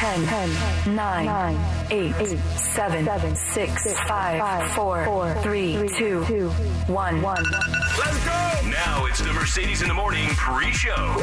10, 10 9, 8, 7, 6, 5, 4, 3, 2, 1. 1 Let's go! Now it's the Mercedes in the Morning pre-show.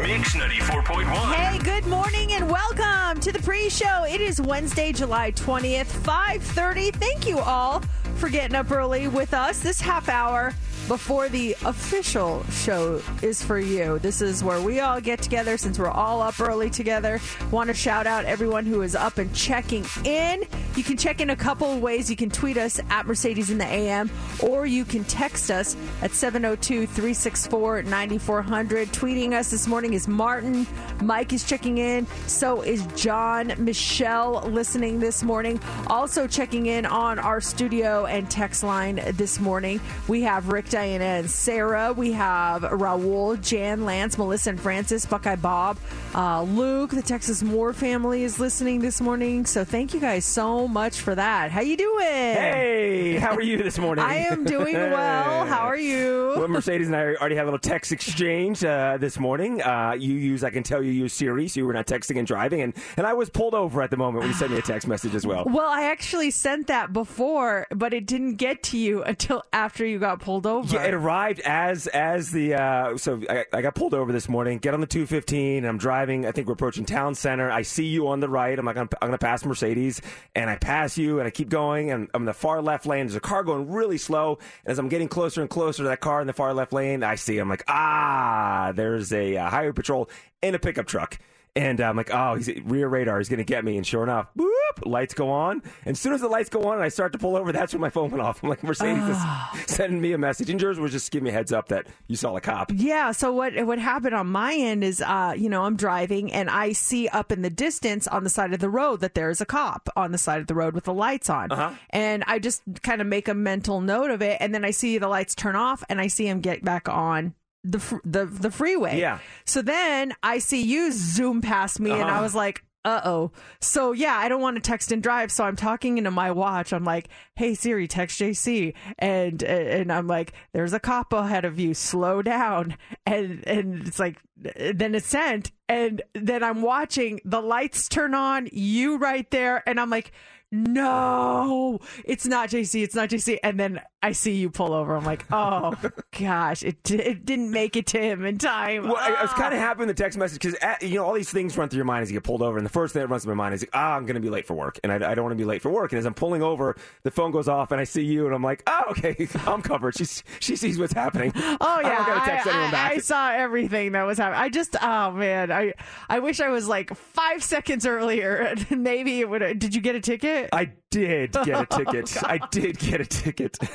Mix 94.1. Hey, good morning and welcome to the pre-show. It is Wednesday, July 20th, 5:30. Thank you all for getting up early with us. This half hour before the official show is for you. This is where we all get together since we're all up early together. Want to shout out everyone who is up and checking in. You can check in a couple ways. You can tweet us at Mercedes in the AM or you can text us at 702 364 9400. Tweeting us this morning is Martin. Mike is checking in. So is John. Michelle listening this morning. Also checking in on our studio and text line this morning. We have Rick, Diana, and Sarah. We have Raul, Jan, Lance, Melissa, and Francis, Buckeye Bob, uh, Luke. The Texas Moore family is listening this morning. So thank you guys so much for that. How you doing? Hey, how are you this morning? I am doing well. How are you? Well, Mercedes and I already had a little text exchange uh, this morning. Uh, you use, I can tell you use Siri, so you were not texting and driving, and, and I was pulled over at the moment when you sent me a text message as well. Well, I actually sent that before, but it didn't get to you until after you got pulled over. Yeah, it arrived as as the uh, so I, I got pulled over this morning. Get on the two fifteen, and I'm driving. I think we're approaching town center. I see you on the right. I'm like, I'm, I'm going to pass Mercedes, and I pass you, and I keep going, and I'm in the far left lane. There's a car going really slow. And as I'm getting closer and closer to that car in the far left lane, I see. I'm like, ah, there's a uh, highway patrol in a pickup truck. And I'm like, oh, he's rear radar. He's going to get me. And sure enough, boop, lights go on. And as soon as the lights go on and I start to pull over, that's when my phone went off. I'm like, Mercedes is sending me a message. And yours was just give me a heads up that you saw a cop. Yeah. So what what happened on my end is, uh, you know, I'm driving and I see up in the distance on the side of the road that there's a cop on the side of the road with the lights on, Uh-huh. and I just kind of make a mental note of it, and then I see the lights turn off, and I see him get back on. The, fr- the the freeway. Yeah. So then I see you zoom past me, and I Uh-huh. was like, uh oh. So yeah, I don't want to text and drive. So I'm talking into my watch. I'm like, hey Siri, text JC, and and I'm like, there's a cop ahead of you. Slow down. And and it's like, then it's sent, and then I'm watching the lights turn on. You right there, and I'm like. No, it's not JC. It's not JC. And then I see you pull over. I'm like, oh gosh, it, it didn't make it to him in time. Well, I, I was Ah. kind of happy in the text message because you know all these things run through your mind as you get pulled over, and the first thing that runs through my mind is, ah, I'm going to be late for work, and I, I don't want to be late for work. And as I'm pulling over, the phone goes off, and I see you, and I'm like, oh, okay, I'm covered. She she sees what's happening. Oh I yeah, I, anyone I- back. I saw everything that was happening. I just, oh man, I I wish I was like five seconds earlier. Maybe it would. Did you get a ticket? I did get a ticket. Oh, I did get a ticket.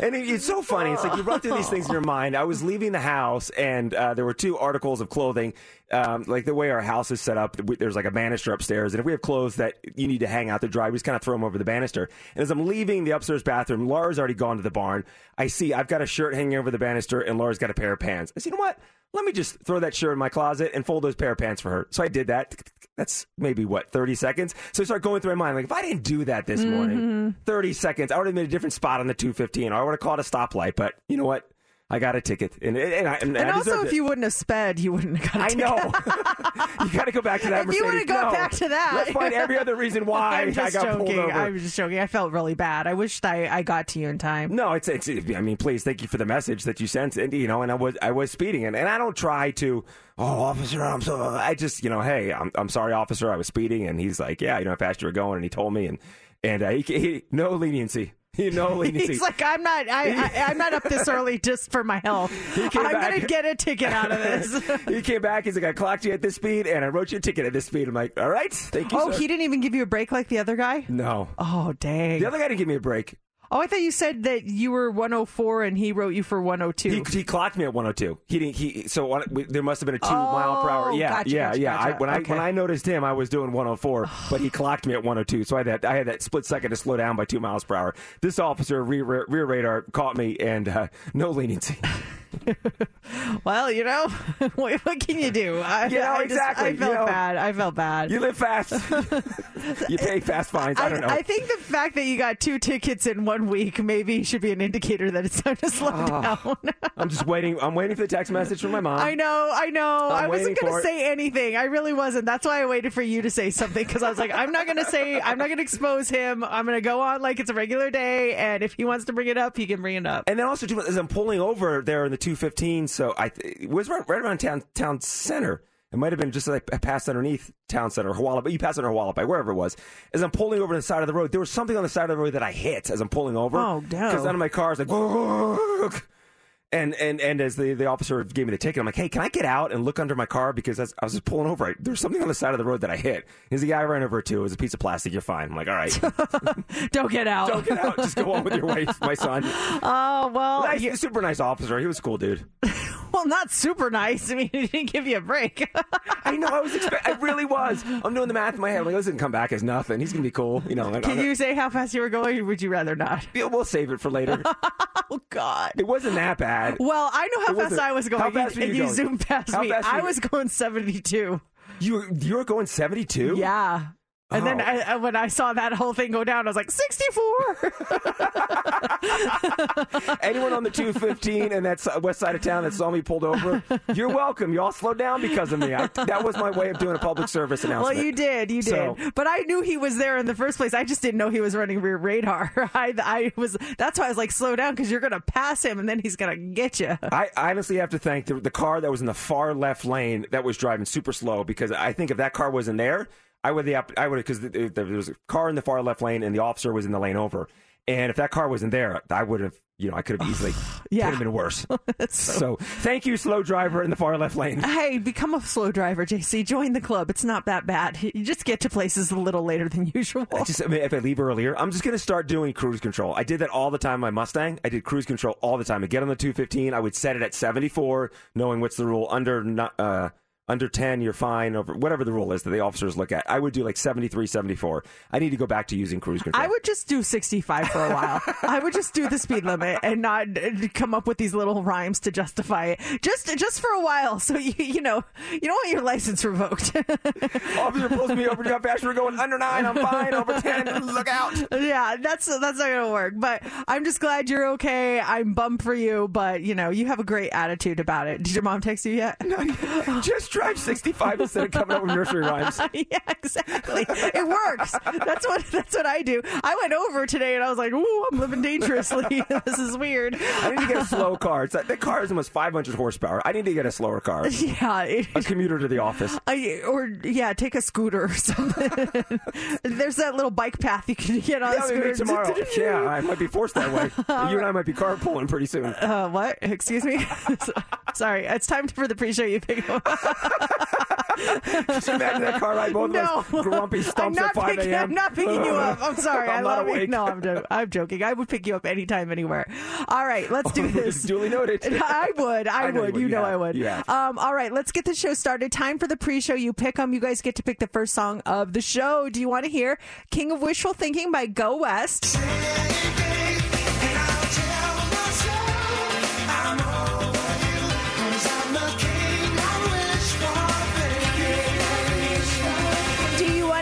And it- it's so funny. It's like you run through these things in your mind. I was leaving the house, and uh, there were two articles of clothing. Um, like the way our house is set up, we- there's like a banister upstairs, and if we have clothes that you need to hang out to dry, we just kind of throw them over the banister. And as I'm leaving the upstairs bathroom, Laura's already gone to the barn. I see I've got a shirt hanging over the banister, and Laura's got a pair of pants. I said, you know what? Let me just throw that shirt in my closet and fold those pair of pants for her. So I did that. That's maybe what, 30 seconds? So I start going through my mind, like, if I didn't do that this morning, mm-hmm. 30 seconds, I would have made a different spot on the 215. Or I would have caught a stoplight. But you know what? I got a ticket, and and, I, and, And I also, if it. you wouldn't have sped, you wouldn't have got a I ticket. I know. you got to go back to that. If you Mercedes. wanna go No. back to that. let's find every other reason why I'm I just got joking. pulled over. I'm just joking. I felt really bad. I wished I, I got to you in time. No, it's it's. I mean, please, thank you for the message that you sent. And you know, and I was I was speeding, and, and I don't try to. Oh, officer, I'm so. I just, you know, hey, I'm I'm sorry, officer, I was speeding, and he's like, yeah, you know how fast you were going, and he told me, and and uh, he, he no leniency, no leniency. He's like, I'm not. I, I, I'm not up this early just for my health. He I'm came gonna get a ticket out of this. he came back. He's like, I clocked you at this speed, and I wrote you a ticket at this speed. I'm like, all right, thank you. oh, sir." he didn't even give you a break like the other guy. no. Oh, dang. The other guy didn't give me a break. Oh, I thought you said that you were 104 and he wrote you for 102. He, he clocked me at 102. He didn't. He so on, there must have been a two mile per hour. Oh, Yeah, gotcha, yeah, gotcha, yeah. I, gotcha. when I when I noticed him, I was doing 104, but he clocked me at 102. So I had that I had that split second to slow down by two miles per hour. This officer rear rear radar caught me and uh, no leniency. well, you know, what, what can you do? I, You know, I just- exactly, I you felt know. bad. I felt bad. You live fast. you pay fast fines. I don't know. I think the fact that you got two tickets in one week maybe should be an indicator that it's time to slow Oh. down. I'm just waiting. I'm waiting for the text message from my mom. I know, I know. I wasn't going to say anything. I really wasn't. That's why I waited for you to say something because I was like, I'm not going to say, I'm not going to expose him. I'm going to go on like it's a regular day. And if he wants to bring it up, he can bring it up. And then also, too, as I'm pulling over there in the 215, so I it was right, right around town town center. It might have been just like I passed underneath town center, Huala, but you passed under Huala, wherever it was. As I'm pulling over to the side of the road, there was something on the side of the road that I hit as I'm pulling over. Oh, damn. Because out of my car, it's like, and and and as the, the officer gave me the ticket, I'm like, hey, can I get out and look under my car because as I was just pulling over, I, there was something on the side of the road that I hit. He's the guy I ran over to. It was a piece of plastic. You're fine. I'm like, all right, Don't get out. don't get out. Just go on with your way, my son. Oh, well, Nice, you- super nice officer. He was a cool dude. well, not super nice. I mean, he didn't give you a break. I know. I was. Expect- I really was. I'm doing the math in my head. I'm like, this didn't come back as nothing. He's gonna be cool. You know. Can you say how fast you were going or would you rather not? gonna- we'll save it for later. Oh, God. It wasn't that bad. Well, I know how fast I was going, how fast you you going? zoomed past How me. I was going 72. You you were going 72. Yeah. And then Oh. I, when I saw that whole thing go down, I was like, 64. Anyone on the 215 and that west side of town that saw me pulled over, you're welcome. You all slowed down because of me. I, that was my way of doing a public service announcement. well, you did. You did. So- but I knew he was there in the first place. I just didn't know he was running rear radar. I, I was, that's why I was like, slow down because you're going to pass him and then he's going to get you. I honestly have to thank the, the car that was in the far left lane that was driving super slow because I think if that car wasn't there, I would the I would because there was a car in the far left lane and the officer was in the lane over, and if that car wasn't there, I would have you know I could have easily Yeah. could have been worse. so- so thank you, slow driver in the far left lane. Hey, become a slow driver, JC. Join the club. It's not that bad. You just get to places a little later than usual. I just I mean, if I leave earlier, I'm just going to start doing cruise control. I did that all the time. My Mustang, I did cruise control all the time. I get on the 215, I would set it at 74, knowing what's the rule. Under uh, under 10, you're fine. Over whatever the rule is that the officers look at, I would do like 73, 74. I need to go back to using cruise control. I would just do 65 for a while. I would just do the speed limit and not come up with these little rhymes to justify it. Just just for a while, so you you know you don't want your license revoked. Officer pulls me over. How fast we're going? Under nine. I'm fine. Over 10. Look out. yeah, that's that's not gonna work. But I'm just glad you're okay. I'm bummed for you, but you know you have a great attitude about it. Did your mom text you yet? Just drive 65 instead of coming up with nursery rhymes. yeah, exactly. It works. That's what that's what I do. I went over today and I was like, "Ooh, I'm living dangerously. this is weird." I need to get a slow car. It's that car is almost 500 horsepower. I need to get a slower car. Yeah, it, A commuter to the office. I, or yeah, take a scooter or something. There's that little bike path you can get on Yeah, scooter. tomorrow. yeah, I might be forced that way. You and I might be carpooling pretty soon. Uh, what? Excuse me. Sorry, it's time for the pre-show. You pick up. Just imagine that car ride both No, of us grumpy stumps at 5 picking. a.m. I'm not picking you up. I'm sorry. I'm I love you. No, I'm, I'm joking. I would pick you up anytime, anywhere. All right, let's do this. Duly noted. I would. I, I would. you You know I would. Yeah. Um, all right, let's get the show started. Time for the pre-show. You pick them. You guys get to pick the first song of the show. Do you want to hear "King of Wishful Thinking" by Go West?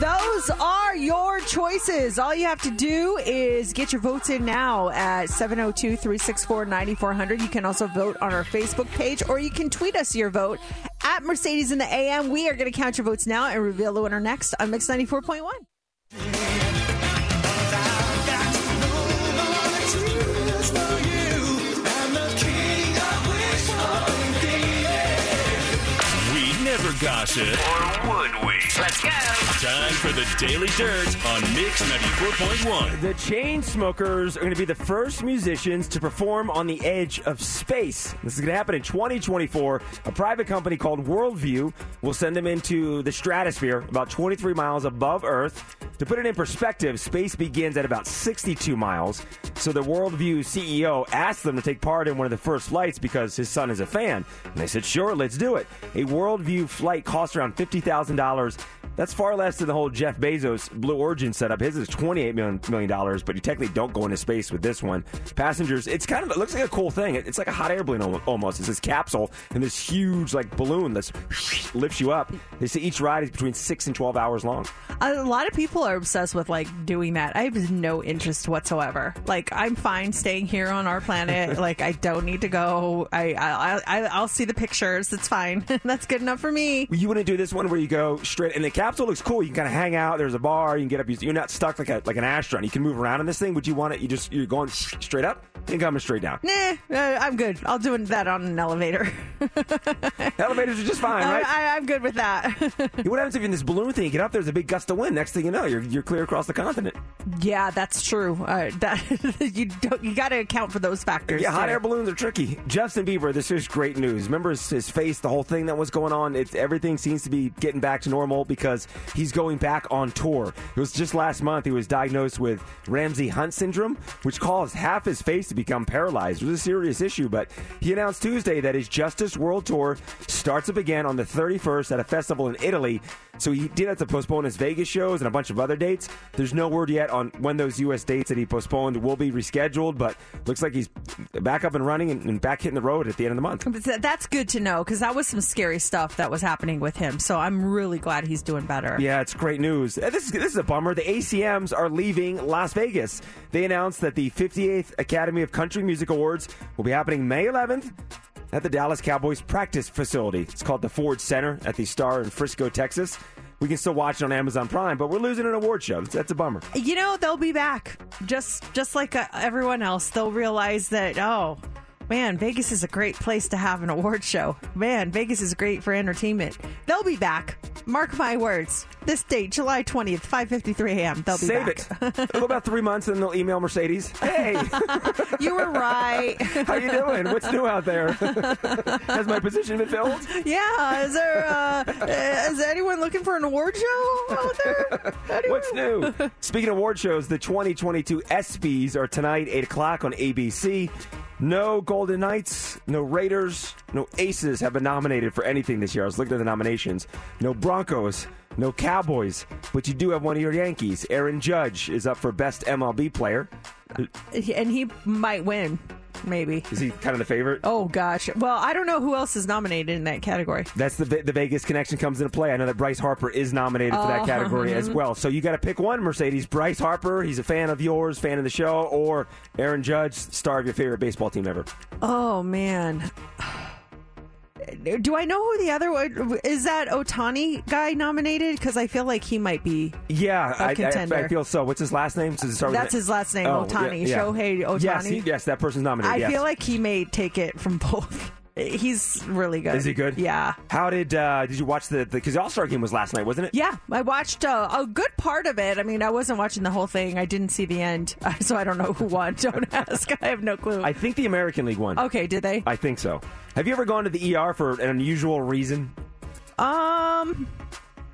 Those are your choices. All you have to do is get your votes in now at 702 364 9400. You can also vote on our Facebook page or you can tweet us your vote at Mercedes in the AM. We are going to count your votes now and reveal the winner next on Mix 94.1. gossip. Or would we? Let's go. Time for the Daily Dirt on Mix 94.1. The Chainsmokers are going to be the first musicians to perform on the edge of space. This is going to happen in 2024. A private company called Worldview will send them into the stratosphere, about 23 miles above Earth. To put it in perspective, space begins at about 62 miles. So the Worldview CEO asked them to take part in one of the first flights because his son is a fan. And they said, sure, let's do it. A Worldview flight costs around $50,000. That's far less than the whole Jeff Bezos Blue Origin setup. His is $28 million, million dollars, but you technically don't go into space with this one. Passengers, it's kind of, it looks like a cool thing. It's like a hot air balloon almost. It's this capsule and this huge like balloon that lifts you up. They say each ride is between 6 and 12 hours long. A lot of people are obsessed with like doing that. I have no interest whatsoever. Like I'm fine staying here on our planet. like I don't need to go. I I, I I'll see the pictures. It's fine. That's good enough for me. You wouldn't do this one where you go straight, in the capsule looks cool. You can kind of hang out. There's a bar. You can get up. You're not stuck like a like an astronaut. You can move around in this thing. Would you want it? You just you're going straight up and coming straight down. Nah, uh, I'm good. I'll do that on an elevator. Elevators are just fine, right? I, I'm good with that. what happens if you're in this balloon thing? You get up, there's a big gust of wind. Next thing you know, you're you're clear across the continent. yeah, that's true. Uh, that you don't. You got to account for those factors. Yeah, hot too. air balloons are tricky. Justin Bieber, this is great news. Remember his, his face, the whole thing that was going on? It's everything seems to be getting back to normal because he's going back on tour. It was just last month he was diagnosed with Ramsay Hunt syndrome, which caused half his face to become paralyzed. It was a serious issue, but he announced Tuesday that his Justice World Tour starts up again on the 31st at a festival in Italy. So he did have to postpone his Vegas shows and a bunch of other dates. There's no word yet on when those U.S. dates that he postponed will be rescheduled, but looks like he's back up and running and, and back hitting the road at the end of the month. That's good to know because that was some scary stuff that was happening with him. So I'm really glad he's doing better. Yeah, it's great news. This is this is a bummer. The ACMs are leaving Las Vegas. They announced that the 58th Academy of Country Music Awards will be happening May 11th at the Dallas Cowboys practice facility. It's called the Ford Center at the Star in Frisco, Texas. We can still watch it on Amazon Prime, but we're losing an award show. That's a bummer. You know they'll be back, just just like uh, everyone else. They'll realize that oh. Man, Vegas is a great place to have an award show. Man, Vegas is great for entertainment. They'll be back. Mark my words. This date, July 20th, 5:53 a.m. They'll be Save back. it. It'll go about three months, and they'll email Mercedes. Hey, You were right. how you doing? What's new out there? Has my position been filled? yeah, is there uh, uh, is anyone looking for an award show out there? Anyone? What's new? Speaking of award shows, the 2022 ESPYs are tonight, 8 o'clock on ABC. No Golden Knights, no Raiders, no Aces have been nominated for anything this year. I was looking at the nominations. No Broncos, no Cowboys, but you do have one of your Yankees. Aaron Judge is up for Best MLB Player. And he might win, maybe. Is he kind of the favorite? Oh gosh. Well, I don't know who else is nominated in that category. That's the the Vegas connection comes into play. I know that Bryce Harper is nominated for that category as uh-huh. well. So you got to pick one, Mercedes. Bryce Harper, he's a fan of yours, fan of the show, or Aaron Judge, star of your favorite baseball team ever. Oh man. Do I know who the other one is? That Ohtani guy nominated? Because I feel like he might be. Yeah, I, I, contender. I feel so. What's his last name? Does it start That's his last name, Oh, Ohtani. yeah, yeah. Shohei Yes, he- yes, that person's nominated. I yes. feel like he may take it from both. He's really good. Is he good? Yeah. How did uh, did you watch the because the All Star game was last night, wasn't it? Yeah, I watched uh, a good part of it. I mean, I wasn't watching the whole thing. I didn't see the end, so I don't know who won. Don't ask. I have no clue. I think the American League won. okay, did they? I think so. Have you ever gone to the ER for an unusual reason? Um,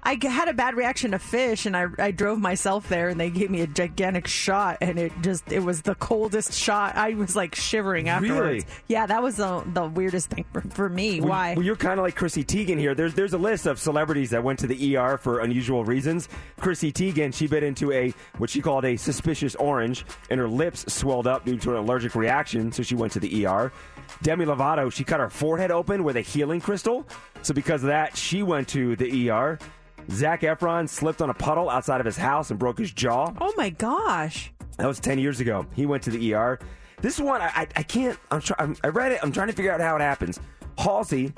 I had a bad reaction to fish, and I, I drove myself there, and they gave me a gigantic shot, and it just it was the coldest shot. I was like shivering afterwards. Really? Yeah, that was the the weirdest thing for, for me. Well, Why? Well, you're kind of like Chrissy Teigen here. There's there's a list of celebrities that went to the ER for unusual reasons. Chrissy Teigen, she bit into a what she called a suspicious orange, and her lips swelled up due to an allergic reaction, so she went to the ER. Demi Lovato, she cut her forehead open with a healing crystal, so because of that, she went to the ER. Zac Efron slipped on a puddle outside of his house and broke his jaw. oh my gosh! That was 10 years ago. He went to the ER. This one, I, I, I can't, I'm try, I'm, I read it. I'm trying to figure out how it happens. Halsey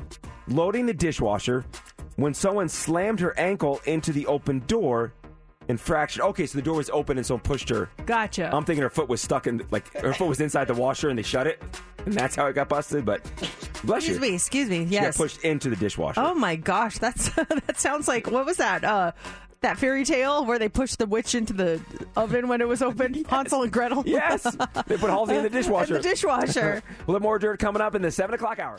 loading the dishwasher when someone slammed her ankle into the open door and fractured. Okay, so the door was open and someone pushed her. Gotcha. I'm thinking her foot was stuck in, like, her foot was inside the washer and they shut it. And that's how it got busted. But bless excuse you. me, excuse me. She got Yes. pushed into the dishwasher. Oh my gosh, that's that sounds like what was that? Uh, that fairy tale where they pushed the witch into the oven when it was open. Hansel and Gretel. Yes. They put Halsey in the dishwasher. In the dishwasher. we'll have more dirt coming up in the 7 o'clock hour.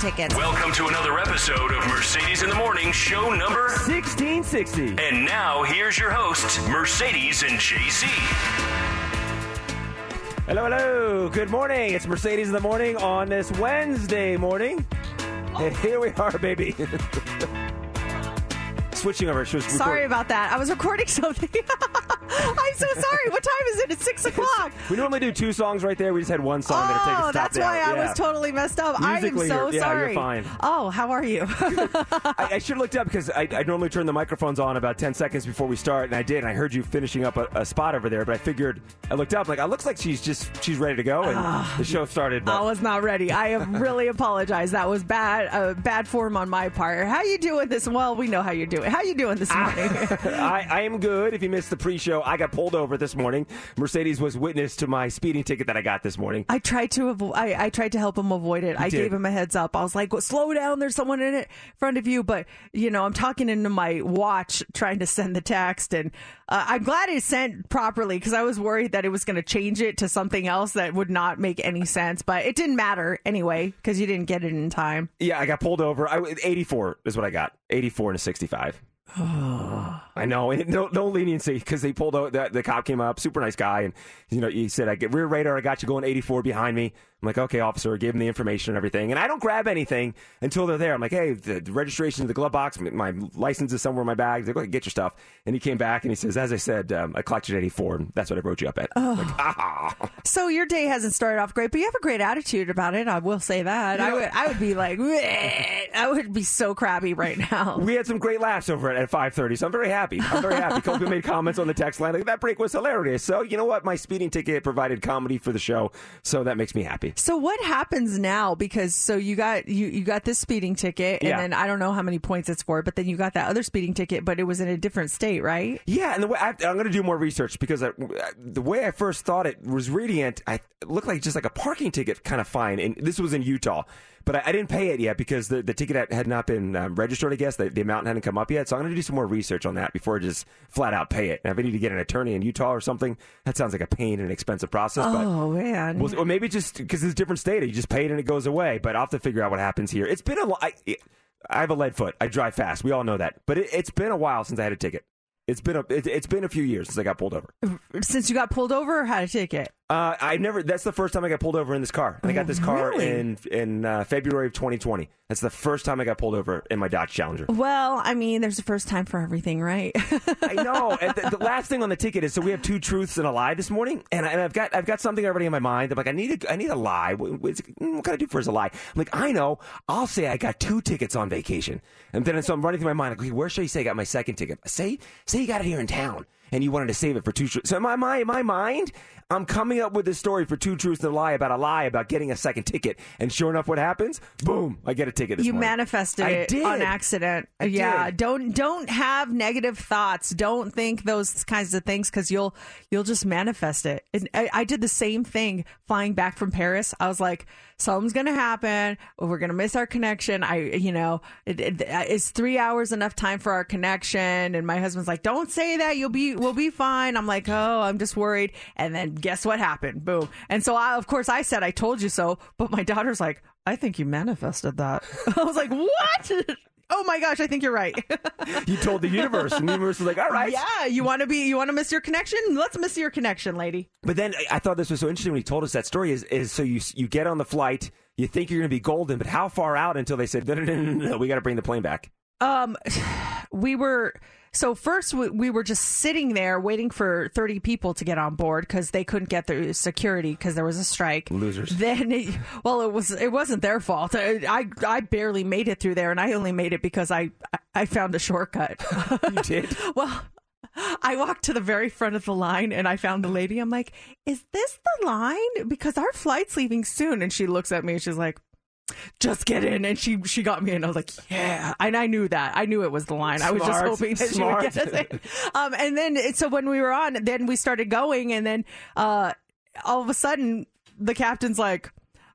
Tickets. Welcome to another episode of Mercedes in the Morning, show number. 1660. And now here's your hosts, Mercedes and JC. Hello, hello. Good morning. It's Mercedes in the morning on this Wednesday morning. Oh. And here we are, baby. Switching over. She was Sorry about that. I was recording something. I'm so sorry. What time is it? It's six o'clock. We normally do two songs right there. We just had one song that take Oh, us that's why I Yeah. was totally messed up. I am so you're- yeah, you're sorry. fine. Oh, how are you? I, I should have looked up because I, I normally turn the microphones on about 10 seconds before we start, and I did. And I heard you finishing up a, a spot over there, but I figured, I looked up, like, it looks like she's just, she's ready to go, and the show started. But I was not ready. I really apologize. That was bad, uh, bad form on my part. How you doing this? Well, we know how you're doing. How you doing this morning? I, I am good. If you missed the pre-show, I got pulled over this morning. Mercedes was witness to my speeding ticket that I got this morning. I tried to avo- I, I tried to help him avoid it. I did. gave him a heads up. I was like, well, "Slow down! There's someone in it in front of you." But you know, I'm talking into my watch, trying to send the text, and uh, I'm glad it sent properly because I was worried that it was going to change it to something else that would not make any sense. But it didn't matter anyway because you didn't get it in time. Yeah, I got pulled over. I, 84 is what I got. 84 and a 65. I know, and no, no leniency because they pulled out. The, the cop came up, super nice guy, and you know, he said, "I get rear radar. I got you going 84 behind me." I'm like, "Okay, officer." Gave him the information and everything, and I don't grab anything until they're there. I'm like, "Hey, the, the registration, the glove box, my license is somewhere in my bag. They're like, "Okay, get your stuff." And he came back and he says, "As I said, um, I clocked you at 84, and that's what I wrote you up at." I'm like, ah. So your day hasn't started off great, but you have a great attitude about it. I will say that. I know- would I would be like, I would be so crabby right now. We had some great laughs over it at 5:30, so I'm very happy. I'm very happy. Kobe made comments on the text line like that break was hilarious. So you know what? My speeding ticket provided comedy for the show, so that makes me happy. So what happens now? Because so you got you you got this speeding ticket, and Yeah. then I don't know how many points it's for, but then you got that other speeding ticket, but it was in a different state, right? Yeah, and the way I, I'm going to do more research because I, the way I first thought it was reading it, I it looked like just like a parking ticket, kind of fine. And this was in Utah, but I, I didn't pay it yet because the, the ticket had- not been um, registered. I guess the, the amount hadn't come up yet, so I'm going to do some more research on that before I just flat out pay it. And if I need to get an attorney in Utah or something, that sounds like a pain and an expensive process. but Oh man. Well, or maybe just because it's a different state, you just pay it and it goes away. But I'll have to figure out what happens here. It's been a lo- I, I have a lead foot. I drive fast. We all know that. But it, it's been a while since I had a ticket. It's been a it, it's been a few years since I got pulled over. Since you got pulled over or had a ticket? Uh, I never. That's the first time I got pulled over in this car. And I got this car really? in in uh, February of 2020. That's the first time I got pulled over in my Dodge Challenger. Well, I mean, there's a first time for everything, right? I know. And the, the last thing on the ticket is so we have two truths and a lie this morning, and, I, and I've got I've got something already in my mind. I'm like, I need a I need a lie. What, what can I do for as a lie? I'm like, I know. I'll say I got two tickets on vacation, and then so I'm running through my mind. Like, okay, where should I say I got my second ticket? Say say you got it here in town, and you wanted to save it for two. tru- So in my mind, in my mind. I'm coming up with this story for two truths and a lie about a lie about getting a second ticket, and sure enough, what happens? Boom! I get a ticket. This you morning. manifested I it did. on accident. I yeah, did. don't don't have negative thoughts. Don't think those kinds of things because you'll you'll just manifest it. And I, I did the same thing flying back from Paris. I was like, something's gonna happen. We're gonna miss our connection. I you know, it, it, is three hours enough time for our connection? And my husband's like, don't say that. You'll be we'll be fine. I'm like, oh, I'm just worried. And then guess what happened? Boom. And so I, of course I said I told you so. But my daughter's like. I think you manifested that. I was like, what? oh my gosh, I think you're right. You told the universe, and the universe was like, all right. yeah, you want to be, you want to miss your connection? Let's miss your connection, lady. But then I- thought this was so interesting when he told us that story. Is is so you you get on the flight, you think you're going to be golden, but how far out until they said no no no no, no, no we got to bring the plane back. Um, we were so first we, we were just sitting there waiting for 30 people to get on board because they couldn't get through security because there was a strike. Losers. Then, it, well, it was it wasn't their fault. I, I I barely made it through there, and I only made it because I I found a shortcut. You did. well. I walked to the very front of the line and I found the lady. I'm like, "Is this the line? Because our flight's leaving soon." And she looks at me and she's like, just get in. And she she got me in. I was like yeah. And i knew that. I knew it was the line. I was just hoping that smart. she would get us in. Um and then so when we were on then we started going. And then uh all of a sudden the captain's like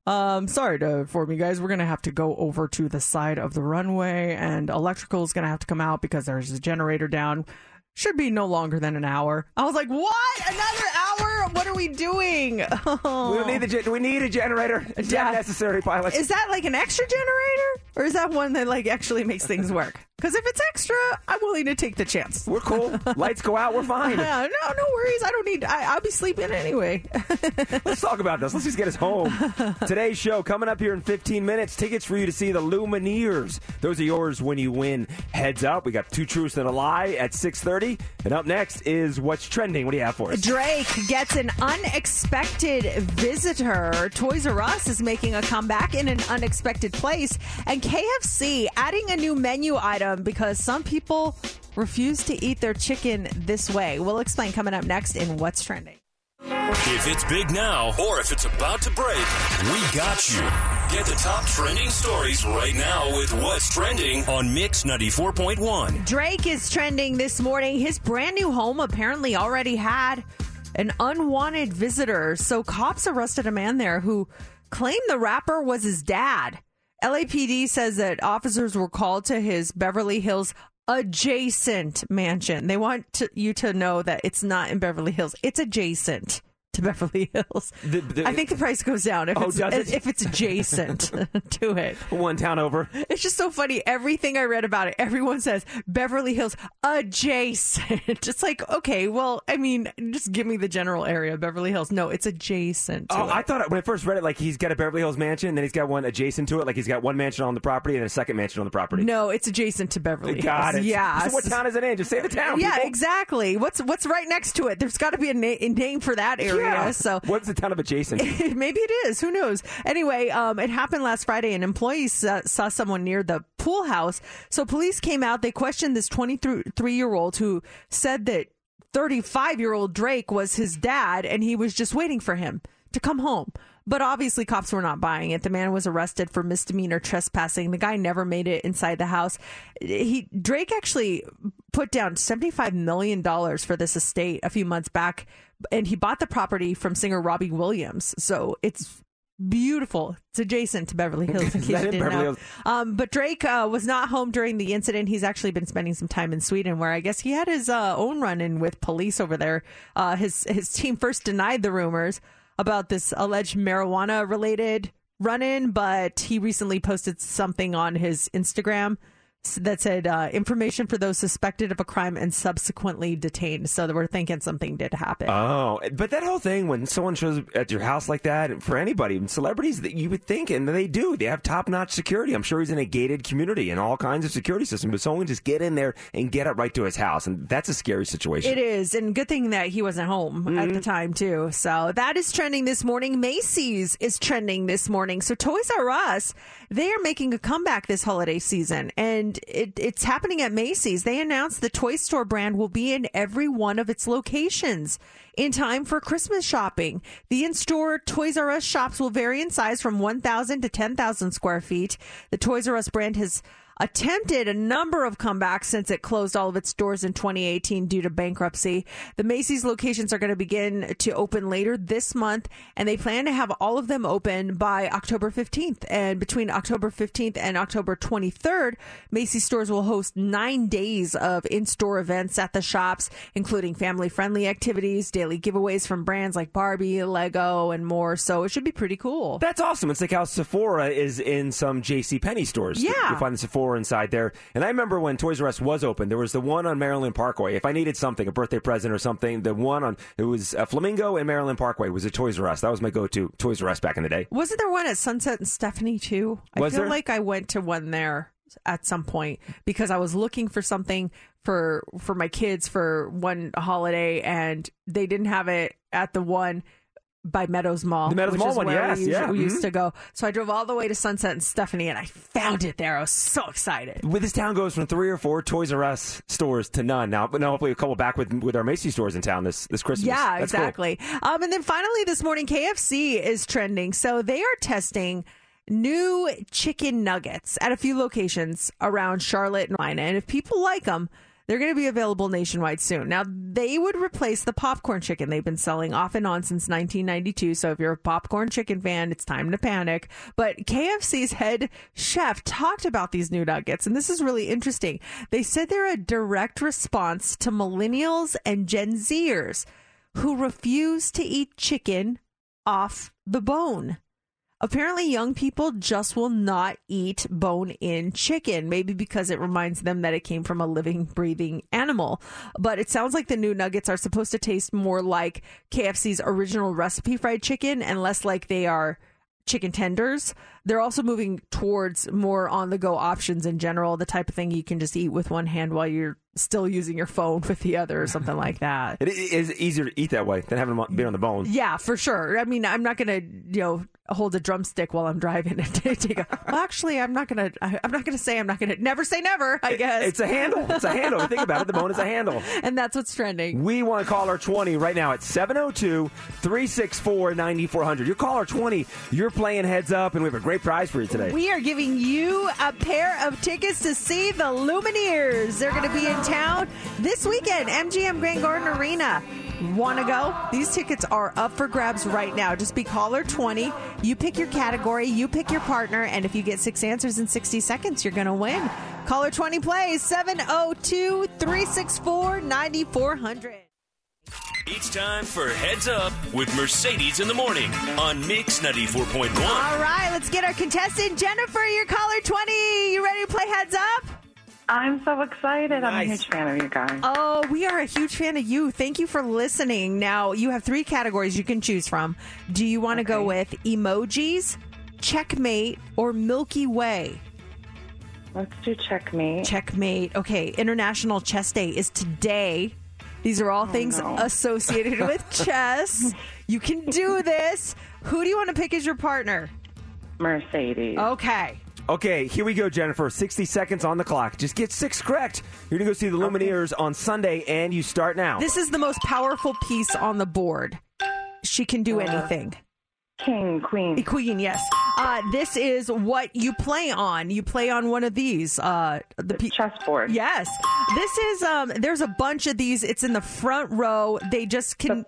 um sorry to inform you guys we're gonna have to go over to the side of the runway and electrical is gonna have to come out because there's a generator down should be no longer than an hour i was like what another hour what are we doing We don't need the gen- we need a generator. It's Yeah. necessary, pilot. Is that like an extra generator, or is that one that like actually makes things work? Because if it's extra, I'm willing to take the chance. we're cool. Lights go out. We're fine. Yeah, no, no worries. I don't need. I, I'll be sleeping anyway. Let's talk about this. Let's just get us home. Today's show coming up here in 15 minutes. Tickets for you to see the Lumineers. Those are yours when you win. Heads up. We got two truths and a lie at 6:30. And up next is what's trending. What do you have for us? Drake gets an unexpected visitor. Toys R Us is making a comeback in an unexpected place, and KFC adding a new menu item because some people refuse to eat their chicken this way. We'll explain coming up next in What's Trending. If it's big now or if it's about to break, we got you. Get the top trending stories right now with what's trending on Mix 94.1. Drake is trending this morning. His brand new home apparently already had an unwanted visitor. So cops arrested a man there who claimed the rapper was his dad. LAPD says that officers were called to his Beverly Hills adjacent mansion. They want to, you to know that it's not in Beverly Hills. It's adjacent to Beverly Hills. The- the- I think the price goes down if Oh, it's it? if it's adjacent to it. One town over. It's just so funny. Everything I read about it, everyone says Beverly Hills adjacent. It's like, okay, well, I mean, just give me the general area, Beverly Hills. No, it's adjacent. To Oh, it. I thought when I first read it, like he's got a Beverly Hills mansion, then he's got one adjacent to it. Like he's got one mansion on the property and a second mansion on the property. no, it's adjacent to Beverly Got Hills. it. Yeah. So what town is it in? Just say the town. Yeah, people. exactly. What's what's right next to it? There's got to be a, na- a name for that area. Yeah. So what's the town of adjacent? Maybe it is. Who knows? Anyway, um, it happened last Friday. An employee saw, saw someone near the pool house. So police came out. They questioned this 23 year old who said that 35 year old Drake was his dad and he was just waiting for him to come home. But obviously, cops were not buying it. The man was arrested for misdemeanor trespassing. The guy never made it inside the house. He Drake actually put down seventy five million dollars for this estate a few months back, and he bought the property from singer Robbie Williams. So it's beautiful. It's adjacent to Beverly Hills. In case you didn't know. Um, but Drake uh, was not home during the incident. He's actually been spending some time in Sweden, where I guess he had his uh, own run-in with police over there. Uh, his his team first denied the rumors about this alleged marijuana-related run-in, but he recently posted something on his Instagram that said uh, information for those suspected of a crime and subsequently detained. So they were thinking something did happen. Oh, but that whole thing when someone shows up at your house like that, for anybody, celebrities, that you would think, and they do, they have top notch security. I'm sure he's in a gated community and all kinds of security systems, but someone just get in there and get up right to his house, and that's a scary situation. It is, and good thing that he wasn't home at the time too. So that is trending this morning. Macy's is trending this morning. So Toys R Us, they are making a comeback this holiday season, and it, it's happening at Macy's. They announced the Toy Store brand will be in every one of its locations in time for Christmas shopping. The in-store Toys R Us shops will vary in size from 1,000 to 10,000 square feet. The Toys R Us brand has attempted a number of comebacks since it closed all of its doors in 2018 due to bankruptcy. The Macy's locations are going to begin to open later this month, and they plan to have all of them open by October 15th. And between October 15th and October 23rd, Macy's stores will host nine days of in store events at the shops, including family friendly activities, daily giveaways from brands like Barbie, Lego, and more. So it should be pretty cool. That's awesome. It's like how Sephora is in some J.C. Penney stores. Yeah. You find the Sephora store inside there. And I remember when Toys R Us was open, there was the one on Maryland Parkway. If I needed something, a birthday present or something, the one on it was a Flamingo and Maryland Parkway was a Toys R Us. That was my go-to Toys R Us back in the day. Wasn't there one at Sunset and Stephanie too? Was I feel there? like I went to one there at some point because I was looking for something for for my kids for one holiday and they didn't have it at the one by Meadows Mall. The Meadows which Mall is one, yes, we, yeah, we used mhm. to go. So I drove all the way to Sunset and Stephanie and I found it there. I was so excited. Well, this town goes from three or four Toys R Us stores to none now. But now hopefully a couple back with with our Macy's stores in town this this Christmas. Yeah, That's cool. exactly. Um, and then finally this morning, KFC is trending. So they are testing new chicken nuggets at a few locations around Charlotte and Carolina. And if people like them, they're going to be available nationwide soon. Now, they would replace the popcorn chicken they've been selling off and on since 1992. So if you're a popcorn chicken fan, it's time to panic. But KFC's head chef talked about these new nuggets, and this is really interesting. They said they're a direct response to millennials and Gen Zers who refuse to eat chicken off the bone. Apparently, young people just will not eat bone in chicken, maybe because it reminds them that it came from a living, breathing animal. But it sounds like the new nuggets are supposed to taste more like KFC's original recipe fried chicken and less like they are chicken tenders. They're also moving towards more on the go options in general, the type of thing you can just eat with one hand while you're still using your phone with the other or something like that. It is easier to eat that way than having them on- be on the bone. Yeah, for sure. I mean, I'm not gonna, you know, hold a drumstick while I'm driving and take a. Well, actually, I'm not gonna. I'm not gonna say I'm not gonna. Never say never. I guess. It's a handle. It's a handle. Think about it. The bone is a handle. and that's what's trending. We want to call our 20 right now at 702 364 9400. You're caller 20. You're playing heads up, and we have a great prize for you today. We are giving you a pair of tickets to see the Lumineers. They're going to be in town this weekend, MGM Grand Garden Arena. Want to go? These tickets are up for grabs right now. Just be caller 20. You pick your category, you pick your partner, and if you get six answers in 60 seconds, you're going to win. Caller 20 plays 702 364 9400. It's time for Heads Up with Mercedes in the Morning on Mix 94.1. All right, let's get our contestant, Jennifer. You're caller 20. You ready to play heads up? I'm so excited. I'm a huge fan of you guys. Oh, we are a huge fan of you. Thank you for listening. Now, you have three categories you can choose from. Do you want to go with emojis, checkmate, or Milky Way? Let's do checkmate. Checkmate. Okay, International Chess Day is today. These are all oh, things no. associated with chess. You can do this. Who do you want to pick as your partner? Mercedes. Okay. Okay, here we go, Jennifer. 60 seconds on the clock. Just get six correct. You're going to go see the Lumineers on Sunday, and you start now. This is the most powerful piece on the board. She can do anything. King, queen. Queen, yes. Uh, this is what you play on. You play on one of these. Uh, the pe- Chessboard. Yes. This is um. There's a bunch of these. It's in the front row. They just can.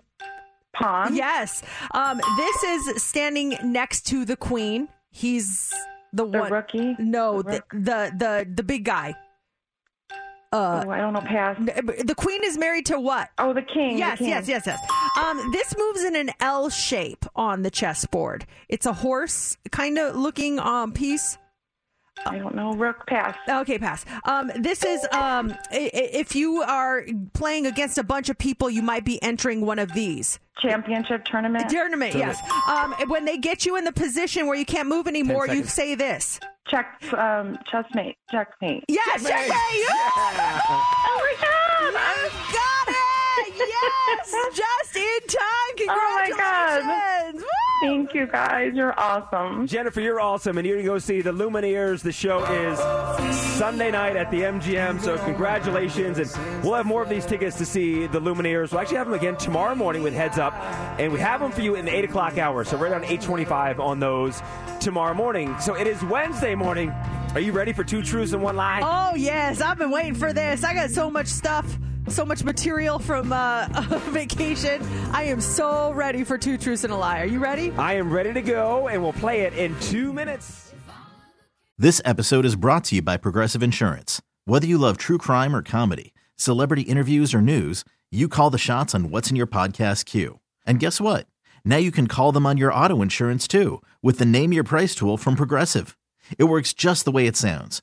Pawn. Yes. Um. This is standing next to the queen. He's the, The one. rookie? No, The the, the the the big guy. Uh, oh, I don't know. Pass. the queen is married to what? Oh, the king. the Yes, king. yes, yes, yes. Um, this moves in an L shape on the chessboard. It's a horse kind of looking um piece. I don't know. Rook. Pass. Okay, pass. Um, this is um, i- i- if you are playing against a bunch of people, you might be entering one of these Championship tournament. tournament. Yes. Um, when they get you in the position where you can't move anymore, you say this. Check. Um, chessmate. Checkmate. Yes, Checkmate. checkmate. Oh my god. You got it. Yes, just in time. Oh my God. Congratulations. Woo! Thank you guys. You're awesome. Jennifer, you're awesome, and you're going to go see the Lumineers. The show is Sunday night at the MGM, so congratulations. And we'll have more of these tickets to see the Lumineers. We'll actually have them again tomorrow morning with Heads Up, and we have them for you in the 8 o'clock hour, so right around 8.25 on those tomorrow morning. So it is Wednesday morning. Are you ready for two truths and one lie? Oh yes, I've been waiting for this. I got so much stuff, so much material from uh, vacation. I am so ready for two truths and a lie. Are you ready? I am ready to go, and we'll play it in two minutes. This episode is brought to you by Progressive Insurance. Whether you love true crime or comedy, celebrity interviews or news, you call the shots on what's in your podcast queue. And guess what? Now you can call them on your auto insurance too with the Name Your Price tool from Progressive. It works just the way it sounds.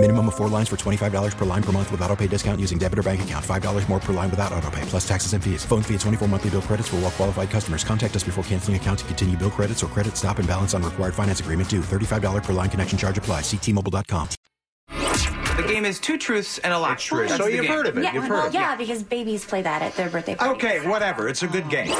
Minimum of four lines for $25 per line per month with auto pay discount using debit or bank account. $5 more per line without auto pay, plus taxes and fees. Phone fee at 24 monthly bill credits for all well qualified customers. Contact us before canceling account to continue bill credits or credit stop and balance on required finance agreement due. $35 per line connection charge applies. Ctmobile.com. The game is two truths and a lie. It's true. So you've game. heard of it. Yeah, You've heard well, of yeah, it. because babies play that at their birthday parties. Okay, whatever. It's a good game.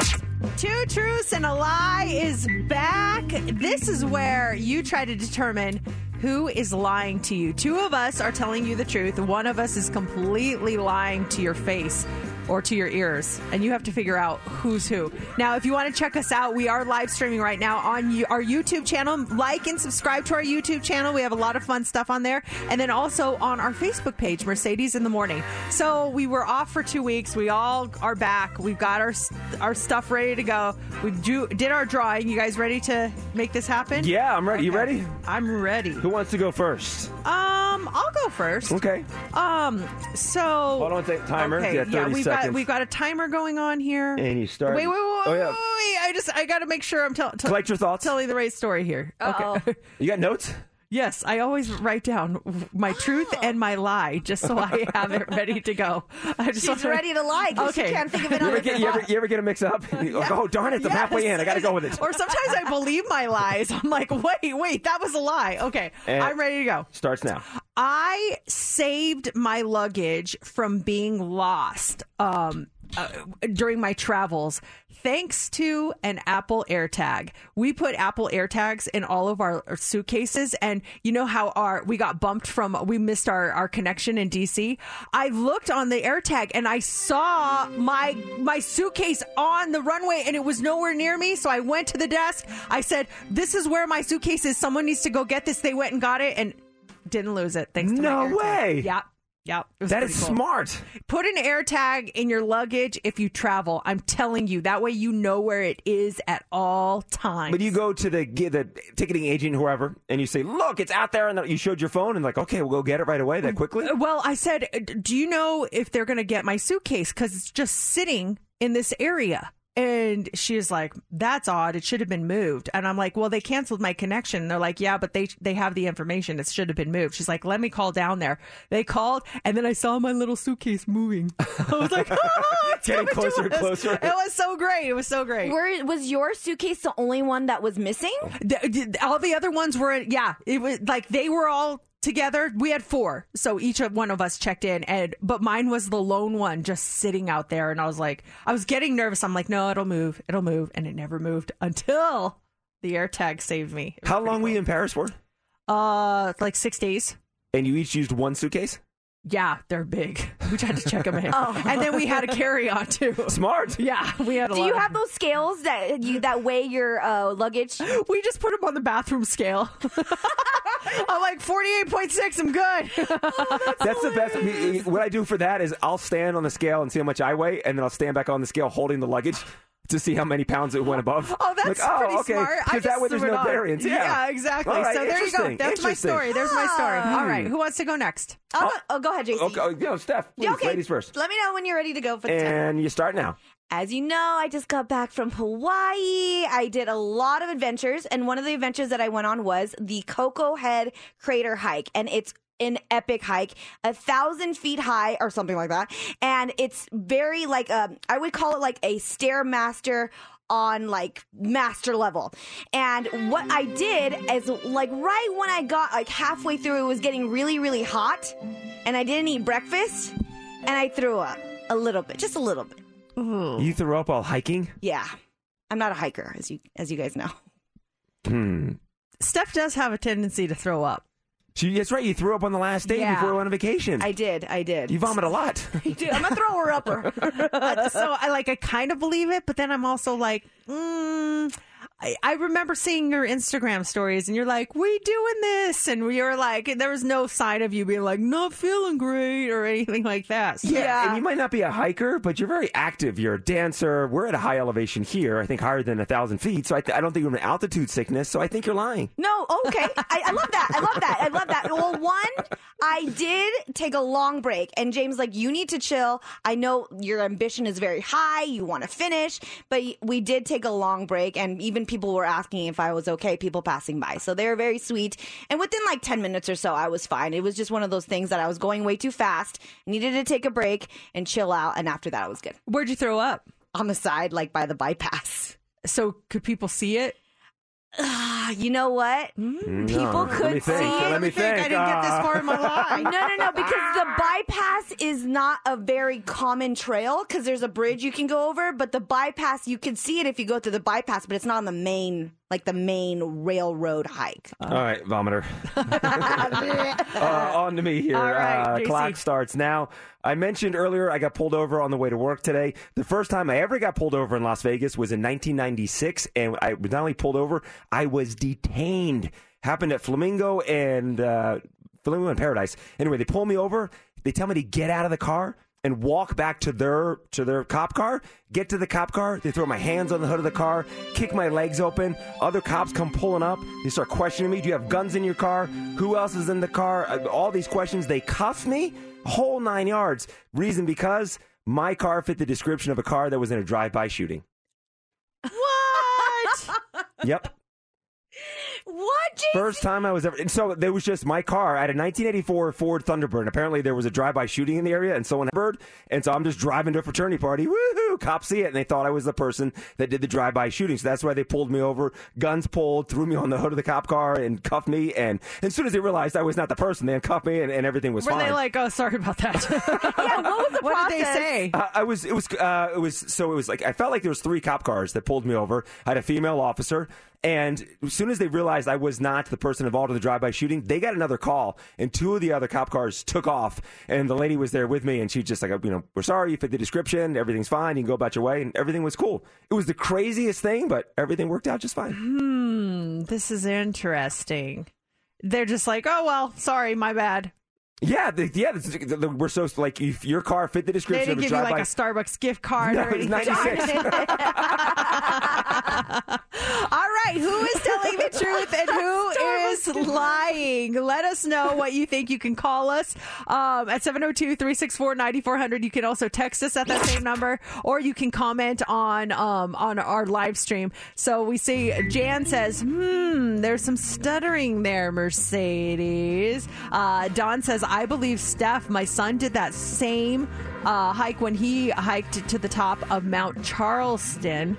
Two Truths and a Lie is back. This is where you try to determine who is lying to you. Two of us are telling you the truth. One of us is completely lying to your face or to your ears, and you have to figure out who's who. Now, if you want to check us out, we are live streaming right now on our YouTube channel. Like and subscribe to our YouTube channel. We have a lot of fun stuff on there, and then also on our Facebook page, Mercedes in the Morning. So we were off for two weeks. We all are back. We've got our our stuff ready to go. We do, did our drawing. You guys ready to make this happen? Yeah, I'm ready. You ready? I'm ready. Who wants to go first? Um, I'll go first. Okay. Um, so Hold on, take timer. Okay, Yeah, 30 we've seconds. Got we've got a timer going on here. And you start. Wait, wait, wait, Oh, yeah. wait, wait. I just I got to make sure I'm telling. tell- Collect your thoughts. telling the right story here. Okay. You got notes? yes, I always write down my truth and my lie just so I have it ready to go. I just She's wanna- ready to lie because Okay. she can't think of it You ever, get, you, ever, you ever get a mix up? You go, Oh, darn it, I'm halfway in. I got to go with it. Or sometimes I believe my lies. I'm like, wait, wait, that was a lie. Okay, And- I'm ready to go. Starts now. I saved my luggage from being lost um, uh, during my travels thanks to an Apple AirTag. We put Apple AirTags in all of our suitcases, and you know how our we got bumped from we missed our, our connection in DC. I looked on the AirTag and I saw my my suitcase on the runway, and it was nowhere near me. So I went to the desk. I said, "This is where my suitcase is. Someone needs to go get this." They went and got it, and didn't lose it. Thanks to No way. Yep. Yep. That cool. smart. Put an AirTag in your luggage if you travel. I'm telling you, that way you know where it is at all times. But you go to the the ticketing agent, whoever, and you say, "Look, it's out there," and you showed your phone, and like, okay, we'll go get it right away, that quickly. Uh, well, I said, do you know if they're going to get my suitcase? Because it's just sitting in this area. And she's like, "That's odd. It should have been moved." And I'm like, "Well, they canceled my connection." And they're like, "Yeah, but they they have the information. It should have been moved." She's like, "Let me call down there." They called, and then I saw my little suitcase moving. I was like, "Oh, it's Getting closer and closer. It was so great. It was so great. Were, was your suitcase the only one that was missing? The- the- all the other ones were yeah it was like they were all together we had four. So each of one of us checked in and but mine was the lone one just sitting out there. And i was like i was getting nervous. I'm like no it'll move it'll move. And it never moved until the air tag saved me. How long were you in Paris for? uh like six days. And you each used one suitcase. Yeah they're big we tried to check them in Oh. and then we had a carry-on too Smart. yeah we had a Do lot you of- have those scales that you that weigh your uh, luggage? we just put them on the bathroom scale i'm like 48.6 i'm good That's the best. What I do for that is I'll stand on the scale and see how much I weigh, and then I'll stand back on the scale holding the luggage to see how many pounds it went above. Oh, that's like, oh, pretty okay. smart. Because that way there's no on. variance. Yeah, exactly. All right, so there you go. That's my story. There's my story. Ah. All right. Who wants to go next? Oh, go, oh, go ahead, JC. Okay, oh, yo, Steph, please, okay. ladies first. Let me know when you're ready to go for the test. And you start now. As you know, I just got back from Hawaii. I did a lot of adventures, and one of the adventures that I went on was the Koko Head Crater Hike, and it's an epic hike, a thousand feet high or something like that, and it's very like um, I would call it like a stairmaster on like master level. And what I did is like right when I got like halfway through, it was getting really, really hot, and I didn't eat breakfast, and I threw up a little bit, just a little bit. You threw up while hiking? Yeah, I'm not a hiker, as you as you guys know. Hmm. Steph does have a tendency to throw up. She, that's right. You threw up on the last day Yeah. before we went on vacation. I did, I did. you vomit a lot. Dude, I'm a thrower upper. Uh, so I like I kind of believe it, but then I'm also like, mm, I, I remember seeing your Instagram stories, and you're like, "We doing this," and we were like, there was no sign of you being like not feeling great or anything like that. So- Yeah, and you might not be a hiker, but you're very active. You're a dancer. We're at a high elevation here, I think higher than a thousand feet. So I, th- I don't think you're an altitude sickness. So I think you're lying. No, okay. I, I love that. I love that. I love that. Well, one, I did take a long break, and James, like, you need to chill. I know your ambition is very high. You want to finish, but we did take a long break, and even people were asking if I was okay, people passing by. So they were very sweet. And within like 10 minutes or so, I was fine. It was just one of those things that I was going way too fast, needed to take a break and chill out. And after that, I was good. Where'd you throw up? On the side, like by the bypass. So could people see it? Ah, you know what? Mm, no, People let could me think. see it. Let me think. I didn't get this far in my life. No, no, no, because the bypass is not a very common trail because there's a bridge you can go over, but the bypass, you can see it if you go through the bypass, but it's not on the main, like the main railroad hike. All right, vomiter. uh, on to me here. All right, uh, JC. clock starts now. I mentioned earlier I got pulled over on the way to work today. The first time I ever got pulled over in Las Vegas was in 1996, and I was not only pulled over, I was detained. Happened at Flamingo and uh, Flamingo and Paradise. Anyway, they pull me over. They tell me to get out of the car and walk back to their to their cop car. Get to the cop car. They throw my hands on the hood of the car, kick my legs open. Other cops come pulling up. They start questioning me. Do you have guns in your car? Who else is in the car? Uh, All these questions. They cuff me. Whole nine yards. Reason because my car fit the description of a car that was in a drive-by shooting. What? Yep. What? Jason? First time I was ever. And so there was just my car. I had a 1984 Ford Thunderbird. And apparently there was a drive-by shooting in the area, and someone had a bird. And so I'm just driving to a fraternity party. Woohoo! Cops see it, and they thought I was the person that did the drive-by shooting. So that's why they pulled me over, guns pulled, threw me on the hood of the cop car, and cuffed me. And as soon as they realized I was not the person, they uncuffed me, and, and everything was Were fine. Were they like, oh, sorry about that? yeah, what was the what process? did they say? Uh, I was. It was. Uh, it was. So it was like I felt like there was three cop cars that pulled me over. I had a female officer, and as soon as they realized I was not the person involved in the drive-by shooting, they got another call, and two of the other cop cars took off. And the lady was there with me, and she just like, you know, we're sorry, you fit the description, everything's fine, you can go about your way, and everything was cool. It was the craziest thing, but everything worked out just fine. Hmm, this is interesting. They're just like, oh well, sorry, my bad. Yeah, the, yeah. The, the, the- we're so like if your car fit the description. They didn't of give you like a Starbucks gift card No, or anything. 96. All right, who is telling the truth and who is lying? Let us know what you think. You can call us um, at 702-364-9400. You can also text us at that same number, or you can comment on um, on our live stream. So we see Jan says, "Hmm, there's some stuttering there, Mercedes." Uh, Don says, "I believe Steph. My son did that same uh, hike when he hiked to the top of Mount Charleston."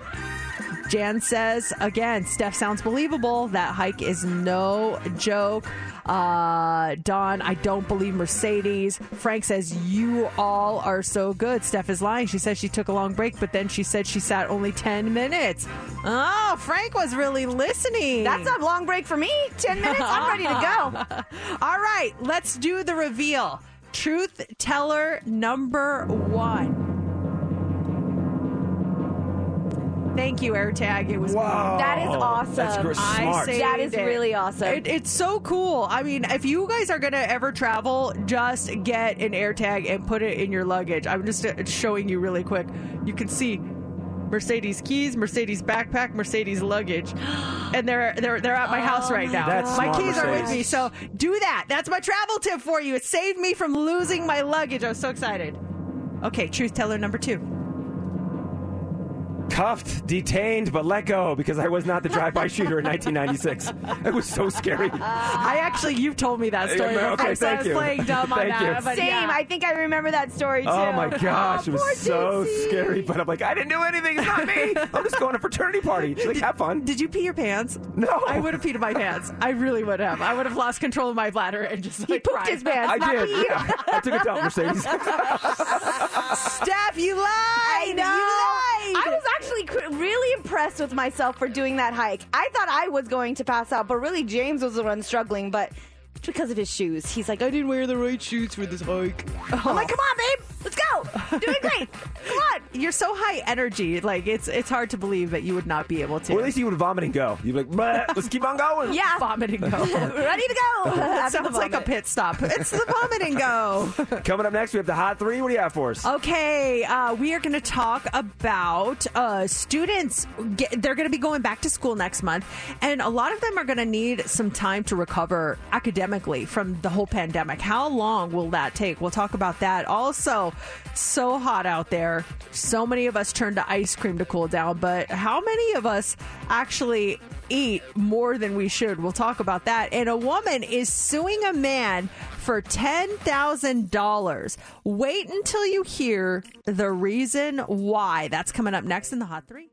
Jan says again, Steph sounds believable. That hike is no joke. Uh, Don, I don't believe Mercedes. Frank says you all are so good. Steph is lying. She says she took a long break, but then she said she sat only ten minutes. Oh, Frank was really listening. That's a long break for me. 10 minutes. I'm ready to go. All right, let's do the reveal. Truth teller number one. Thank you, AirTag. It was me. That is awesome. That's gr- I smart. saved That is it. really awesome. It, it's so cool. I mean, if you guys are going to ever travel, just get an AirTag and put it in your luggage. I'm just uh, showing you really quick. You can see Mercedes keys, Mercedes backpack, Mercedes luggage, and they're they're they're at my house right now. That's my smart, keys are with me, so do that. That's my travel tip for you. It saved me from losing my luggage. I was so excited. Okay, truth teller number two. Cuffed, detained, but let go because I was not the drive-by shooter in 1996. It was so scary. I actually, you've told me that story Yeah, before, okay, so I thank was you. playing dumb on Thank that. you. But Same. yeah. I think I remember that story oh too. Oh my gosh, it was so JC. scary. But I'm like, I didn't do anything. It's not me. I'm just going to a fraternity party. She's like, have fun. Did you pee your pants? No. I would have peed in my pants. I really would have. I would have lost control of my bladder and just He pooped cried. his pants. I not did. me. Yeah. I took a dump, Mercedes. Steph, you lied. I know. You lied. I was actually cr- really impressed with myself for doing that hike. I thought I was going to pass out, but really James was the one struggling. But because of his shoes. He's like, I didn't wear the right shoes for this hike. I'm like, come on, babe, let's go. Doing great. Come on. You're so high energy. Like it's it's hard to believe that you would not be able to. Well, at least you would vomit and go. You'd be like, "Bleh, let's keep on going. Yeah. vomit and go. Ready to go. It sounds like a pit stop. It's the vomit and go. Coming up next, we have the hot three. What do you have for us? Okay, uh, we are going to talk about uh, students. Get, they're going to be going back to school next month, and a lot of them are going to need some time to recover academically from the whole pandemic. How long will that take? We'll talk about that. Also, so hot out there. So many of us turn to ice cream to cool down, but how many of us actually eat more than we should? We'll talk about that. And a woman is suing a man for $10,000. Wait until you hear the reason why. That's coming up next in the Hot Three.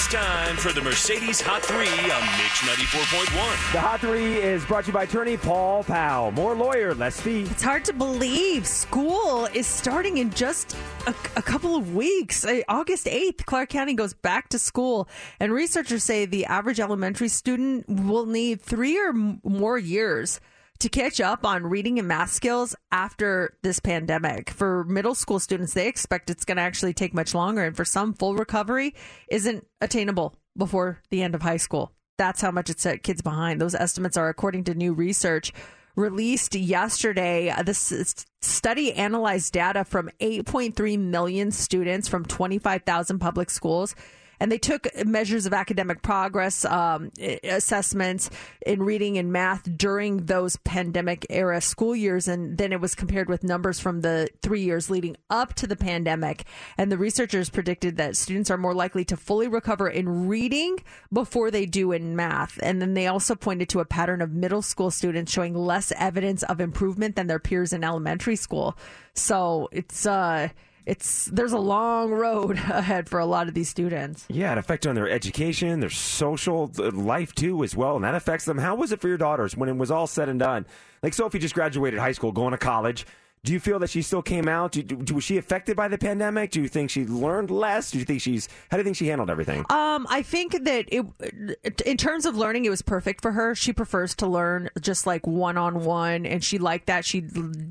It's time for the Mercedes Hot 3 on Mix 94.1. The hot three is brought to you by attorney Paul Powell. More lawyer, less fee. It's hard to believe school is starting in just a, a couple of weeks. Uh, August 8th, Clark County goes back to school, and researchers say the average elementary student will need three or more years to catch up on reading and math skills after this pandemic. For middle school students, they expect it's going to actually take much longer, and for some, full recovery isn't attainable before the end of high school. That's how much it set kids behind. Those estimates are according to new research released yesterday. This study analyzed data from 8.3 million students from 25,000 public schools. And they took measures of academic progress, um, assessments in reading and math during those pandemic era school years. And then it was compared with numbers from the three years leading up to the pandemic. And the researchers predicted that students are more likely to fully recover in reading before they do in math. And then they also pointed to a pattern of middle school students showing less evidence of improvement than their peers in elementary school. So it's, uh, it's there's a long road ahead for a lot of these students. Yeah, it affects on their education, their social life too, as well, and that affects them. How was it for your daughters when it was all said and done? Like Sophie just graduated high school, going to college. Do you feel that she still came out? Do, do, was she affected by the pandemic? Do you think she learned less? Do you think she's? How do you think she handled everything? Um, I think that it, in terms of learning, it was perfect for her. She prefers to learn just like one on one, and she liked that. She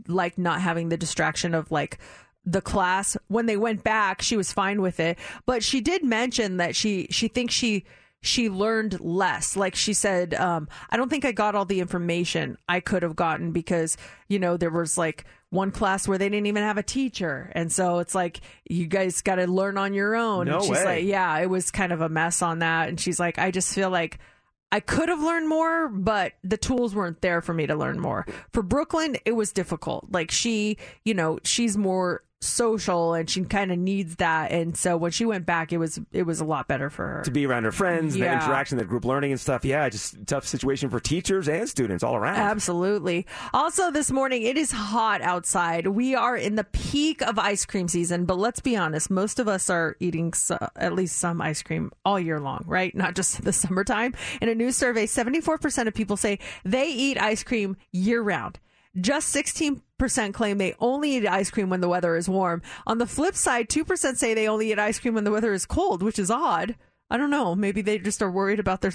liked not having the distraction of like the class. When they went back, she was fine with it, but she did mention that she she thinks she she learned less. Like she said, um, I don't think I got all the information I could have gotten because, you know, there was like one class where they didn't even have a teacher. And so it's like, you guys got to learn on your own. No and she's way. like, yeah, it was kind of a mess on that. And she's like, I just feel like I could have learned more, but the tools weren't there for me to learn more. For Brooklyn, it was difficult. Like she, you know, she's more social and she kind of needs that. And so when she went back, it was it was a lot better for her. To be around her friends, the interaction, the group learning and stuff. Yeah, just tough situation for teachers and students all around. Absolutely. Also, this morning, it is hot outside. We are in the peak of ice cream season, but let's be honest, most of us are eating so, at least some ice cream all year long, right? Not just in the summertime. In a new survey, 74% of people say they eat ice cream year round. Just 16% claim they only eat ice cream when the weather is warm. On the flip side, 2% say they only eat ice cream when the weather is cold, which is odd. I don't know. Maybe they just are worried about their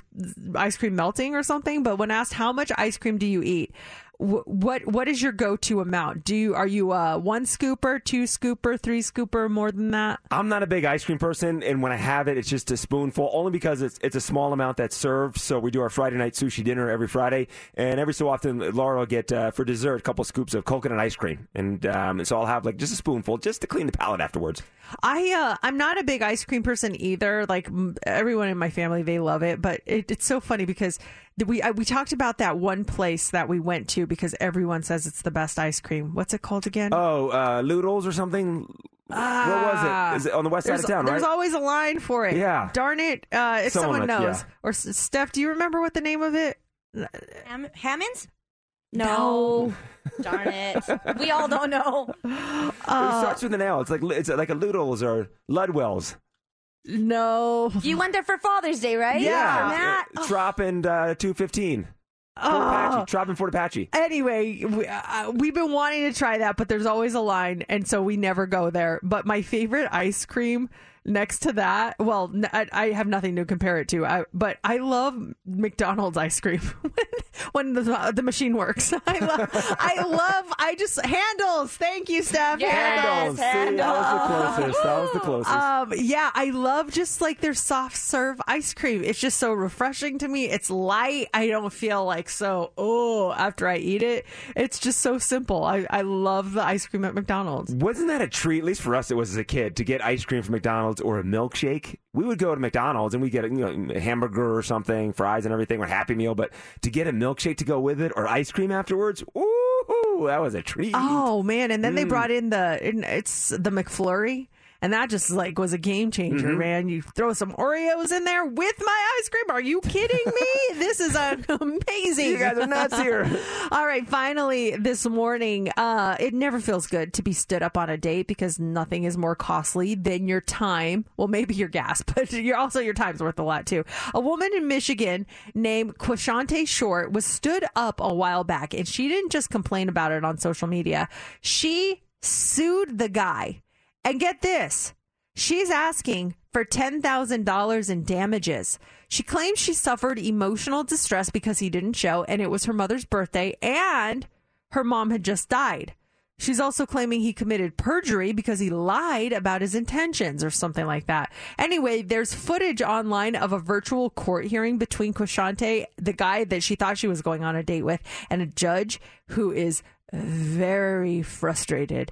ice cream melting or something. But when asked how much ice cream do you eat, what what is your go to amount? Do you are you a one scooper, two scooper, three scooper, more than that? I'm not a big ice cream person, and when I have it, it's just a spoonful, only because it's it's a small amount that's served. So we do our Friday night sushi dinner every Friday, and every so often Laura will get uh, for dessert a couple scoops of coconut ice cream, and um, so I'll have like just a spoonful just to clean the palate afterwards. I uh, I'm not a big ice cream person either. Like everyone in my family, they love it. But it, it's so funny because we I, we talked about that one place that we went to because everyone says it's the best ice cream. What's it called again? Oh, uh, Loodles or something. what was it? Is it on the west side There's, of town, there's always a line for it. Yeah. Darn it. Uh, if Someone someone, knows. yeah. Or Steph, do you remember what the name of it? Ham- Hammonds? No. Darn it. We all don't know. it Uh, starts with an L. It's like it's like a Ludels or Ludwells. No. You went there for Father's Day, right? Yeah. Matt. Uh, Trop and uh, 215. Fort Oh. Apache. Trop and Fort Apache. Anyway, we, uh, we've been wanting to try that, but there's always a line, and so we never go there. But my favorite ice cream next to that, well, I have nothing to compare it to, I, but I love McDonald's ice cream when, when the, the machine works. I love, I love, I just Handel's. Thank you, Steph. Handel's. See, that was the closest. That was the closest. Um, yeah, I love just like their soft serve ice cream. It's just so refreshing to me. It's light. I don't feel like so oh after I eat it. It's just so simple. I, I love the ice cream at McDonald's. Wasn't that a treat? At least for us, it was as a kid to get ice cream from McDonald's or a milkshake. We would go to McDonald's and we get a, you know, a hamburger or something, fries and everything, or Happy Meal. But to get a milkshake to go with it or ice cream afterwards, ooh, that was a treat. Oh man! And then they Mm. brought in the it's the McFlurry. And that just like was a game changer, Mhm. man. You throw some Oreos in there with my ice cream. Are you kidding me? this is amazing. You guys are nuts here. All right, finally this morning, uh, it never feels good to be stood up on a date because nothing is more costly than your time. Well, maybe your gas, but you're also your time's worth a lot too. A woman in Michigan named Quashante Short was stood up a while back, and she didn't just complain about it on social media. She sued the guy. And get this, she's asking for $10,000 in damages. She claims she suffered emotional distress because he didn't show, and it was her mother's birthday, and her mom had just died. She's also claiming he committed perjury because he lied about his intentions or something like that. Anyway, there's footage online of a virtual court hearing between Quashante, the guy that she thought she was going on a date with, and a judge who is very frustrated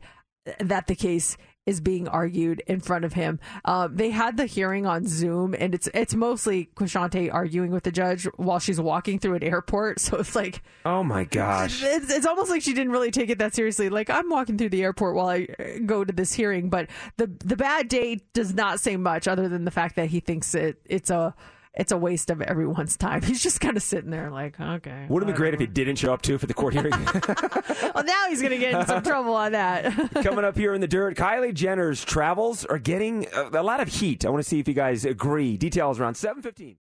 that the case is being argued in front of him. Um, they had the hearing on Zoom, and it's it's mostly Quashante arguing with the judge while she's walking through an airport. So it's like Oh my gosh. it's, it's almost like she didn't really take it that seriously. Like I'm walking through the airport while I uh, go to this hearing, but the the bad day does not say much other than the fact that he thinks it it's a it's a waste of everyone's time. He's just kind of sitting there like, okay. Wouldn't it be great if he didn't show up too for the court hearing? Well, now he's gonna get in some trouble on that. Coming up here in the dirt, Kylie Jenner's travels are getting a, a lot of heat. I want to see if you guys agree. Details around 7:15.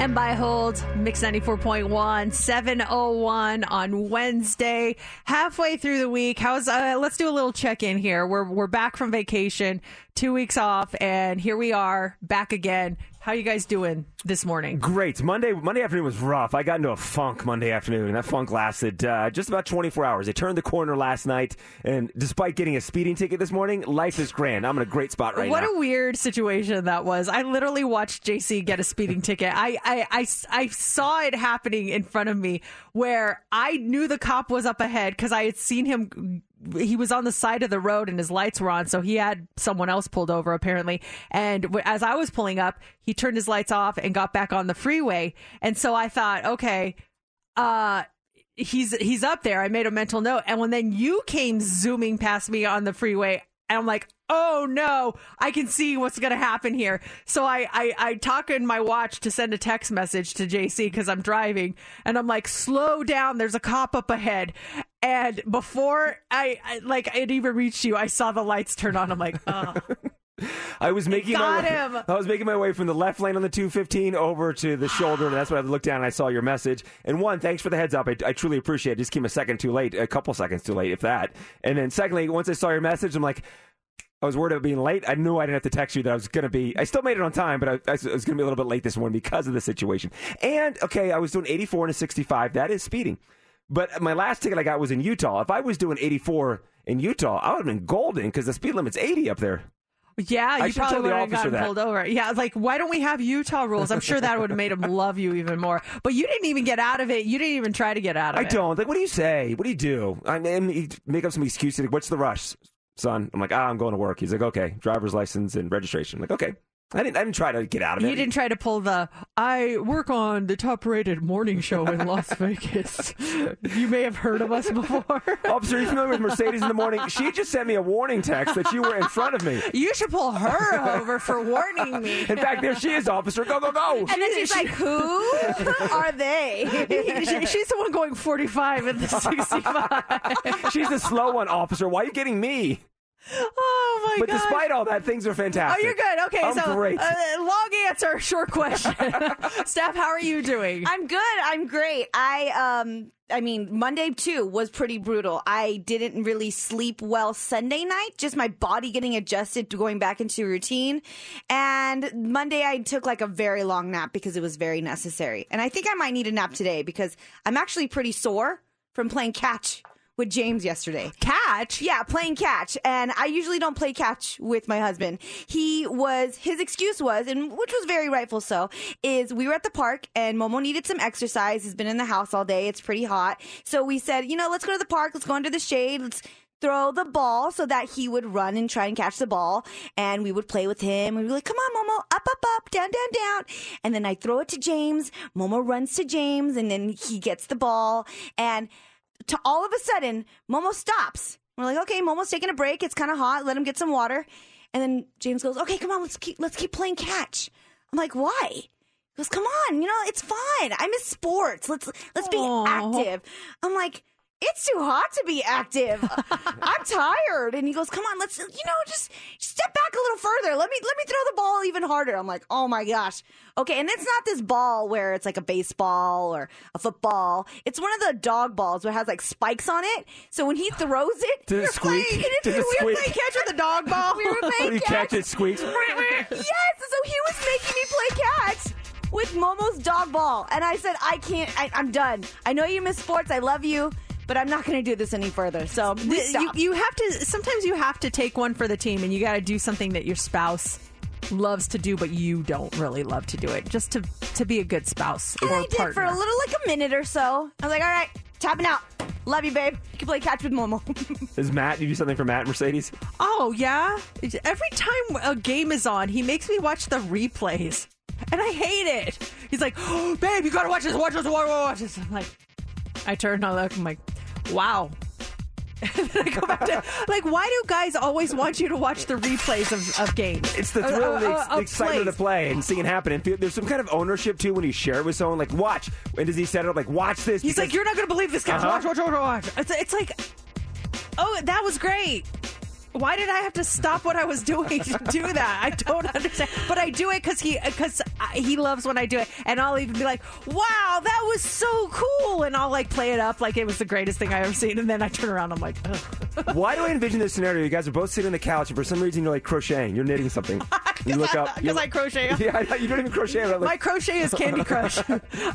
And by hold, Mix 94.1, 701 on Wednesday, halfway through the week. How's, uh, let's do a little check in here. We're, we're back from vacation, two weeks off, and here we are back again. How you guys doing this morning? Great. Monday Monday afternoon was rough. I got into a funk Monday afternoon, and that funk lasted uh, just about 24 hours. I turned the corner last night, and despite getting a speeding ticket this morning, life is grand. I'm in a great spot right what now. What a weird situation that was. I literally watched JC get a speeding ticket. I, I, I, I saw it happening in front of me where I knew the cop was up ahead because I had seen him. He was on the side of the road and his lights were on, so he had someone else pulled over apparently. And as I was pulling up, he turned his lights off and got back on the freeway. And so I thought, okay, uh, he's he's up there. I made a mental note, and when then you came zooming past me on the freeway, and I'm like, oh no, I can see what's gonna happen here. So I I, I talk in my watch to send a text message to JC because I'm driving, and I'm like, slow down. There's a cop up ahead. And before I, I like it even reached you, I saw the lights turn on. I'm like, oh. I was making my way, him. I was making my way from the left lane on the 215 over to the shoulder, and that's when I looked down and I saw your message. And one, thanks for the heads up. I, I truly appreciate it. Just came a second too late, a couple seconds too late, if that. And then secondly, once I saw your message, I'm like. I was worried about being late. I knew I didn't have to text you that I was going to be. I still made it on time, but I, I was going to be a little bit late this morning because of the situation. And okay, I was doing 84 and a 65. That is speeding. But my last ticket I got was in Utah. If I was doing 84 in Utah, I would have been golden because the speed limit's 80 up there. Yeah, you tell probably would have gotten that. pulled over. Yeah, like why don't we have Utah rules? I'm sure that would have made him love you even more. But you didn't even get out of it. You didn't even try to get out of I it. I don't. Like, what do you say? What do you do? I mean, make up some excuse. Like, what's the rush, son? I'm like, ah, I'm going to work. He's like, okay, driver's license and registration. I'm like, okay. I didn't. I didn't try to get out of it. You didn't try to pull the I work on the top rated morning show in Las Vegas. you may have heard of us before. Officer, are you familiar with Mercedes in the morning? She just sent me a warning text that you were in front of me. You should pull her over for warning me. In fact, there she is, officer. Go, go, go. And then she's like, "Who are they?" She- she's the one going 45 in the 65. She's the slow one, officer. Why are you getting me? Oh my god! But gosh. despite all that, things are fantastic. Oh, you're good. Okay, I'm so great. Uh, long answer, short question. Steph, how are you doing? I'm good. I'm great. I um I mean Monday too was pretty brutal. I didn't really sleep well Sunday night, just my body getting adjusted to going back into routine. And Monday I took like a very long nap because it was very necessary. And I think I might need a nap today because I'm actually pretty sore from playing catch with James yesterday. Catch? Yeah, playing catch. And I usually don't play catch with my husband. He was, his excuse was, and which was very rightful so, is we were at the park and Momo needed some exercise. He's been in the house all day. It's pretty hot. So we said, you know, let's go to the park. Let's go under the shade. Let's throw the ball so that he would run and try and catch the ball. And we would play with him. We'd be like, come on, Momo, up, up, up, down, down, down. And then I throw it to James. Momo runs to James and then he gets the ball. And to all of a sudden, Momo stops. We're like, okay, Momo's taking a break. It's kind of hot. Let him get some water. And then James goes, okay, come on, let's keep let's keep playing catch. I'm like, why? He goes, come on, you know, it's fun. I miss sports. Let's let's be Aw. active. I'm like, it's too hot to be active. I'm tired. And he goes, come on, let's you know, just step back a little further. Let me let me throw the ball even harder. I'm like, oh my gosh. Okay, and it's not this ball where it's like a baseball or a football. It's one of the dog balls where it has like spikes on it. So when he throws it, Does it squeak? playing- Does it we were playing catch with the dog ball. we were playing you catch. catch it, squeaks. yes, so he was making me play catch with Momo's dog ball, and I said, I can't. I, I'm done. I know you miss sports. I love you. But I'm not going to do this any further. So we you, you have to sometimes you have to take one for the team and you got to do something that your spouse loves to do but you don't really love to do it just to to be a good spouse and or I did partner. for a little, like a minute or so. I was like, all right, tapping out. Love you, babe. You can play catch with Momo. Is Matt? You do something for Matt Mercedes? Oh yeah. Every time a game is on, he makes me watch the replays, and I hate it. He's like, oh, "Babe, you gotta watch this. Watch this. Watch, watch this." I'm like, I turn, I look, I'm like, "Wow." and then I go back to like, why do guys always want you to watch the replays of, of games? It's the thrill, of- of the, ex- of the excitement of the play and seeing it happen. And feel, there's some kind of ownership too when you share it with someone. Like, watch. And does he set it up like, watch this? He's because- like, you're not going to believe this, guys. Uh-huh. Watch, watch, watch, watch. It's, it's like, oh, that was great. Why did I have to stop what I was doing to do that? I don't understand. But I do it because he because he loves when I do it, and I'll even be like, "Wow, that was so cool," and I'll like play it up like it was the greatest thing I ever seen, and then I turn around, I'm like, Ugh. Why do I envision this scenario? You guys are both sitting on the couch, and for some reason you're like crocheting. You're knitting something. you look up because I crochet. Yeah, you don't even crochet. But My crochet is Candy Crush.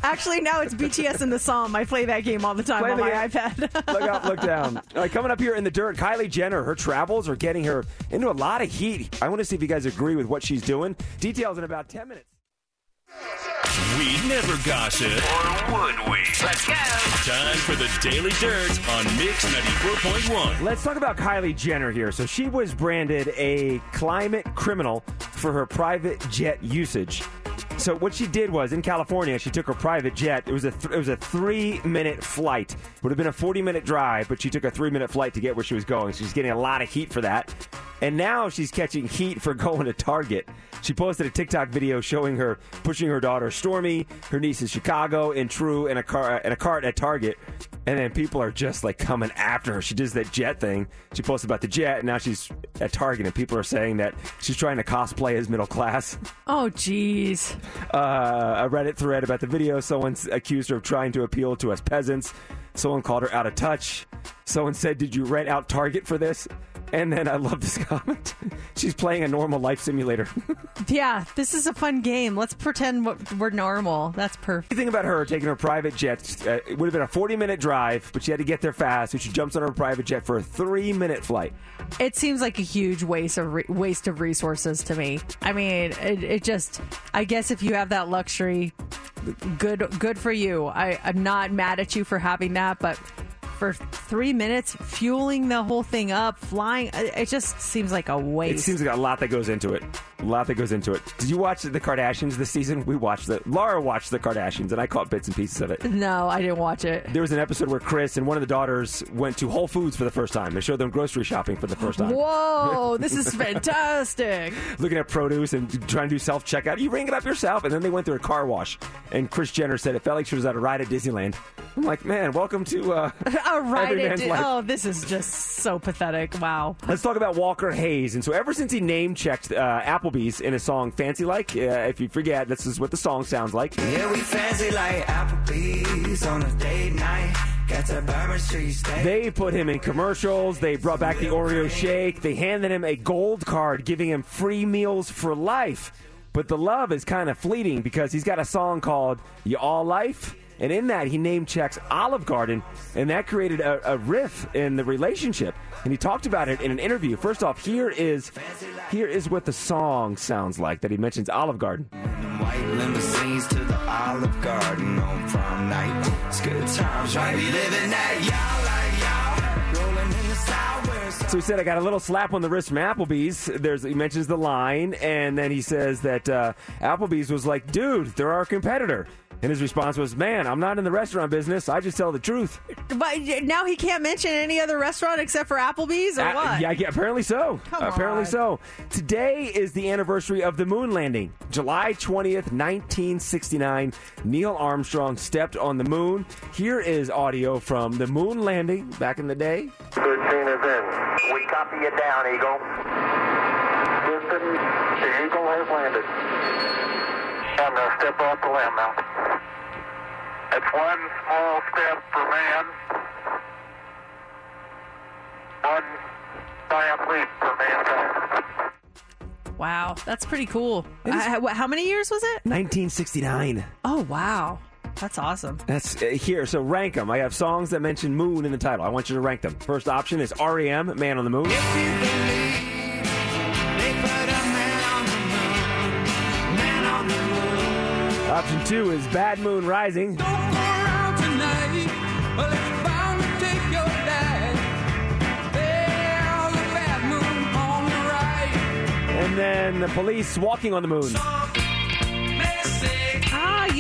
Actually, now it's BTS in the SEOM. I play that game all the time Play on the my game. iPad. look up, look down. All right, coming up here in the dirt, Kylie Jenner. Her travels are getting her into a lot of heat. I want to see if you guys agree with what she's doing. Details in about ten minutes. We never gossip. Or would we? Let's go. Time for the Daily Dirt on Mix 94.1. Let's talk about Kylie Jenner here. So she was branded a climate criminal for her private jet usage. So what she did was in California, she took her private jet. It was a th- it was a three minute flight. Would have been a forty minute drive, but she took a three minute flight to get where she was going. She's getting a lot of heat for that. And now she's catching heat for going to Target. She posted a TikTok video showing her pushing her daughter Stormi, her niece in Chicago, and True in a car in a cart at Target. And then people are just like coming after her. She does that jet thing. She posted about the jet, and now she's at Target, and people are saying that she's trying to cosplay as middle class. oh, jeez. Uh, a Reddit thread about the video. Someone's accused her of trying to appeal to us peasants. Someone called her out of touch. Someone said, "Did you rent out Target for this?" And then I love this comment. She's playing a normal life simulator. Yeah, this is a fun game. Let's pretend we're normal. That's perfect. The thing about her taking her private jet, uh, it would have been a 40 minute drive, but she had to get there fast, so she jumps on her private jet for a three minute flight. It seems like a huge waste of re- waste of resources to me. I mean, it, it just. I guess if you have that luxury, good good for you. I, I'm not mad at you for having that, but for three minutes, fueling the whole thing up, flying, it it just seems like a waste. It seems like a lot that goes into it. A lot that goes into it. Did you watch the Kardashians this season? We watched the Laura watched the Kardashians, and I caught bits and pieces of it. No, I didn't watch it. There was an episode where Kris and one of the daughters went to Whole Foods for the first time. They showed them grocery shopping for the first time. Whoa, this is fantastic. Looking at produce and trying to do self checkout. You ring it up yourself. And then they went through a car wash. And Kris Jenner said it felt like she was at a ride at Disneyland. I'm like, man, welcome to uh, A ride every man's life. Oh, this is just so pathetic. Wow. Let's talk about Walker Hayes. And so, ever since he name checked uh, Applebee's in a song Fancy Like, uh, if you forget, this is what the song sounds like. Yeah, we fancy like Applebee's on a date night. Got that Bourbon Street. They put him in commercials. They brought back the Oreo shake. They handed him a gold card giving him free meals for life. But the love is kind of fleeting because he's got a song called Y'all Life. And in that, he name checks Olive Garden, and that created a, a riff in the relationship. And he talked about it in an interview. First off, here is here is what the song sounds like that he mentions Olive Garden. White limousines to the Olive Garden on prom night. It's good times, right? We living that y'all like y'all. Rolling in the Southwest. So he said, I got a little slap on the wrist from Applebee's. There's, he mentions the line, and then he says that uh, Applebee's was like, dude, they're our competitor. And his response was, man, I'm not in the restaurant business. I just tell the truth. But now he can't mention any other restaurant except for Applebee's or Uh, what? yeah, yeah, apparently so. Come apparently on. so. Today is the anniversary of the moon landing. July 20th, 1969. Neil Armstrong stepped on the moon. Here is audio from the moon landing back in the day. 13 is in. We copy you down, Eagle. Houston, the Eagle has landed. I'm going to step off the land now. It's one small step for man, one giant leap for mankind. Wow, that's pretty cool. I- I- how many years was it? 1969. Oh, wow. That's awesome. That's uh, here. So rank them. I have songs that mention moon in the title. I want you to rank them. First option is REM, Man on the Moon. Option two is Bad Moon Rising. And then the police walking on the moon.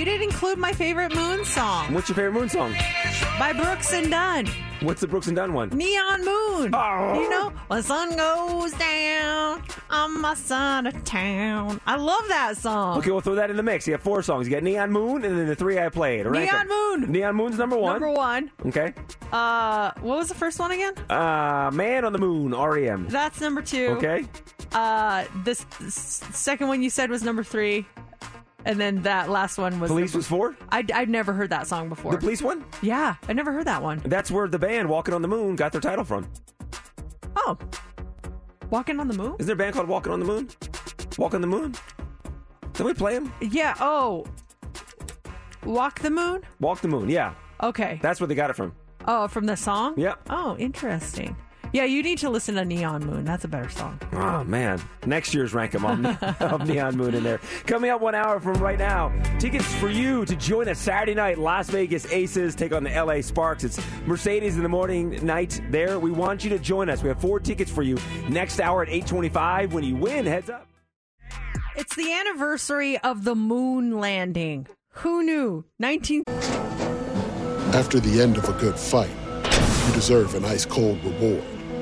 You didn't include my favorite Moon song What's your favorite moon song? by Brooks and Dunn. What's the Brooks and Dunn one? Neon Moon. Oh. You know, when the sun goes down on my side of town. I love that song. Okay, we'll throw that in the mix. You have four songs. You got Neon Moon and then the three I played. Rank Neon. Moon. Neon Moon's number one. Number one. Okay. Uh, what was the first one again? Uh, Man on the Moon, REM. That's number two. Okay. Uh, this, this second one you said was number three, and then that last one was. Police was four? I'd, I'd never heard that song before. The police one? Yeah, I never heard that one. That's where the band Walking on the Moon got their title from. Oh, Walking on the Moon. Is there a band called Walking on the Moon? Walk on the Moon? Did we play them? Yeah. Oh, Walk the Moon. Walk the Moon, yeah. Okay. That's where they got it from. Oh, from the song. Yep. Oh, interesting. Yeah, you need to listen to Neon Moon. That's a better song. Oh man, next year's rank 'em on of Neon Moon in there. Coming up one hour from right now, tickets for you to join us Saturday night. Las Vegas Aces take on the LA Sparks. It's Mercedes in the morning night there. We want you to join us. We have four tickets for you next hour at eight twenty-five. When you win, heads up. It's the anniversary of the moon landing. Who knew? 19. After the end of a good fight, you deserve an ice cold reward.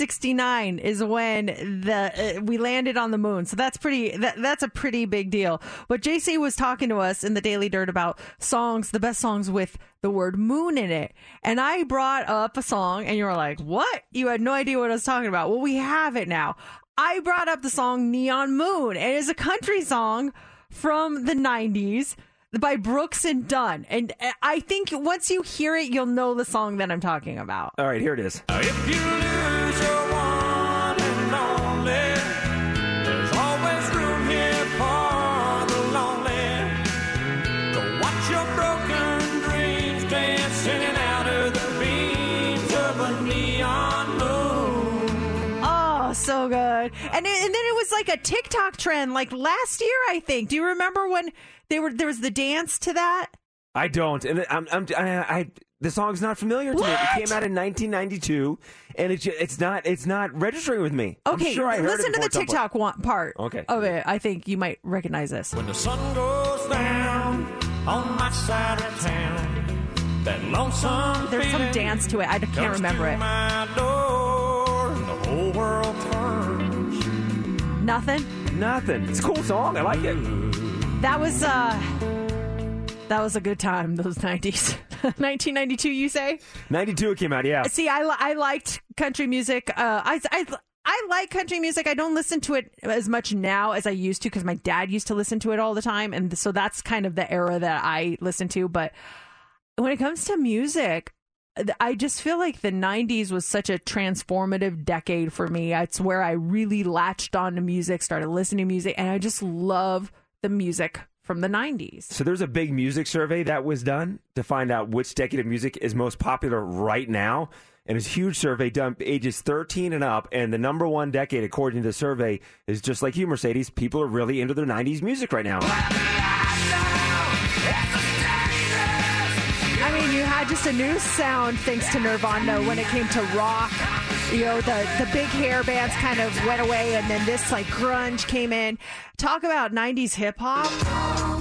1969 is when the uh, we landed on the moon. So that's pretty. That, that's a pretty big deal. But JC was talking to us in the Daily Dirt about songs, the best songs with the word moon in it, and I brought up a song, and you were like, "What? You had no idea what I was talking about." Well, we have it now. I brought up the song "Neon Moon." It is a country song from the 90s by Brooks and Dunn. And uh, I think once you hear it, you'll know the song that I'm talking about. All right, here it is. So good. And, it, and then it was like a TikTok trend like last year, I think. Do you remember when they were there was the dance to that? I don't, and I'm, I'm I, I the song's not familiar to me. It came out in 1992, and it's it's not it's not registering with me. I'm Okay, sure I heard listen it to the before at some point. TikTok one, part Okay. of it. I think you might recognize this. When the sun goes down on my side of town, that lonesome There's some feeling dance to it. I can't comes remember to it. Nothing. Nothing. It's a cool song. I like it. That was uh that was a good time. Those 90s, 1992. You say? 92 it came out. Yeah. See, I, li- I liked country music. Uh, I, I, I like country music. I don't listen to it as much now as I used to because my dad used to listen to it all the time. And so that's kind of the era that I listen to. But when it comes to music, I just feel like the 90s was such a transformative decade for me. It's where I really latched on to music, started listening to music, and I just love the music from the 90s. So there's a big music survey that was done to find out which decade of music is most popular right now. And it's a huge survey done ages 13 and up. And the number one decade, according to the survey, is just like you, Mercedes. People are really into their 90s music right now. Just a new sound thanks to Nirvana when it came to rock. You know, the, the big hair bands kind of went away, and then this like grunge came in. Talk about '90s hip hop.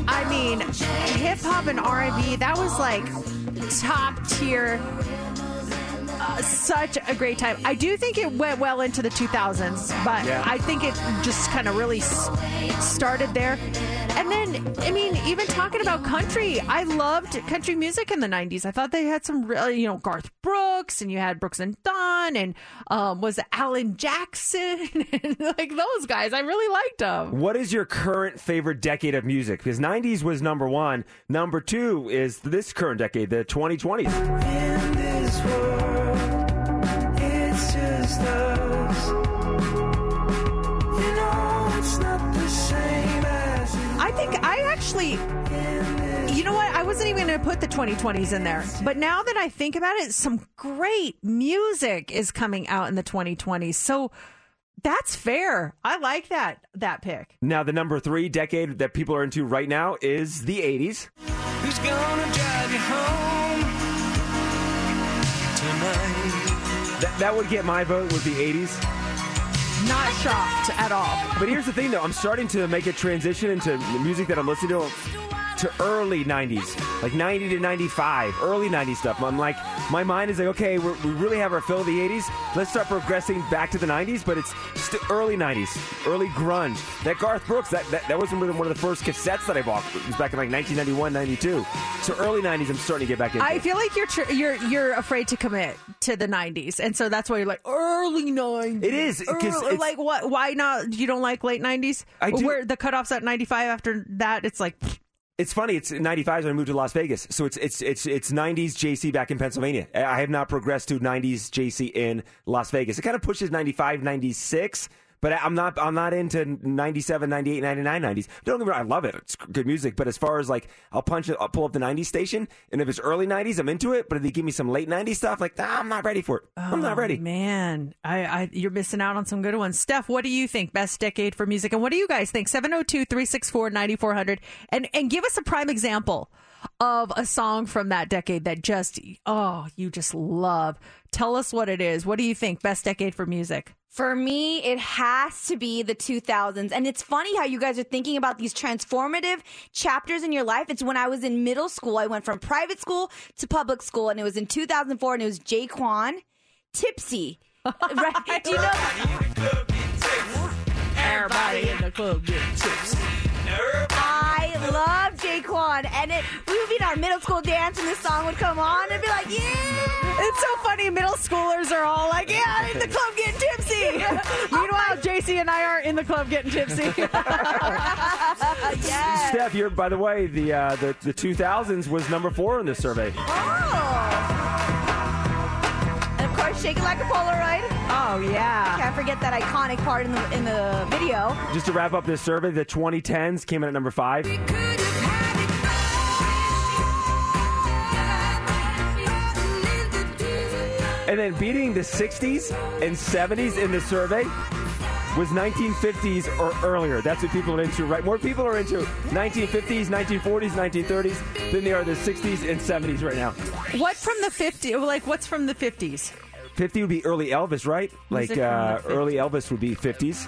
I mean, hip hop and R&B. That was like top tier. Uh, such a great time. I do think it went well into the 2000s, but Yeah. I think it just kind of really s- started there. And then, I mean, even talking about country, I loved country music in the 90s. I thought they had some really, you know, Garth Brooks, and you had Brooks and Dunn, and um, was Alan Jackson, and like those guys. I really liked them. What is your current favorite decade of music? Because 90s was number one. Number two is this current decade, the 2020s. In this world, it's just us. You know, it's not the same as you I think I actually, you know what? I wasn't even going to put the 2020s in there. But now that I think about it, some great music is coming out in the 2020s. So that's fair. I like that that pick. Now, the number three decade that people are into right now is the 80s. Who's gonna drive you home tonight? That, that would get my vote, would be 80s. Not shocked at all. But here's the thing, though. I'm starting to make a transition into the music that I'm listening to to early 90s, like 90 to 95, early 90s stuff. I'm like, my mind is like, okay, we're, we really have our fill of the 80s. Let's start progressing back to the 90s, but it's still early 90s, early grunge. That Garth Brooks, that, that, that was one of the first cassettes that I bought. It was back in like 1991, 92. So early 90s, I'm starting to get back into. I feel like you're tr- you're you're afraid to commit to the 90s, and so that's why you're like early 90s. It is, Early- like what? Why not? You don't like late 90s? I do. Where the cutoffs at 95 after that, it's like It's funny. It's 95 when I moved to Las Vegas. So it's it's it's it's 90s JC back in Pennsylvania. I have not progressed to 90s JC in Las Vegas. It kind of pushes 95, 96. But I'm not I'm not into 97, 98, 99, 90s. Don't get me wrong, I love it. It's good music. But as far as like, I'll punch it, I'll pull up the 90s station. And if it's early 90s, I'm into it. But if they give me some late 90s stuff, like, nah, I'm not ready for it. I'm not Oh, ready. Man, I, I you're missing out on some good ones. Steph, what do you think? Best decade for music, and what do you guys think? 702-364-9400. and and give us a prime example of a song from that decade that just oh you just love. Tell us what it is. What do you think? Best decade for music. For me, it has to be the 2000s. And it's funny how you guys are thinking about these transformative chapters in your life. It's when I was in middle school. I went from private school to public school, and it was in 2004, and it was Jay J-Kwon, Tipsy. right? Do you know? Everybody in the club getting tipsy. I love J-Kwon, and it we would be in our middle school dance, and this song would come on, and be like, yeah. It's so funny. Middle schoolers are all like, "Yeah, I'm in the club getting tipsy." Meanwhile, JC and I are in the club getting tipsy. yes. Steph, you're by the way, the uh, the the 2000s was number four in this survey. And of course, shake it like a Polaroid. Oh yeah. Can't forget that iconic part in the in the video. Just to wrap up this survey, the 2010s came in at number five. And then beating the 60s and 70s in the survey was 1950s or earlier. That's what people are into, right? More people are into 1950s, 1940s, 1930s than they are the 60s and 70s right now. what from the 50s? Like, what's from the 50s? 50 would be early Elvis, right? Like uh, early Elvis would be 50s.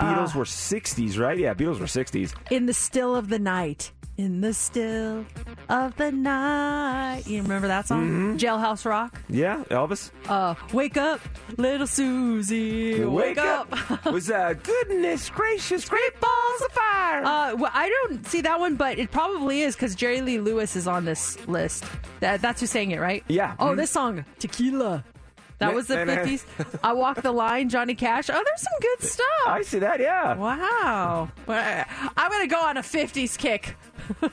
Beatles Uh, were 60s, right? Yeah, Beatles were 60s. In the still of the night. In the still of the night. You remember that song? Mhm. Jailhouse Rock. Yeah, Elvis. Uh, wake up, little Susie. Wake, up. was uh, goodness gracious, great balls of fire. Uh, well, I don't see that one, but it probably is because Jerry Lee Lewis is on this list. That, that's who sang it, right? Yeah. Oh, Mhm. this song, Tequila. That was the na- na- 50s. I Walk the Line, Johnny Cash. Oh, there's some good stuff. I see that, yeah. Wow. But I- I'm going to go on a 50s kick.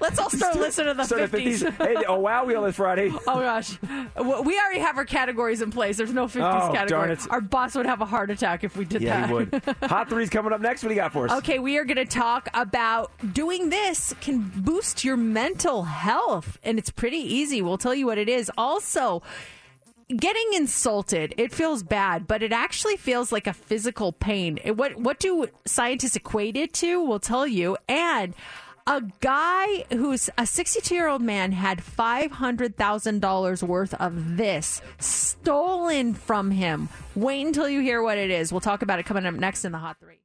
Let's all start listening to the Start at 50s. Hey, oh wow, wheel this Friday. Oh gosh, we already have our categories in place. There's no 50s Oh, category. darn it. Our boss would have a heart attack if we did Yeah, that. he would. Hot three's coming up next. What do you got for us? Okay, we are going to talk about doing this can boost your mental health, and it's pretty easy. We'll tell you what it is. Also, getting insulted, it feels bad, but it actually feels like a physical pain. It- what what do scientists equate it to? We'll tell you. And a guy who's a 62 year old man had $500,000 worth of this stolen from him. Wait until you hear what it is. We'll talk about it coming up next in the Hot Three.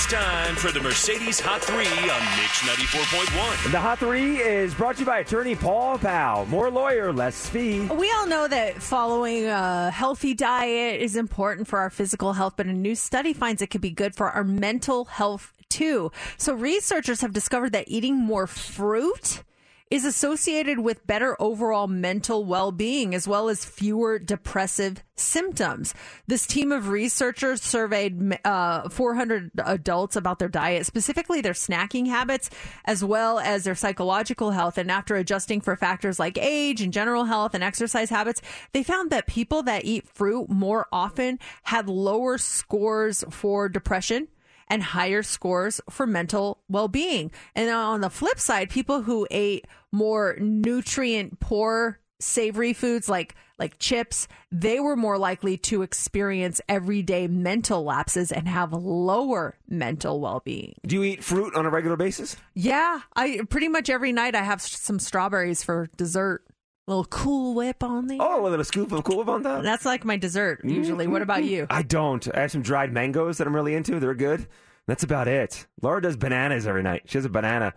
It's time for the Mercedes Hot 3 on Mix 94.1. The Hot Three is brought to you by attorney Paul Powell. More lawyer, less fee. We all know that following a healthy diet is important for our physical health, but a new study finds it could be good for our mental health too. So researchers have discovered that eating more fruit is associated with better overall mental well-being as well as fewer depressive symptoms. This team of researchers surveyed uh, 400 adults about their diet, specifically their snacking habits, as well as their psychological health. And after adjusting for factors like age and general health and exercise habits, they found that people that eat fruit more often had lower scores for depression and higher scores for mental well-being. And on the flip side, people who ate more nutrient poor savory foods like like chips, they were more likely to experience everyday mental lapses and have lower mental well-being. Do you eat fruit on a regular basis? Yeah, I pretty much every night I have some strawberries for dessert. Little Cool Whip on there. Oh, a little scoop of Cool Whip on top. That's like my dessert mm-hmm. usually. What about you? I don't. I have some dried mangoes that I'm really into. They're good. That's about it. Laura does bananas every night. She has a banana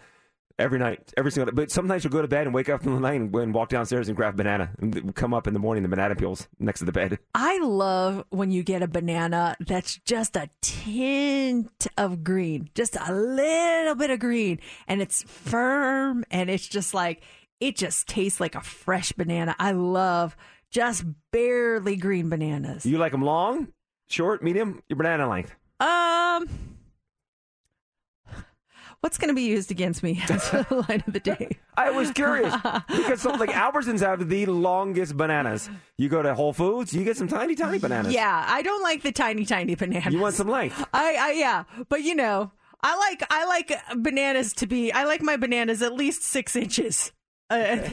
every night, every single. But sometimes she'll go to bed and wake up in the night and, and walk downstairs and grab a banana and come up in the morning. The banana peels next to the bed. I love when you get a banana that's just a tint of green, just a little bit of green, and it's firm and it's just like, it just tastes like a fresh banana. I love just barely green bananas. You like them long, short, medium? Your banana length. Um, what's going to be used against me as the line of the day? I was curious because something like Albertsons have the longest bananas. You go to Whole Foods, you get some tiny, tiny bananas. Yeah, I don't like the tiny, tiny bananas. You want some length. I, I yeah, but you know, I like I like bananas to be. I like my bananas at least six inches. Uh,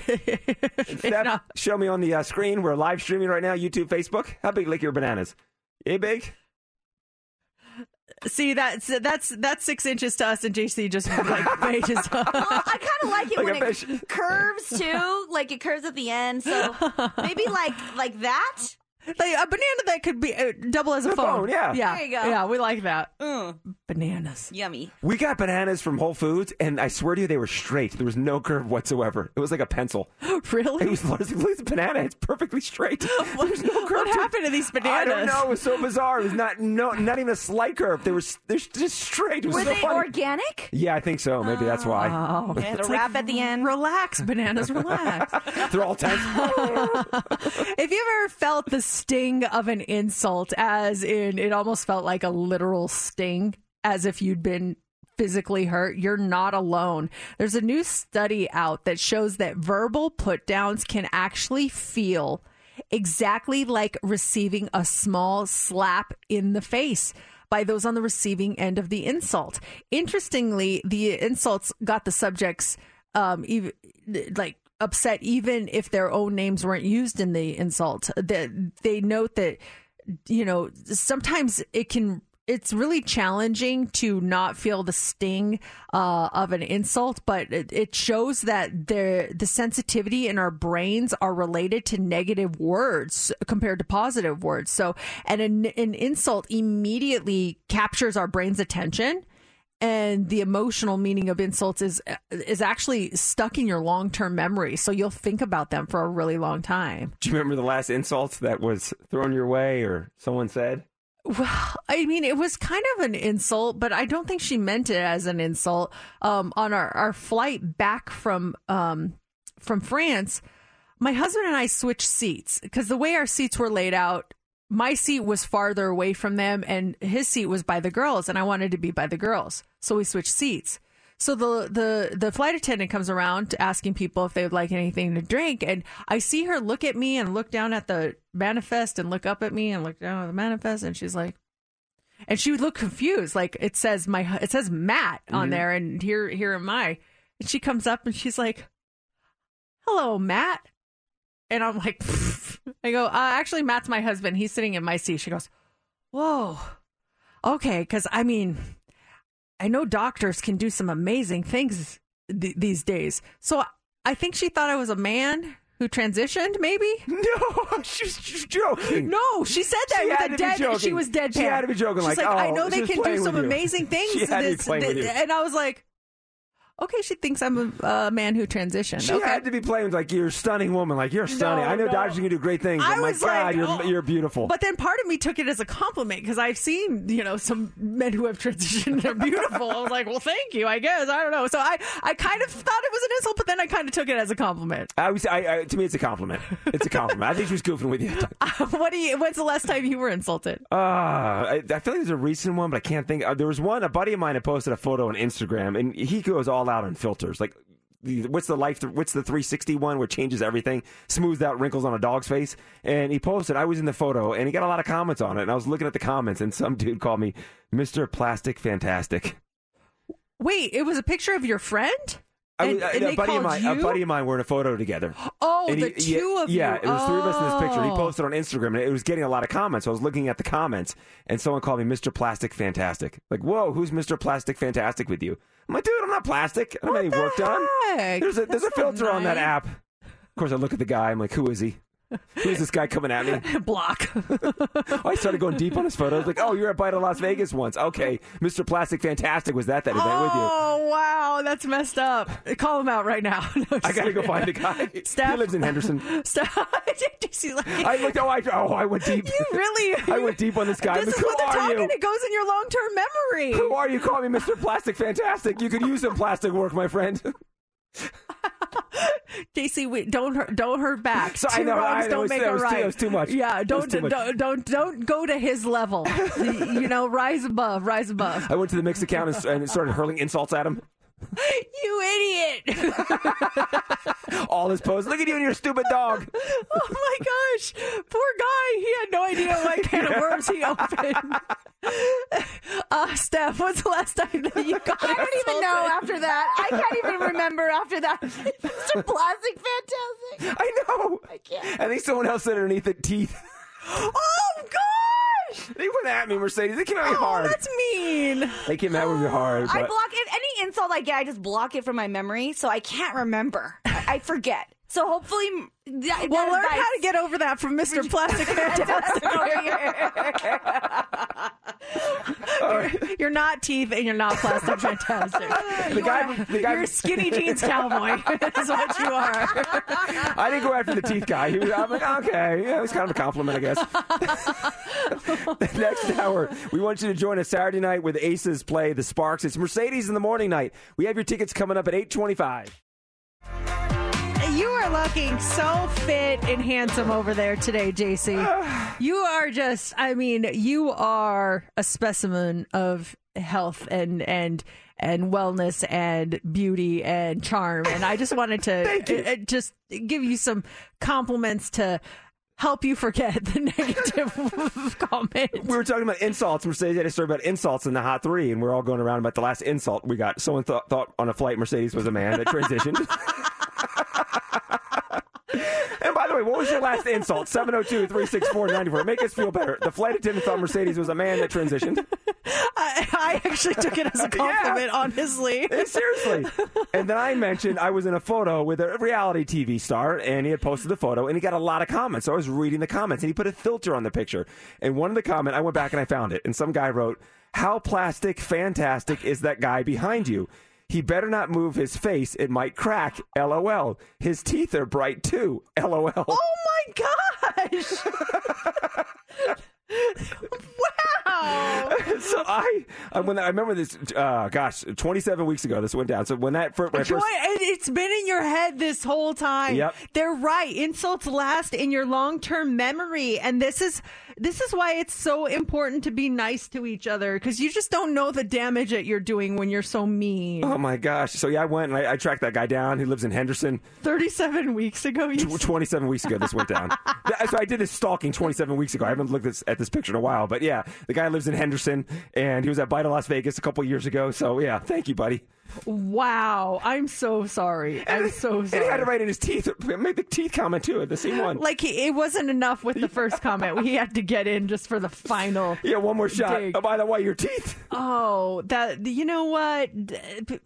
Steph, show me on the uh, screen. We're live streaming right now, YouTube, Facebook. How big like your bananas? Yay big? see, that's that's that's six inches to us, and JC just like pages. Well, I kind of like it Like when it fish. curves too, like it curves at the end. So maybe like like that. Like a banana that could be uh, double as a, A phone, yeah. yeah, There you go. yeah. We like that. Mm. bananas. Yummy. We got bananas from Whole Foods, and I swear to you, they were straight. There was no curve whatsoever. It was like a pencil. Really? It was it's a banana. It's perfectly straight. There's no curve. What to it. happened to these bananas? I don't know. It was so bizarre. It was not no, not even a slight curve. They were s- they're just straight. It was Were so they funny. organic? Yeah, I think so. Maybe that's why. Oh, They had a It's wrap at the end. Relax, bananas, relax. They're all tense. If you ever felt the sting of an insult, as in it almost felt like a literal sting, as if you'd been physically hurt, you're not alone. There's a new study out that shows that verbal put downs can actually feel exactly like receiving a small slap in the face by those on the receiving end of the insult. Interestingly, the insults got the subjects um even like upset even if their own names weren't used in the insult. That they note that you know sometimes it can it's really challenging to not feel the sting uh, of an insult, but it, it shows that the the sensitivity in our brains are related to negative words compared to positive words. So, and an, an insult immediately captures our brain's attention, and the emotional meaning of insults is is actually stuck in your long term memory. So you'll think about them for a really long time. Do you remember the last insult that was thrown your way or someone said? Well, I mean, it was kind of an insult, but I don't think she meant it as an insult. Um, on our, our flight back from um, from France, my husband and I switched seats because the way our seats were laid out, my seat was farther away from them, and his seat was by the girls, and I wanted to be by the girls, so we switched seats. So the the the flight attendant comes around asking people if they would like anything to drink, and I see her look at me and look down at the manifest and look up at me and look down at the manifest, and she's like, and she would look confused, like it says my it says Matt on Mhm. there, and here here am I, and she comes up and she's like, "Hello, Matt," and I'm like, I go, uh, actually, Matt's my husband. He's sitting in my seat. She goes, "Whoa, okay," because I mean. I know doctors can do some amazing things th- these days. So I think she thought I was a man who transitioned, maybe? No, she's just joking. No, she said that She with a dead. She was deadpan. She had to be joking, She's like, I oh, know they can do some you. amazing things. She had to be this- you. And I was like, okay, she thinks I'm a, a man who transitioned. She okay. had to be playing with like you're a stunning woman, like you're stunning. No, I know no. doctors can do great things. I my was God, like, you're oh. you're beautiful. But then part of me took it as a compliment because I've seen, you know, some men who have transitioned. They're beautiful. I was like, well, thank you, I guess. I don't know. So I, I kind of thought it was an insult, but then I kind of took it as a compliment. I was, I, I, to me, it's a compliment. It's a compliment. I think she was goofing with you. what do you? When's the last time you were insulted? Uh, I, I feel like there's a recent one, but I can't think. Uh, there was one. A buddy of mine had posted a photo on Instagram, and he goes all out on filters. Like, what's the life? What's the 360 one where it changes everything, smooths out wrinkles on a dog's face? And he posted. I was in the photo, and he got a lot of comments on it. And I was looking at the comments, and some dude called me Mister Plastic Fantastic. Wait, it was a picture of your friend. I And- uh, and a buddy of mine, a buddy of mine, were in a photo together. Oh, And the he- two yeah, of you. Yeah, it was three of us in this picture. He Oh. posted on Instagram, and it was getting a lot of comments. So I was looking at the comments, and someone called me Mr. Plastic Fantastic. Like, whoa, who's Mr. Plastic Fantastic with you? I'm like, dude, I'm not plastic. I don't have any work done. There's a there's a filter on that app. Of course, I look at the guy. I'm like, who is he? Who's this guy coming at me? Block. Oh, I started going deep on his photos. Like, oh, you're at Bite of Las Vegas once. Okay, Mr. Plastic Fantastic was that that event with you? Oh wow, that's messed up. Call him out right now. No, I gotta go find the guy. Steph. He lives in Henderson. Like, I looked. Oh, I oh, I went deep. You really? I went deep on this guy. This I'm is what they're talking. you? It goes in your long-term memory. Who are you? Call me Mr. Plastic Fantastic. You could use some plastic work, my friend. Casey, we don't hurt, don't hurt back. So- I Two know, wrongs I know, don't was- make a too- right. it was too much. Yeah, don't much. don't don't don't go to his level. you know, rise above, rise above. I went to the mix account and, and started hurling insults at him. You idiot! All his posts. Look at you and your stupid dog. oh my gosh, poor guy. He had no idea what kind of worms he opened. Uh, Steph, what's the last time that you got? I don't even know after that. I can't even remember after that. Mr. Plastic Fantastic. I know. I can't. I think someone else said underneath the teeth. Oh gosh! They went at me, Mercedes. They came at me Oh, hard. that's mean. They came at me hard. I but- block it. Insult I get, I just block it from my memory, so I can't remember. I, I forget. So hopefully, that, Well, that learn advice- how to get over that from Mr. Plastic Fantastic. over here. All Right. You're not teeth and you're not plastic fantastic. The You guy- are- the guy- you're skinny jeans cowboy. is what you are. I didn't go after the teeth guy. He was, I'm like, okay, yeah, it was kind of a compliment, I guess. Next hour, we want you to join us Saturday night with Aces play the Sparks. It's Mercedes in the morning night. We have your tickets coming up at 825. You are looking so fit and handsome over there today, JC. You are just, I mean, you are a specimen of health and, and, and wellness and beauty and charm. And I just wanted to uh, uh, just give you some compliments to help you forget the negative comment. We were talking about insults. Mercedes had a story about insults in the Hot Three, and we're all going around about the last insult we got. Someone thought, thought on a flight Mercedes was a man that transitioned. And by the way, what was your last insult? 702 364 94. Make us feel better. The flight attendant thought Mercedes was a man that transitioned. I, I actually took it as a compliment, honestly. Seriously. And then I mentioned I was in a photo with a reality TV star, and he had posted the photo, and he got a lot of comments. So I was reading the comments, and he put a filter on the picture. And one of the comment, I went back and I found it, and some guy wrote, "How plastic fantastic is that guy behind you?" He better not move his face; it might crack. LOL. His teeth are bright too. LOL. Oh my gosh! wow! so I, I when I remember this. Uh, gosh, 27 weeks ago, this went down. So when that fir- when I Joy, first, it- it's been in your head this whole time. Yep. They're right. Insults last in your long-term memory, and this is this is why it's so important to be nice to each other because you just don't know the damage that you're doing when you're so mean. Oh my gosh! So yeah, I went and I, I tracked that guy down. He lives in Henderson. Thirty-seven weeks ago, you Tw- 27 weeks ago, this went down. So I did this stalking 27 weeks ago. I haven't looked this, at this picture in a while, but yeah, the guy lives in Henderson, and he was at Bite of Las Vegas a couple years ago. So yeah, thank you, buddy. Wow, I'm so sorry. I'm so And he had sorry. to write in his teeth. Made the teeth comment too, the same one. Like he, it wasn't enough with the first comment. We had to get in just for the final. yeah, one more shot. dig. Oh, by the way, your teeth. Oh, that you know what?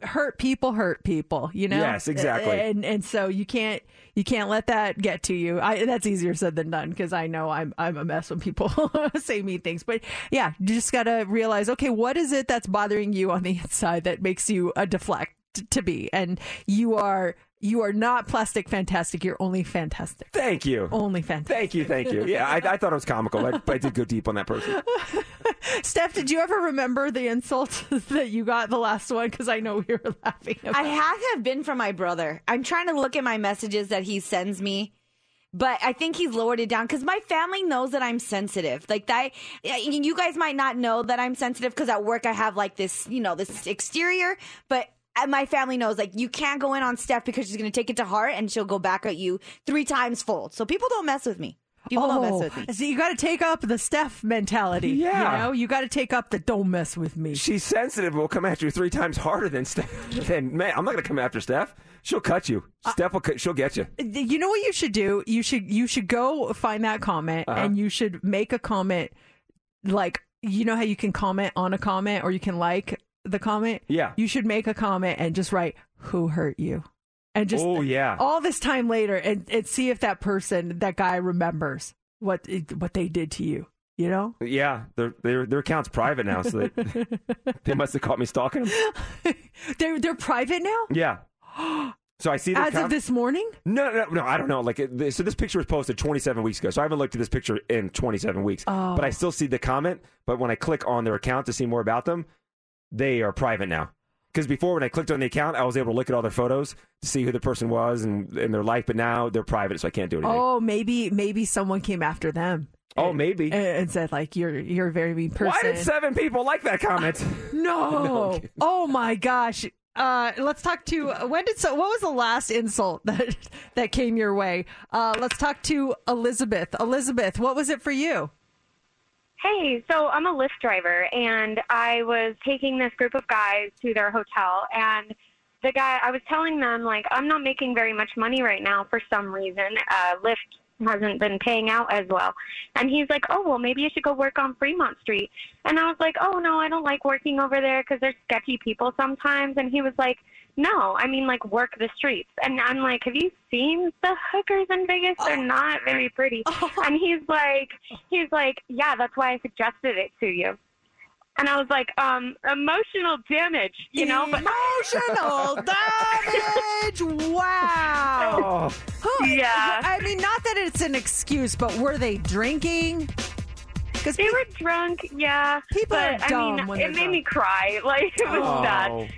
Hurt people hurt people. You know. Yes, exactly. And and so you can't you can't let that get to you. I, that's easier said than done because I know I'm I'm a mess when people say mean things. But yeah, you just gotta realize, okay, what is it that's bothering you on the inside that makes you a deflect to be? And you are you are not plastic fantastic. You're only fantastic. Thank you. Only fantastic. Thank you, thank you. Yeah, I, I thought it was comical, but I did go deep on that person. Steph, did you ever remember the insult that you got the last one? Because I know we were laughing. About I had to have been from my brother. I'm trying to look at my messages that he sends me, but I think he's lowered it down because my family knows that I'm sensitive. Like that, you guys might not know that I'm sensitive because at work I have like this, you know, this exterior, but. Uh, My family knows, like, you can't go in on Steph because she's going to take it to heart and she'll go back at you three times fold. So people don't mess with me. People don't mess with me. Oh, So you got to take up the Steph mentality. Yeah. You know, you got to take up the don't mess with me. She's sensitive. Will come after you three times harder than Steph. Then man, I'm not going to come after Steph. She'll cut you. Steph will. Cut, she'll get you. You know what you should do? You should you should go find that comment Uh-huh. and you should make a comment like you know how you can comment on a comment or you can like the comment? Yeah. You should make a comment and just write who hurt you. And just Oh, yeah. all this time later and, and see if that person, that guy remembers what what they did to you. You know? Yeah, their their their account's private now, so they, they must have caught me stalking them. They're they're private now? Yeah. So I see the As account- of this morning? No, no, no. I don't know. Like, it, so this picture was posted 27 weeks ago. So I haven't looked at this picture in 27 weeks. Oh. But I oh. still see the comment. But when I click on their account to see more about them, they are private now. Because before, when I clicked on the account, I was able to look at all their photos to see who the person was and, and their life. But now they're private, so I can't do anything. Oh, maybe maybe someone came after them. Oh, maybe. and, and said like you're you're a very mean person. Why did seven people like that comment? No. No, oh my gosh. Uh, let's talk to when did so what was the last insult that that came your way? Uh, let's talk to Elizabeth. Elizabeth, what was it for you? Hey, so I'm a Lyft driver, and I was taking this group of guys to their hotel, and the guy, I was telling them, like, I'm not making very much money right now for some reason. Uh, Lyft hasn't been paying out as well. And he's like, oh, well, maybe you should go work on Fremont Street. And I was like, oh, no, I don't like working over there because there's sketchy people sometimes. And he was like, no, I mean, like, work the streets. And I'm like, have you seen the hookers in Vegas? They're not very pretty. And he's like, he's like, yeah, that's why I suggested it to you. And I was like, um, emotional damage, you know? But Emotional damage. Wow. Who- Yeah. I mean, not that it's an excuse, but were they drinking? Because they were drunk, yeah. People but, are dumb I mean, when it they're made me cry. Like it was Oh. sad.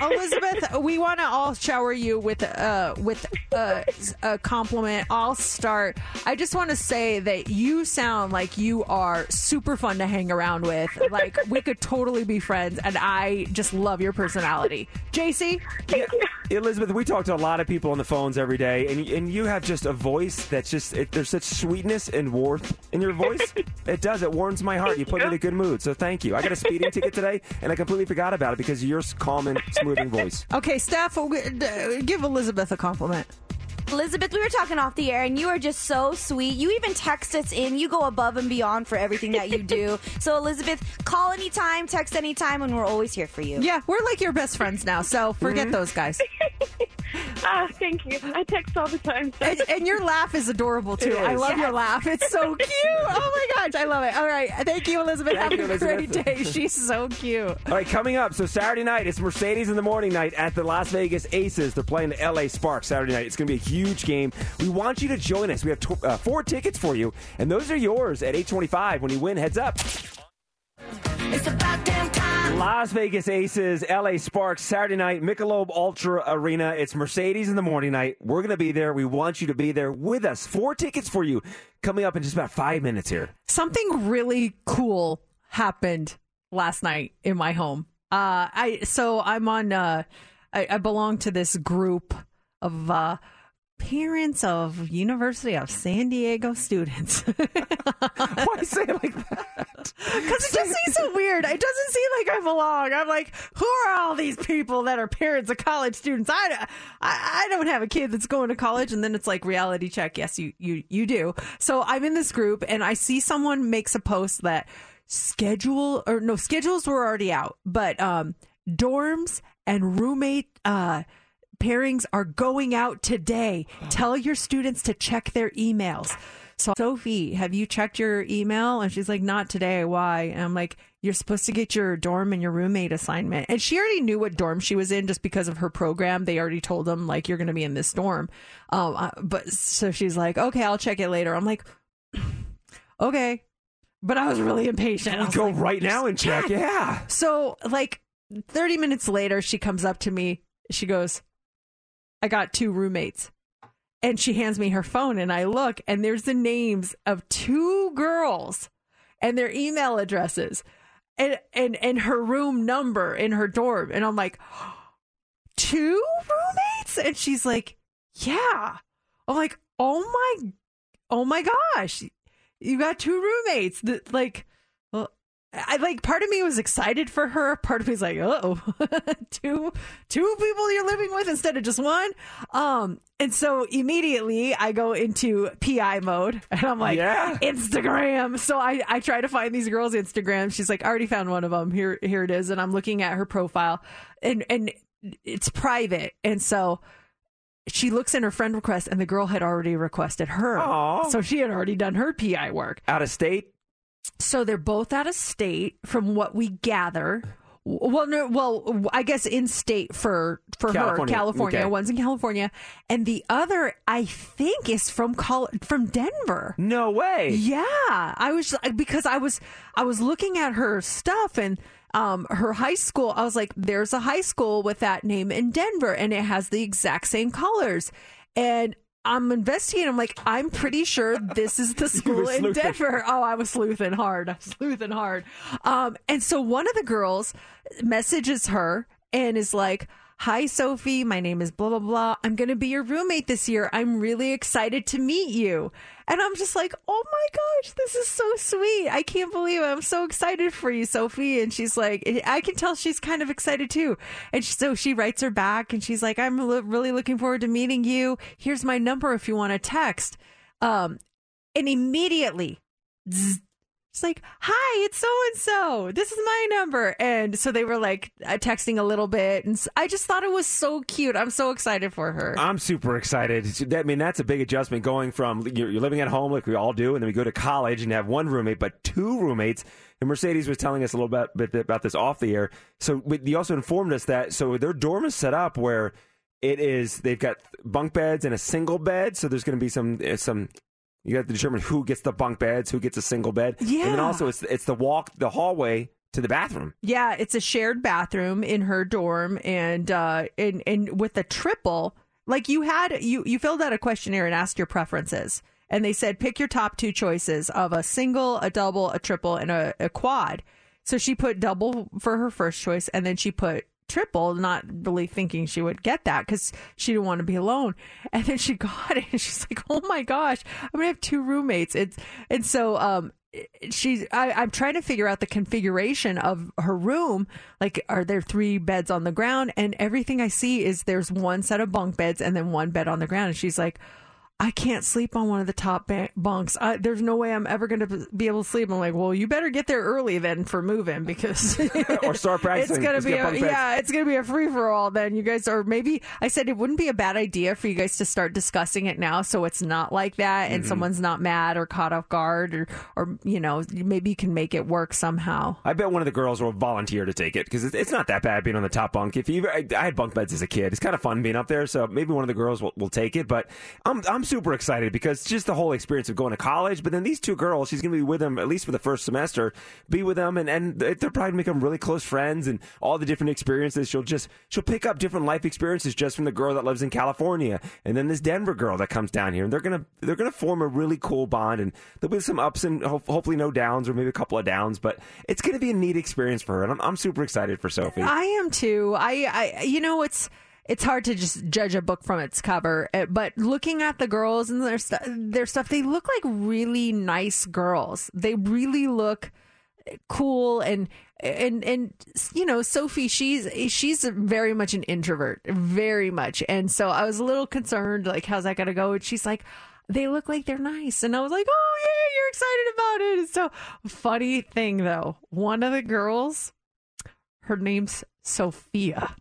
Elizabeth, we want to all shower you with uh with uh, a compliment. I'll start. I just want to say that you sound like you are super fun to hang around with. Like we could totally be friends, and I just love your personality. JC, Yeah, Elizabeth, we talk to a lot of people on the phones every day, and and you have just a voice that's just it, there's such sweetness and warmth in your voice. it does. It warms my heart. You put me in a good mood. So thank you. I got a speeding ticket today, and I completely forgot about it because you're calm and smoothing voice. okay, d- give Elizabeth a compliment. Elizabeth, we were talking off the air, and you are just so sweet. You even text us in. You go above and beyond for everything that you do. so, Elizabeth, call anytime, text anytime, and we're always here for you. Yeah, we're like your best friends now, so forget those guys. Ah, thank you. I text all the time. so- And, and your laugh is adorable too. It I is. love your laugh. It's so cute. Oh my gosh, I love it. All right, thank you, Elizabeth. Thank Have you, a great day. She's so cute. All right, coming up. So Saturday night, it's Mercedes in the morning night at the Las Vegas Aces. They're playing the LA Sparks Saturday night. It's going to be a huge game. We want you to join us. We have tw- uh, four tickets for you, and those are yours at 825 when you win. Heads up. It's about damn time. Las Vegas Aces, LA Sparks, Saturday night, Michelob Ultra Arena. It's Mercedes in the morning night. We're going to be there. We want you to be there with us. Four tickets for you coming up in just about five minutes here. Something really cool happened last night in my home. Uh, I so I'm on. Uh, I, I belong to this group of uh, parents of University of San Diego students. Why say it like that? Because it just seems so weird. It doesn't seem like I belong. I'm like, who are all these people that are parents of college students? I, I, I don't have a kid that's going to college. And then it's like reality check. Yes, you, you, you do. So I'm in this group and I see someone makes a post that schedule or no schedules were already out, but um, dorms and roommate uh, pairings are going out today. Tell your students to check their emails. So, Sophie, have you checked your email? And she's like, not today. Why? And I'm like, you're supposed to get your dorm and your roommate assignment. And she already knew what dorm she was in just because of her program. They already told them, like, you're going to be in this dorm. Um, uh, but so she's like, okay, I'll check it later. I'm like, okay. But I was really impatient. I was Go like, right now and check. Yeah. so, like 30 minutes later, she comes up to me. She goes, I got two roommates. And she hands me her phone, and I look, and there's the names of two girls and their email addresses and, and, and her room number in her dorm. And I'm like, two roommates? And she's like, yeah. I'm like, oh my, oh my gosh, you got two roommates. That like, I like part of me was excited for her. Part of me was like, oh, two, two people you're living with instead of just one. Um, and so immediately I go into PI mode and I'm like, Yeah. Instagram. So I, I try to find these girls' Instagram. She's like, I already found one of them. Here, here it is. And I'm looking at her profile and, and it's private. And so she looks in her friend request and the girl had already requested her. Aw. So she had already done her PI work. Out of state. So they're both out of state from what we gather. Well, no, well, I guess in state for for her, California. California. Okay. One's in California, and the other, I think, is from Col- from Denver. No way. Yeah, I was because I was I was looking at her stuff and um her high school. I was like, there's a high school with that name in Denver, and it has the exact same colors. And I'm investigating. I'm like, I'm pretty sure this is the school in sleuthing. Denver. Oh, I was sleuthing hard. I was sleuthing hard. Um, and so one of the girls messages her and is like, Hi, Sophie. My name is blah, blah, blah. I'm going to be your roommate this year. I'm really excited to meet you. And I'm just like, oh my gosh, this is so sweet. I can't believe it. I'm so excited for you, Sophie. And she's like, I can tell she's kind of excited too. And so she writes her back and she's like, I'm lo- really looking forward to meeting you. Here's my number if you want to text. Um, and immediately, zzz, She's like, "Hi, it's so and so. This is my number." And so they were like uh, texting a little bit, and I just thought it was so cute. I'm so excited for her. I'm super excited. It's- I mean, that's a big adjustment going from you're, you're living at home like we all do, and then we go to college and have one roommate, but two roommates. And Mercedes was telling us a little bit, bit about this off the air. So you also informed us that so their dorm is set up where it is they've got bunk beds and a single bed. So there's going to be some uh, some. You have to determine who gets the bunk beds, who gets a single bed, Yeah. and then also it's it's the walk, the hallway to the bathroom. Yeah, it's a shared bathroom in her dorm, and uh, and and with a triple, like you had you you filled out a questionnaire and asked your preferences, and they said pick your top two choices of a single, a double, a triple, and a, a quad. So she put double for her first choice, and then she put triple, not really thinking she would get that because she didn't want to be alone. And then she got it, and she's like, "Oh my gosh, I'm gonna have two roommates." It's and so um she's I, I'm trying to figure out the configuration of her room. Like, are there three beds on the ground? And everything I see is there's one set of bunk beds and then one bed on the ground. And she's like, I can't sleep on one of the top ba- bunks. I, there's no way I'm ever going to be able to sleep. I'm like, well, you better get there early then for moving because or start practicing. it's gonna be a, yeah, it's gonna be a free for all. Then you guys are maybe I said it wouldn't be a bad idea for you guys to start discussing it now, so it's not like that, and Mhm. someone's not mad or caught off guard, or or you know maybe you can make it work somehow. I bet one of the girls will volunteer to take it because it's, it's not that bad being on the top bunk. If you, I, I had bunk beds as a kid. It's kind of fun being up there. So maybe one of the girls will, will take it. But I'm I'm super excited because just the whole experience of going to college. But then these two girls, she's going to be with them at least for the first semester. Be with them, and and they're probably going to become really close friends and all the different experiences. She'll just she'll pick up different life experiences just from the girl that lives in California, and then this Denver girl that comes down here, and they're gonna they're gonna form a really cool bond. And there'll be some ups and ho- hopefully no downs, or maybe a couple of downs. But it's gonna be a neat experience for her, and I'm, I'm super excited for Sophie. I am too. I, I you know it's it's hard to just judge a book from its cover, eh, but looking at the girls and their stu- their stuff, they look like really nice girls. They really look cool and and and you know Sophie she's she's very much an introvert very much. And so I was a little concerned like how's that going to go? And she's like they look like they're nice. And I was like oh yeah you're excited about it. And so funny thing though one of the girls her name's Sophia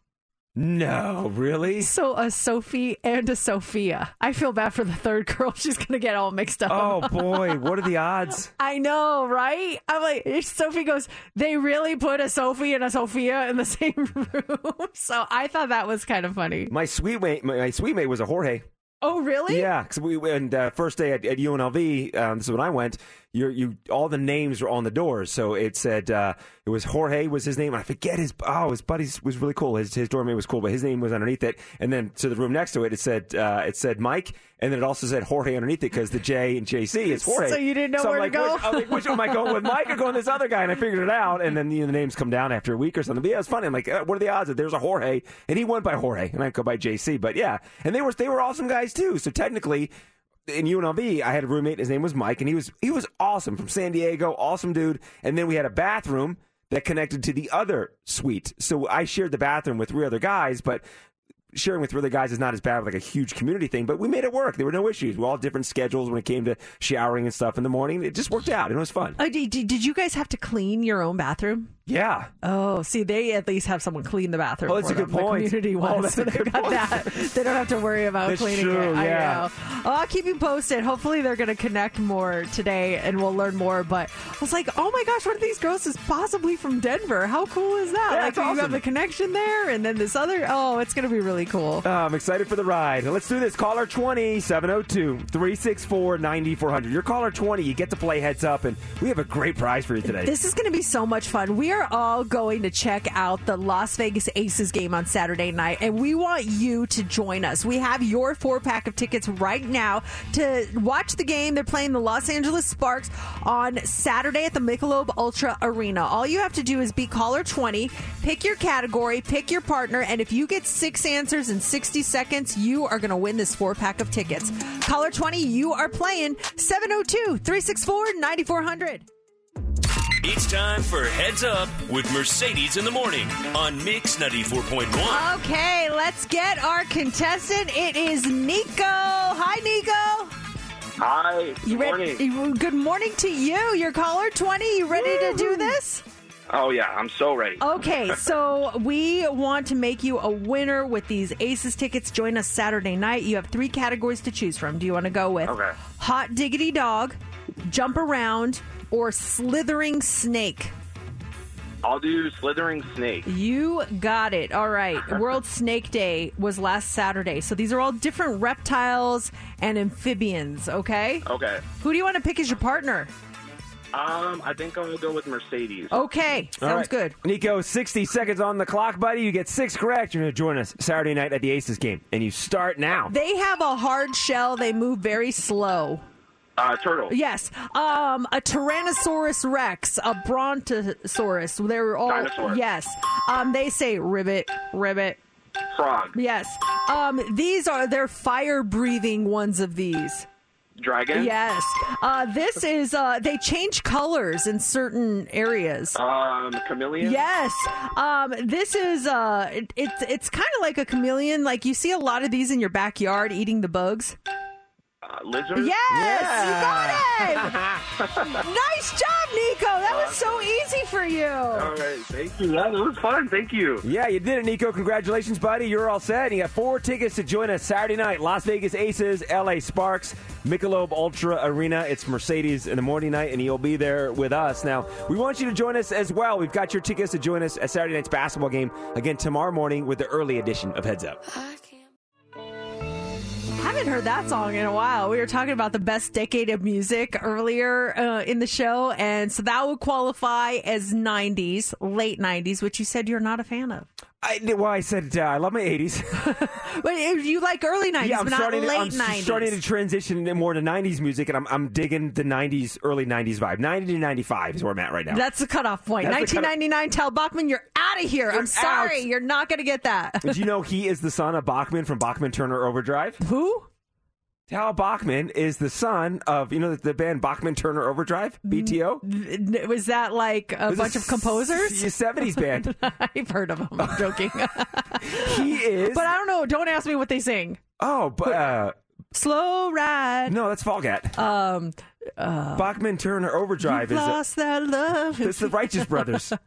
no, really? so a Sophie and a Sophia I feel bad for the third girl she's going to get all mixed up Oh boy, what are the odds? I know, right? I'm like, Sophie goes, they really put a Sophie and a Sophia in the same room. So I thought that was kind of funny. My suite mate, my, my suite mate was a Jorge. Oh, really? Yeah, because we and uh, first day at, at UNLV, um, this is when I went. You, you, all the names were on the doors, so it said uh, it was Jorge was his name. I forget his. Oh, his buddy's was really cool. His his dorm mate was cool, but his name was underneath it. And then to the room next to it, it said uh, it said Mike, and then it also said Jorge underneath it because the J and JC is Jorge. So you didn't know So I'm where to like, go? Which, I'm like, which am I going with, Mike or going with this other guy? And I figured it out. And then you know, the names come down after a week or something. But yeah, it's funny. I'm like, uh, what are the odds that there's a Jorge and he went by Jorge and I go by JC? But yeah, and they were they were awesome guys too. So technically. In UNLV, I had a roommate. His name was Mike, and he was he was awesome from San Diego, awesome dude. And then we had a bathroom that connected to the other suite. So I shared the bathroom with three other guys, but sharing with three other guys is not as bad like a huge community thing, but we made it work. There were no issues. We're all different schedules when it came to showering and stuff in the morning. It just worked out. and It was fun. Oh, did, did did you guys have to clean your own bathroom? Yeah. Oh, see, they at least have someone clean the bathroom. Oh, that's for a good them, the point. community Oh, one, that's so they good got point. that. They don't have to worry about That's cleaning true, it. I yeah. know. Oh, I'll keep you posted. Hopefully, they're going to connect more today, and we'll learn more. But I was like, oh my gosh, one of these girls is possibly from Denver. How cool is that? Yeah, like it's you have awesome. the connection there, and then this other. Oh, it's going to be really cool. Uh, I'm excited for the ride. Let's do this. Caller 20 702 364 9400. You're caller 20. You get to play heads up, and we have a great prize for you today. This is going to be so much fun. We are all going to check out the Las Vegas Aces game on Saturday night, and we want you to join us. We have your four pack of tickets right now to watch the game. They're playing the Los Angeles Sparks on Saturday at the Michelob Ultra Arena. All you have to do is be caller 20, pick your category, pick your partner, and if you get six answers in 60 seconds, you are going to win this four pack of tickets. Caller 20, you are playing 702 364 9400. It's time for Heads Up with Mercedes in the Morning on Mix 94.1. Okay, let's get our contestant. It is Nico. Hi, Nico. Hi. You ready? you- Good morning to you. Your caller 20. You ready to do this? Oh yeah, I'm so ready. Okay, so we want to make you a winner with these Aces tickets. Join us Saturday night. You have three categories to choose from. Do you want to go with Okay. hot diggity dog, jump around, or slithering snake? I'll do slithering snake. You got it. All right. World Snake Day was last Saturday. So these are all different reptiles and amphibians, okay? Okay. Who do you want to pick as your partner? Um, I think I'm gonna go with Mercedes. Okay. Sounds All right. good. Nico, 60 seconds on the clock, buddy. You get six correct. You're going to join us Saturday night at the Aces game. And you start now. They have a hard shell. They move very slow. Uh, turtle. Yes. Um, a Tyrannosaurus Rex, a Brontosaurus. They're all Dinosaur. yes. Um, they say ribbit, ribbit. Frog. Yes. Um, these are they're fire breathing ones of these. Dragon. Yes. Uh, this is uh, they change colors in certain areas. Um, chameleon. Yes. Um, this is uh, it, it's it's kind of like a chameleon. Like you see a lot of these in your backyard eating the bugs. Uh, lizard. Yes, you got it. nice job, Nico. That was so easy for you. All right. Thank you. That was fun. Thank you. Yeah, you did it, Nico. Congratulations, buddy. You're all set. You got four tickets to join us Saturday night. Las Vegas Aces, LA Sparks, Michelob Ultra Arena. It's Mercedes in the morning night, and he'll be there with us. Now, we want you to join us as well. We've got your tickets to join us at Saturday night's basketball game again tomorrow morning with the early edition of Heads Up. Haven't heard that song in a while. We were talking about the best decade of music earlier uh, in the show, and so that would qualify as '90s, late '90s, which you said you're not a fan of. I, well, I said uh, I love my 80s. But you like early '90s, yeah, I'm but not starting, to, I'm '90s. starting to transition more to 90s music, and I'm, I'm digging the 90s, early 90s vibe. 90 to 95 is where I'm at right now. That's the cutoff point. That's the cutoff- 1999. Tal Bachman, you're out of here. You're I'm sorry, out. you're not going to get that. Did you know he is the son of Bachman from Bachman Turner Overdrive? Who? Tal Bachman is the son of you know the, the band Bachman Turner Overdrive BTO. Was that like a bunch of composers? '70s band. I've heard of them. I'm joking. he is. But I don't know. Don't ask me what they sing. Oh, but uh, Slow ride. no, that's Foghat. Um, uh, Bachman Turner Overdrive is. A, lost that love. it's the Righteous Brothers.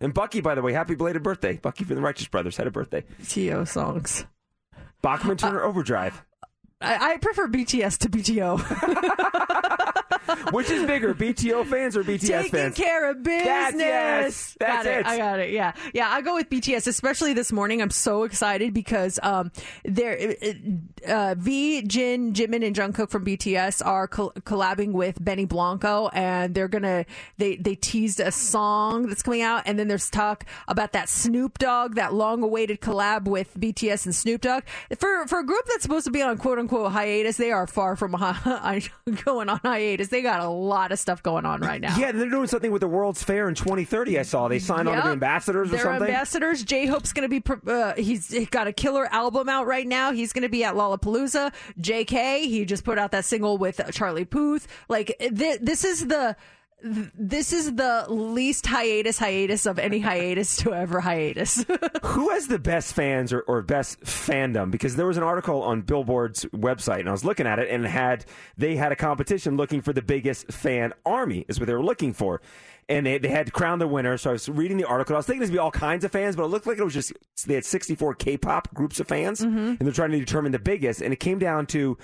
And Bucky, by the way, happy belated birthday. Bucky from the Righteous Brothers had a birthday. BTO songs. Bachman Turner Overdrive. I, I prefer BTS to BTO. Which is bigger, BTO fans or BTS Taking fans? Taking care of business. That's- yes, that's got it. it. I got it. Yeah, yeah. I go with BTS, especially this morning. I'm so excited because um, they're uh, V, Jin, Jimin, and Jungkook from BTS are col- collabing with Benny Blanco, and they're gonna they they teased a song that's coming out, and then there's talk about that Snoop Dogg, that long-awaited collab with BTS and Snoop Dogg. For for a group that's supposed to be on quote unquote hiatus, they are far from hi- going on hiatus. They got a lot of stuff going on right now. Yeah, they're doing something with the World's Fair in 2030. I saw they signed on to be ambassadors or They're something. ambassadors. J Hope's going to be. Uh, he's got a killer album out right now. He's going to be at Lollapalooza. J.K. He just put out that single with Charlie Puth. Like th- this is the. Th- This is the least hiatus hiatus of any hiatus to ever hiatus. Who has the best fans or, or best fandom? Because there was an article on Billboard's website, and I was looking at it, and had they had a competition looking for the biggest fan army is what they were looking for, and they, they had crowned the winner. So I was reading the article. I was thinking there'd be all kinds of fans, but it looked like it was just they had 64 K-pop groups of fans, mm-hmm. and they're trying to determine the biggest, and it came down to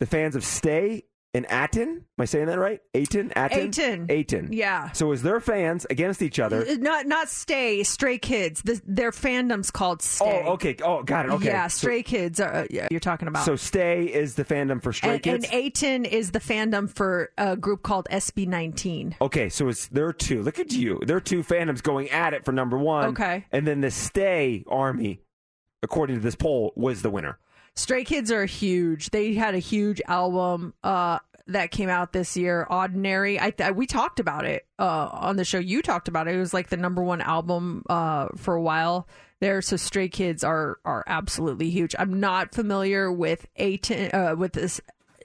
the fans of Stay and A'TIN. Am I saying that right? A'TIN, A'TIN, A'TIN. A'TIN. Yeah. So it was their fans against each other. not not Stay Stray Kids. The, their fandom's called Stay. Oh, okay. Oh, got it. Okay. Yeah, So- Stray Kids. Are, uh, yeah, you're talking about. So Stay is the fandom for Stray and, Kids. and A'TIN is the fandom for a group called SB19. okay, so it's there are two. Look at you. There are two fandoms going at it for number one. Okay. And then the Stay Army, according to this poll, was the winner. Stray Kids are huge. They had a huge album uh, that came out this year, Ordinary. I, we talked about it uh, on the show. You talked about it. It was like the number one album uh, for a while there. So Stray Kids are are absolutely huge. I'm not familiar with A'TIN, uh, with this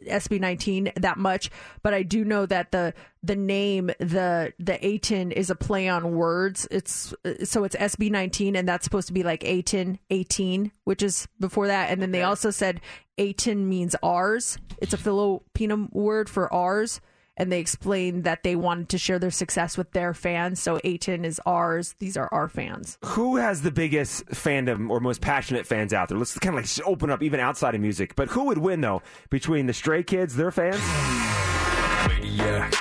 SB19 that much, but I do know that the the name the the A'TIN is a play on words. It's so it's SB19 and that's supposed to be like A'TIN 18, which is before that. And then they also said A'TIN means ours. It's a Filipino word for ours and they explained that they wanted to share their success with their fans. So A'TIN is ours; these are our fans. Who has the biggest fandom or most passionate fans out there? Let's kind of like open up even outside of music. But who would win though between the Stray Kids, their fans? Maniac,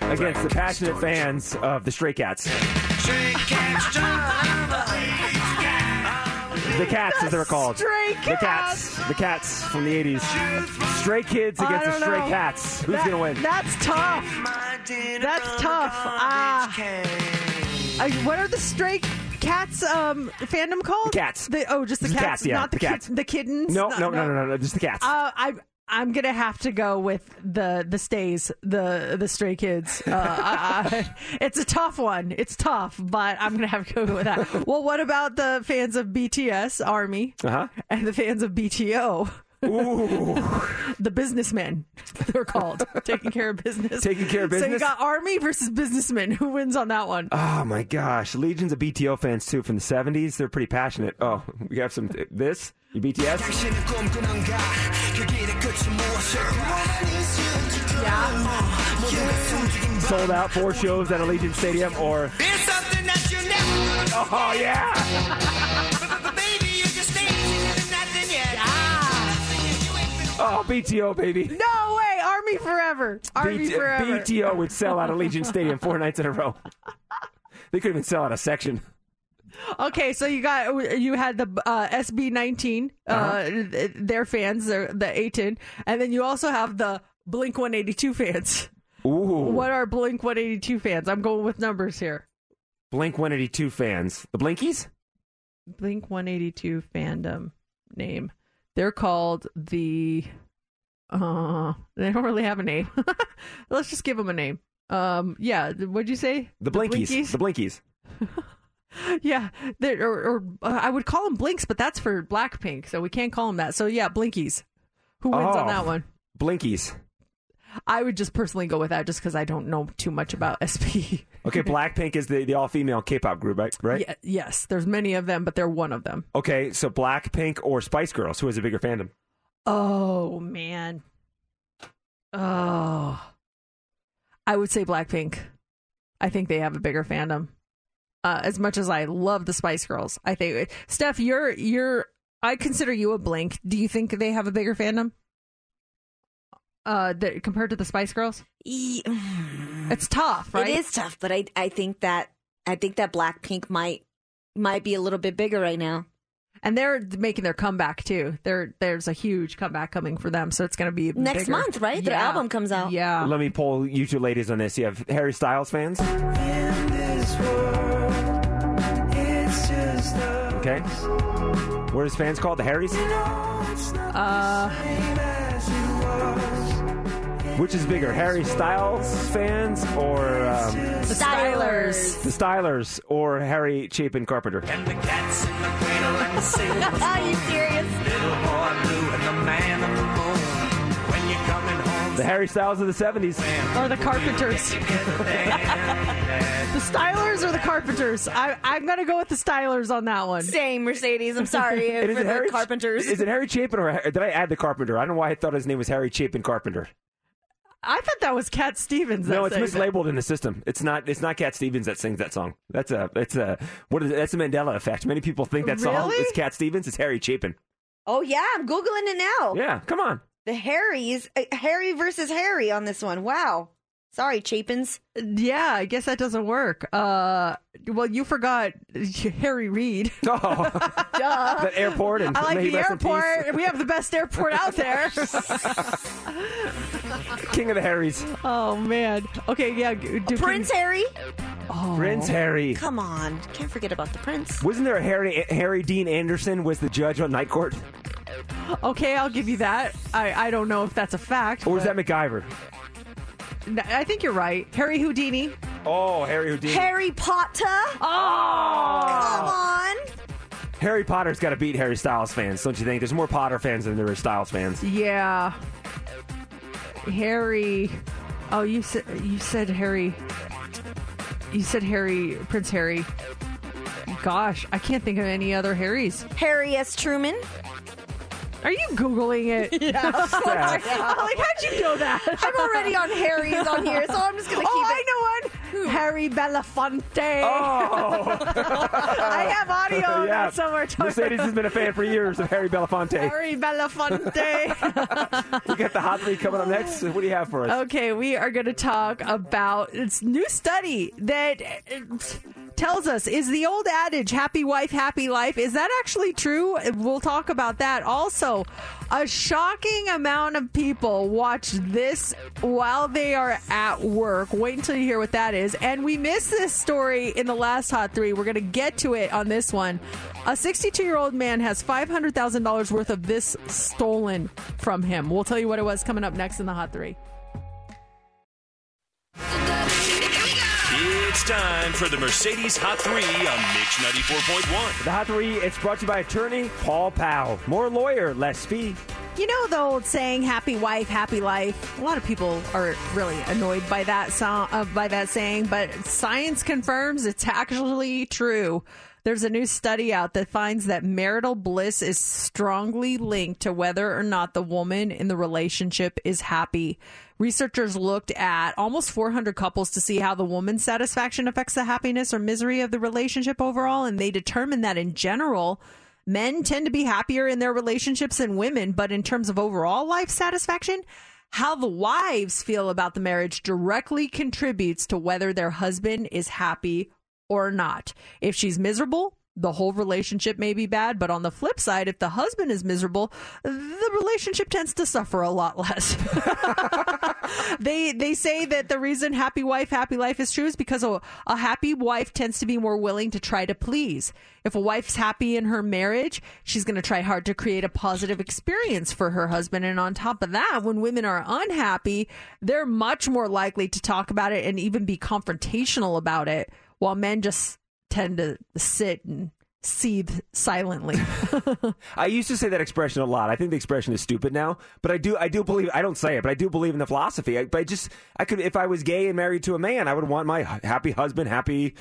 Against the passionate fans of the Stray Cats. Stray Cats the Cats, as they're called. Stray The Cats. The Cats from the 80s. Stray Kids against the Stray know. Cats. Who's going to win? That's tough. That's tough. Ah. Uh, what are the stray cats um, fandom called? Cats. The, oh, just the Just cats, cats, yeah, not the, the cats. kid- the kittens. No, no, no, no, no, no, just the cats. Uh, I, I'm gonna have to go with the the stays, the the stray kids. Uh, I, I, it's a tough one. It's tough, but I'm gonna have to go with that. Well, what about the fans of BTS Army Uh-huh. and the fans of BTO? the businessmen, they're called taking care of business. Taking care of business. So you got army versus businessmen. Who wins on that one? Oh my gosh, legions of BTO fans too from the '70s. They're pretty passionate. Oh, we have some this. You BTS? Yeah. Sold out four shows at Allegiant Stadium or. Oh, yeah! oh, BTO, baby. No way! Army forever. Army B- forever. BTO would sell out Allegiant Stadium four nights in a row. They could even sell out a section. Okay, so you got you had the uh, SB19, uh, Uh-huh. th- their fans, they're the A10, and then you also have the Blink 182 fans. Ooh, What are Blink 182 fans? I'm going with numbers here. Blink 182 fans, the Blinkies. Blink 182 fandom name. They're called the. Uh, they don't really have a name. Let's just give them a name. Um, yeah. What'd you say? The Blinkies. Blinkies? The Blinkies. Yeah, or, or uh, I would call them Blinks, but that's for Blackpink, so we can't call them that. So yeah, Blinkies. Who wins on Oh. that one? Blinkies. I would just personally go with that, just because I don't know too much about SP. Okay, Blackpink is the, the all female K-pop group, right? Right. Ye- yes, there's many of them, but they're one of them. Okay, so Blackpink or Spice Girls, who has a bigger fandom? Oh man. Oh. I would say Blackpink. I think they have a bigger fandom. Uh, as much as I love the Spice Girls, I think Steph, you're you're. I consider you a Blink. Do you think they have a bigger fandom? Uh, that, compared to the Spice Girls, it's tough, right? It is tough, but I I think that I think that Blackpink might might be a little bit bigger right now. and they're making their comeback too. There, there's a huge comeback coming for them, so it's going to be Next bigger. month, right? Their Yeah. album comes out. Yeah. Let me poll you two ladies on this. You have Harry Styles fans? Okay. What are his fans called? The Harrys? Uh, Which is bigger, Harry Styles fans or um, the Stylers. the Stylers or Harry Chapin Carpenter? And the cats in the cradle and the Are you serious? The Harry Styles of the 70s. Or the Carpenters. the Stylers or the Carpenters? I, I'm going to go with the Stylers on that one. Same Mercedes. I'm sorry for is the Harry Carpenters. Is it Harry Chapin or did I add the Carpenter? I don't know why I thought his name was Harry Chapin Carpenter. I thought that was Cat Stevens. that No, it's sang that. mislabeled in the system. It's not. It's not Cat Stevens that sings that song. That's a. It's a. What is it? That's a Mandela effect. Many people think that song is Cat Stevens. It's Harry Chapin. Oh yeah, I'm googling it now. Yeah, come on. The Harrys, uh, Harry versus Harry on this one. Wow. Sorry, Chapins. Yeah, I guess that doesn't work. Uh, well, you forgot Harry Reid. Oh, Duh. that airport and I like the rest in peace. airport. We have the best airport out there. King of the Harrys, oh man. Okay, yeah. g- Do Prince Harry. Oh. Prince Harry. Come on, can't forget about the Prince. Wasn't there a Harry Harry Dean Anderson was the judge on Night Court, Okay, I'll give you that. I, I don't know if that's a fact. or was but- that MacGyver? I think you're right. Harry Houdini. Oh, Harry Houdini. Harry Potter. Oh, Come on. Harry Potter's got to beat Harry Styles fans, don't you think? There's more Potter fans than there are Styles fans. Yeah. Harry. Oh, you said you said Harry. You said Harry, Prince Harry. Gosh, I can't think of any other Harrys. Harry S. Truman. Are you googling it? Yeah. I'm like, how'd you know that? I'm already on Harry's on here, so I'm just gonna oh, keep oh, it. I know one. Harry Belafonte. Oh. I have audio yeah. that somewhere. Mercedes has been a fan for years of Harry Belafonte. Harry Belafonte. We got the hot three coming up next. What do you have for us? Okay, we are going to talk about this new study that uh, tells us is the old adage happy wife happy life is that actually true we'll talk about that also a shocking amount of people watch this while they are at work. Wait until you hear what that is. And we missed this story in the last hot three. We're going to get to it on this one. A 62 year old man has $500000 worth of this stolen from him. We'll tell you what it was coming up next in the hot three It's time for the Mercedes Hot 3 on Mix 94.1. The Hot Three, it's brought to you by attorney Paul Powell. More lawyer, less fee. You know the old saying "happy wife, happy life." A lot of people are really annoyed by that song, uh, by that saying, but science confirms it's actually true. There's a new study out that finds that marital bliss is strongly linked to whether or not the woman in the relationship is happy. Researchers looked at almost 400 couples to see how the woman's satisfaction affects the happiness or misery of the relationship overall, and they determined that in general, men tend to be happier in their relationships than women, but in terms of overall life satisfaction, how the wives feel about the marriage directly contributes to whether their husband is happy or not. If she's miserable, the whole relationship may be bad, but on the flip side, if the husband is miserable, the relationship tends to suffer a lot less. they they say that the reason happy wife happy life is true is because a, a happy wife tends to be more willing to try to please. If a wife's happy in her marriage, she's going to try hard to create a positive experience for her husband. And on top of that, when women are unhappy, they're much more likely to talk about it and even be confrontational about it, while men just tend to sit and seethe silently. I used to say that expression a lot. I think the expression is stupid now, but I do I do believe I don't say it, but I do believe in the philosophy. I, but I just I could if I was gay and married to a man, I would want my happy husband, happy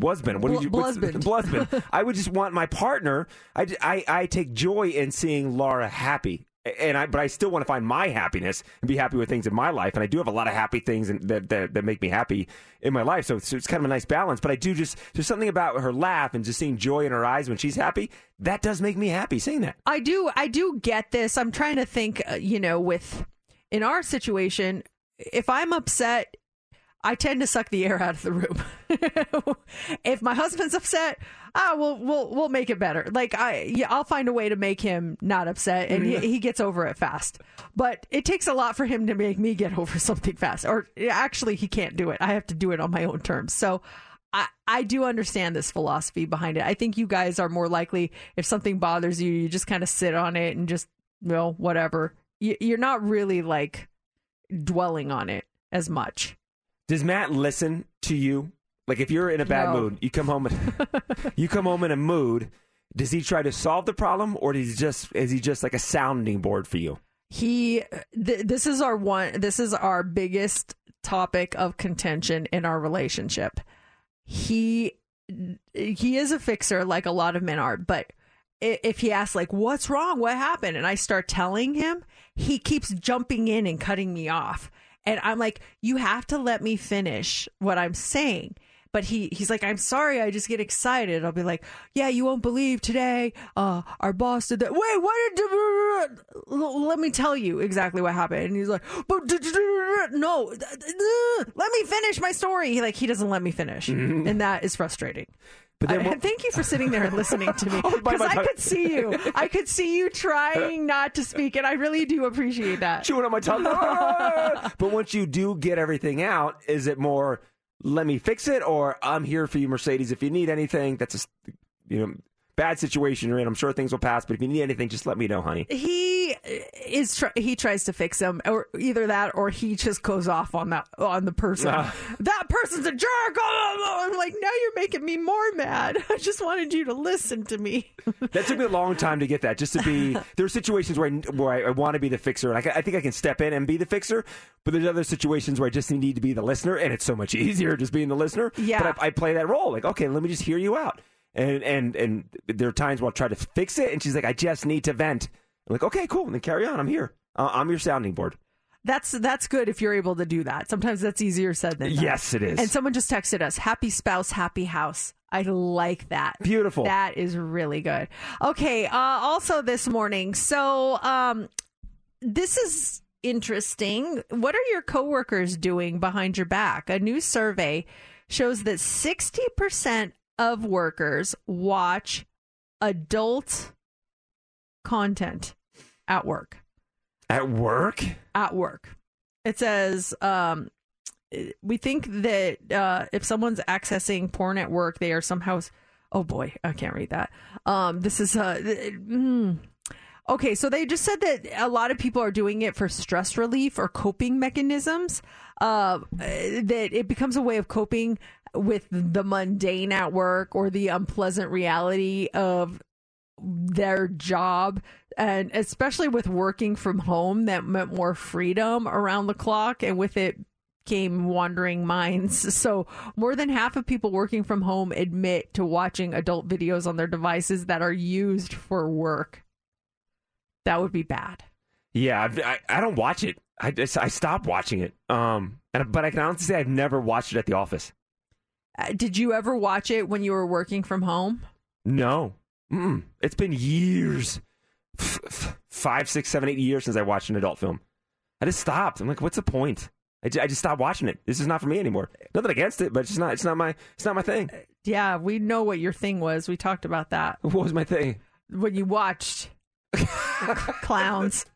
husband. What did you Bl- what's- blusband. blusband. I would just want my partner. I, I I take joy in seeing Laura happy. And I, but I still want to find my happiness and be happy with things in my life. And I do have a lot of happy things in, that, that that make me happy in my life. So it's, it's kind of a nice balance. But I do just there's something about her laugh and just seeing joy in her eyes when she's happy. That does make me happy. Seeing that. I do I do get this. I'm trying to think, uh, you know, with in our situation, if I'm upset, I tend to suck the air out of the room. if my husband's upset, ah, we'll we'll we'll make it better. Like I, yeah, I'll find a way to make him not upset, and he, he gets over it fast. But it takes a lot for him to make me get over something fast. Or actually, he can't do it. I have to do it on my own terms. So. I, I do understand this philosophy behind it. I think you guys are more likely if something bothers you, you just kind of sit on it and just, well, whatever. You, you're not really like dwelling on it as much. Does Matt listen to you? Like if you're in a bad No. mood, you come home you come home in a mood, does he try to solve the problem or is he just is he just like a sounding board for you? he th- this is our one this is our biggest topic of contention in our relationship he he is a fixer like a lot of men are but if he asks like what's wrong what happened and i start telling him he keeps jumping in and cutting me off and i'm like you have to let me finish what i'm saying. But he he's like i'm sorry i just get excited. I'll be like yeah you won't believe today uh our boss did that. Wait what did let me tell you exactly what happened. And he's like but no let me finish my story. He like he doesn't let me finish. And that is frustrating But then I- thank you for sitting there and listening to me Oh, because my- I could see you. I could see you trying not to speak, and I really do appreciate that. Chewing on my tongue. Ah! but once you do get everything out, is it more let me fix it or I'm here for you Mercedes if you need anything? That's a you know bad situation you're in. I'm sure things will pass, but if you need anything just let me know, honey. He is tr- he tries to fix him, or either that, or he just goes off on that on the person. Ah. that person's a jerk. Oh, I'm like, now you're making me more mad. I just wanted you to listen to me. That took me a long time to get that. Just to be, there are situations where I, where I, I want to be the fixer, and I, I think I can step in and be the fixer. But there's other situations where I just need to be the listener, and it's so much easier just being the listener. Yeah. But I, I play that role, like, okay, let me just hear you out. And and and there are times where I'll try to fix it, and she's like, I just need to vent. I'm like, okay, cool, and then carry on. I'm here. Uh, I'm your sounding board. That's that's good if you're able to do that. Sometimes that's easier said than done. Yes, it is. And someone just texted us, "Happy spouse, happy house." I like that. Beautiful. That is really good. Okay. Uh, also this morning, so um, this is interesting. What are your coworkers doing behind your back? A new survey shows that sixty percent of workers watch adult content at work At work? at work. It says um, we think that uh, if someone's accessing porn at work, they are somehow. Oh boy, I can't read that. Um, this is uh, mm. okay. So they just said that a lot of people are doing it for stress relief or coping mechanisms. Uh, that it becomes a way of coping with the mundane at work or the unpleasant reality of their job and especially with working from home that meant more freedom around the clock and with it came wandering minds so more than half of people working from home admit to watching adult videos on their devices that are used for work that would be bad Yeah, I I don't watch it. I I stopped watching it. Um, and but I can honestly say I've never watched it at the office. Uh, did you ever watch it when you were working from home No, Mm-mm. it's been years, F- f- five, six, seven, eight years since I watched an adult film. I just stopped. I'm like, what's the point? I just stopped watching it. This is not for me anymore. Nothing against it, but it's not. It's not my. It's not my thing. yeah we know what your thing was we talked about that What was my thing? when you watched clowns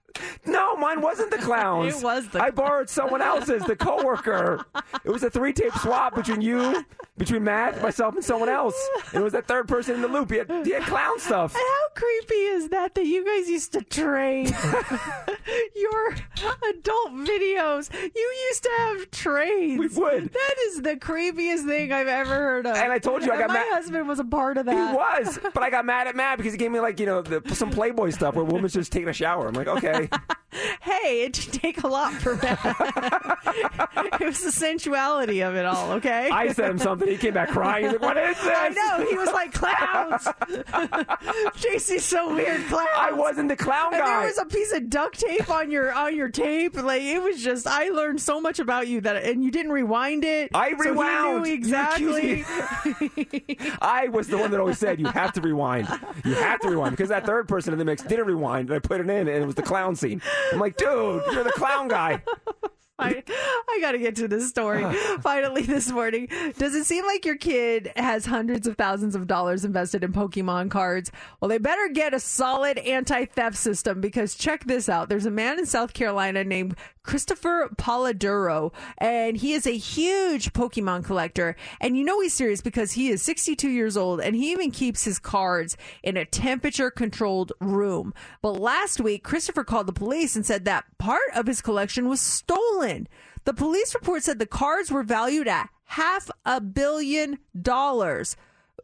No, mine wasn't the clowns. It was the I borrowed someone else's, the coworker. It was a three tape swap between you, between Matt, myself, and someone else. And it was that third person in the loop. He had, he had clown stuff. How creepy is that that you guys used to trade your adult videos? You used to have trades. We would. That is the creepiest thing I've ever heard of. And I told you I And got my mad- husband was a part of that. He was, but I got mad at Matt because he gave me like you know the, some Playboy stuff where a woman's just taking a shower. I'm like, okay, Hey, it did take a lot for that. it was the sensuality of it all. Okay. I sent him something. He came back crying. He's like, what is this? I know. He was like clowns. JC's so weird. Clowns. I wasn't the clown And guy. there was a piece of duct tape on your on your tape. Like it was just. I learned so much about you that, and you didn't rewind it. I so he rewound. exactly. I was the one that always said you have to rewind. You have to rewind because that third person in the mix didn't rewind, and I put it in, and it was the clown scene. I'm like, dude, you're the clown guy. I, I got to get to this story finally this morning. Does it seem like your kid has hundreds of thousands of dollars invested in Pokemon cards? Well, they better get a solid anti theft system because check this out. There's a man in South Carolina named Christopher Polidoro, and he is a huge Pokemon collector. And you know he's serious because he is 62 years old and he even keeps his cards in a temperature controlled room. But last week, Christopher called the police and said that part of his collection was stolen. The police report said the cards were valued at half a billion dollars.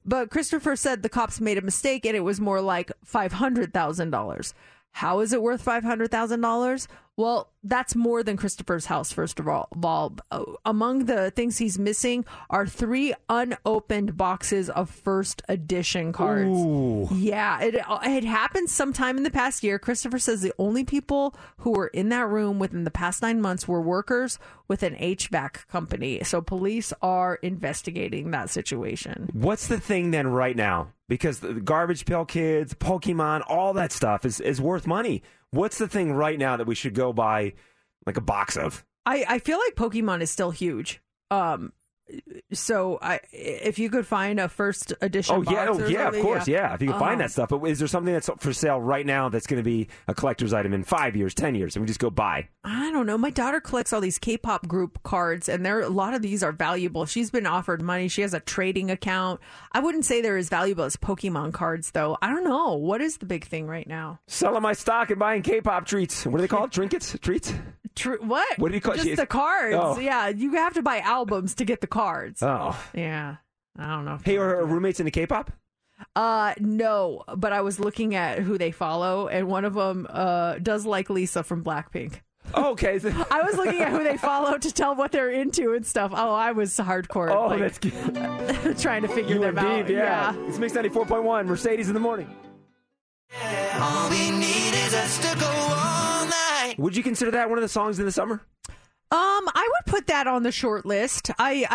But Christopher said the cops made a mistake and it was more like $500,000. How is it worth $500,000? Well, that's more than Christopher's house, first of all. Vol- uh, Among the things he's missing are three unopened boxes of first edition cards. Ooh. Yeah, it, it happened sometime in the past year. Christopher says the only people who were in that room within the past nine months were workers with an HVAC company. So police are investigating that situation. What's the thing then right now? Because the garbage pail kids, Pokemon, all that stuff is, is worth money. What's the thing right now that we should go buy like a box of? I, I feel like Pokemon is still huge. Um, so I if you could find a first edition. Oh yeah, oh yeah, of course, yeah. If you can find that uh-huh. stuff, but is there something that's for sale right now that's going to be a collector's item in five years, ten years, and we just go buy? I don't know. My daughter collects all these K-pop group cards, and there a lot of these are valuable. She's been offered money. She has a trading account. I wouldn't say they're as valuable as Pokemon cards, though. I don't know. What is the big thing right now? Selling my stock and buying K-pop treats. What are they called? Trinkets? Treats? Tr- what? What do you call- Just the cards. Oh. Yeah, you have to buy albums to get the cards. Oh, Yeah, I don't know. hey, are her roommates into K-pop? Uh, no, but I was looking at who they follow, and one of them uh does like Lisa from Blackpink. Oh, okay. I was looking at who they follow to tell what they're into and stuff. Oh, I was hardcore. Oh, like, that's good. trying to figure You them are out. deep, yeah. It's Mix 94.1, Mercedes in the morning. All we need is us to go all night. Would you consider that one of the songs in the summer? Um, I would put that on the short list. I,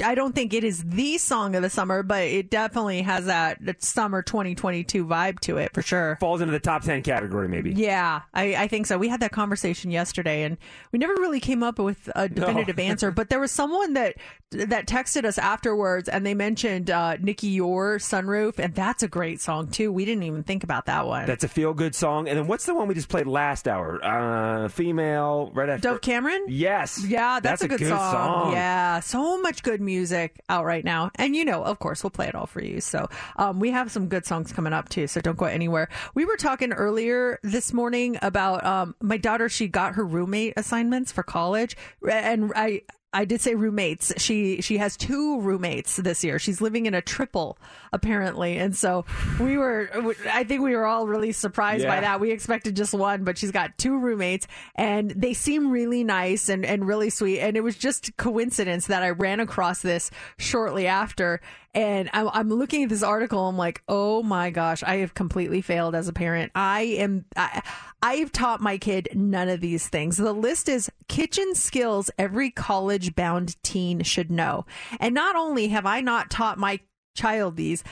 I, don't think it is the song of the summer, but it definitely has that, that summer 2022 vibe to it for sure. Falls into the top 10 category, maybe. Yeah, I, I think so. We had that conversation yesterday, and we never really came up with a definitive answer. But there was someone that that texted us afterwards, and they mentioned uh, Nicky Youre Sunroof, and that's a great song too. We didn't even think about that one. That's a feel good song. And then what's the one we just played last hour? Uh, female, right after. Dove Cameron? Yes. Yeah, that's, a, good, song. song. Yeah, so much good music out right now. And you know, of course, we'll play it all for you. So um, we have some good songs coming up too. So don't go anywhere. We were talking earlier this morning about um, my daughter. She got her roommate assignments for college, and I. I did say roommates. She she has two roommates this year. She's living in a triple apparently, and so we were. I think we were all really surprised by that. We expected just one, but she's got two roommates, and they seem really nice and and really sweet. And it was just coincidence that I ran across this shortly after, and I'm, I'm looking at this article. I'm like, oh my gosh, I have completely failed as a parent. I am. I, I've taught my kid none of these things. The list is kitchen skills every college bound teen should know. And not only have I not taught my child these,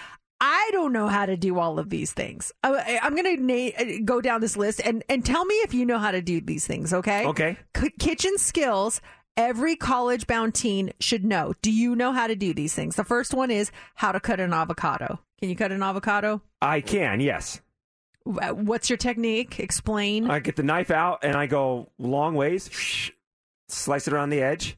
I don't know how to do all of these things. Uh, I, I'm going to na- uh, go down this list and, and tell me if you know how to do these things, okay? Okay. Kitchen skills every college bound teen should know. Do you know how to do these things? The first one is how to cut an avocado. Can you cut an avocado? I can, yes. Uh, what's your technique? Explain. I get the knife out and I go long ways, slice it around the edge,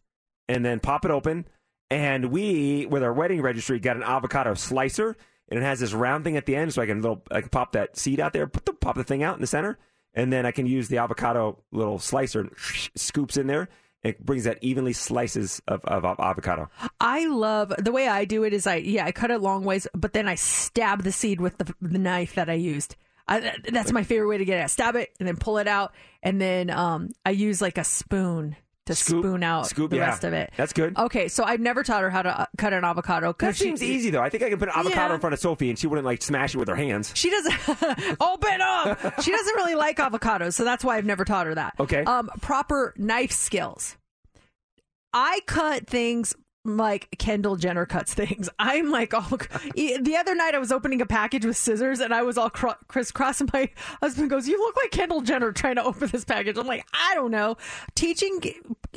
and then pop it open. And we, with our wedding registry, got an avocado slicer, and it has this round thing at the end, so I can little, I can pop that seed out there, put the, pop the thing out in the center, and then I can use the avocado little slicer, and scoops in there. It brings that evenly slices of, of, of avocado. I love the way I do it is I yeah I cut it long ways, but then I stab the seed with the, the knife that I used. I, that's my favorite way to get it. I stab it and then pull it out, and then um, I use like a spoon to Scoop- spoon out scoop, the yeah. rest of it. That's good. Okay, so I've never taught her how to uh, cut an avocado. That she- seems easy though. I think I can put an avocado Yeah. in front of Sophie, and she wouldn't like smash it with her hands. She doesn't open up. She doesn't really like avocados, so that's why I've never taught her that. Okay. Um, proper knife skills. I cut things like Kendall Jenner cuts things. I'm like all. The other night I was opening a package with scissors and I was all cr- crisscross, and my husband goes, "You look like Kendall Jenner trying to open this package." I'm like, I don't know. Teaching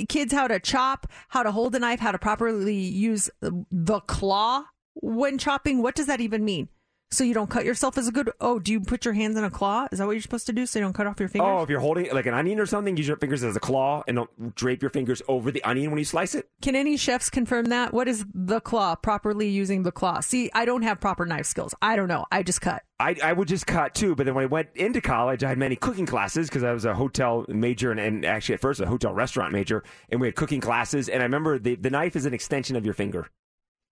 kids how to chop, how to hold a knife, how to properly use the claw when chopping. What does that even mean? So you don't cut yourself as a good. Oh, do you put your hands in a claw? Is that what you're supposed to do? So you don't cut off your fingers. Oh, if you're holding like an onion or something, use your fingers as a claw and don't drape your fingers over the onion when you slice it. Can any chefs confirm that? What is the claw? Properly using the claw. See, I don't have proper knife skills. I don't know. I just cut. I, I would just cut too, but then when I went into college, I had many cooking classes because I was a hotel major and, and actually at first a hotel restaurant major, and we had cooking classes. And I remember the, the knife is an extension of your finger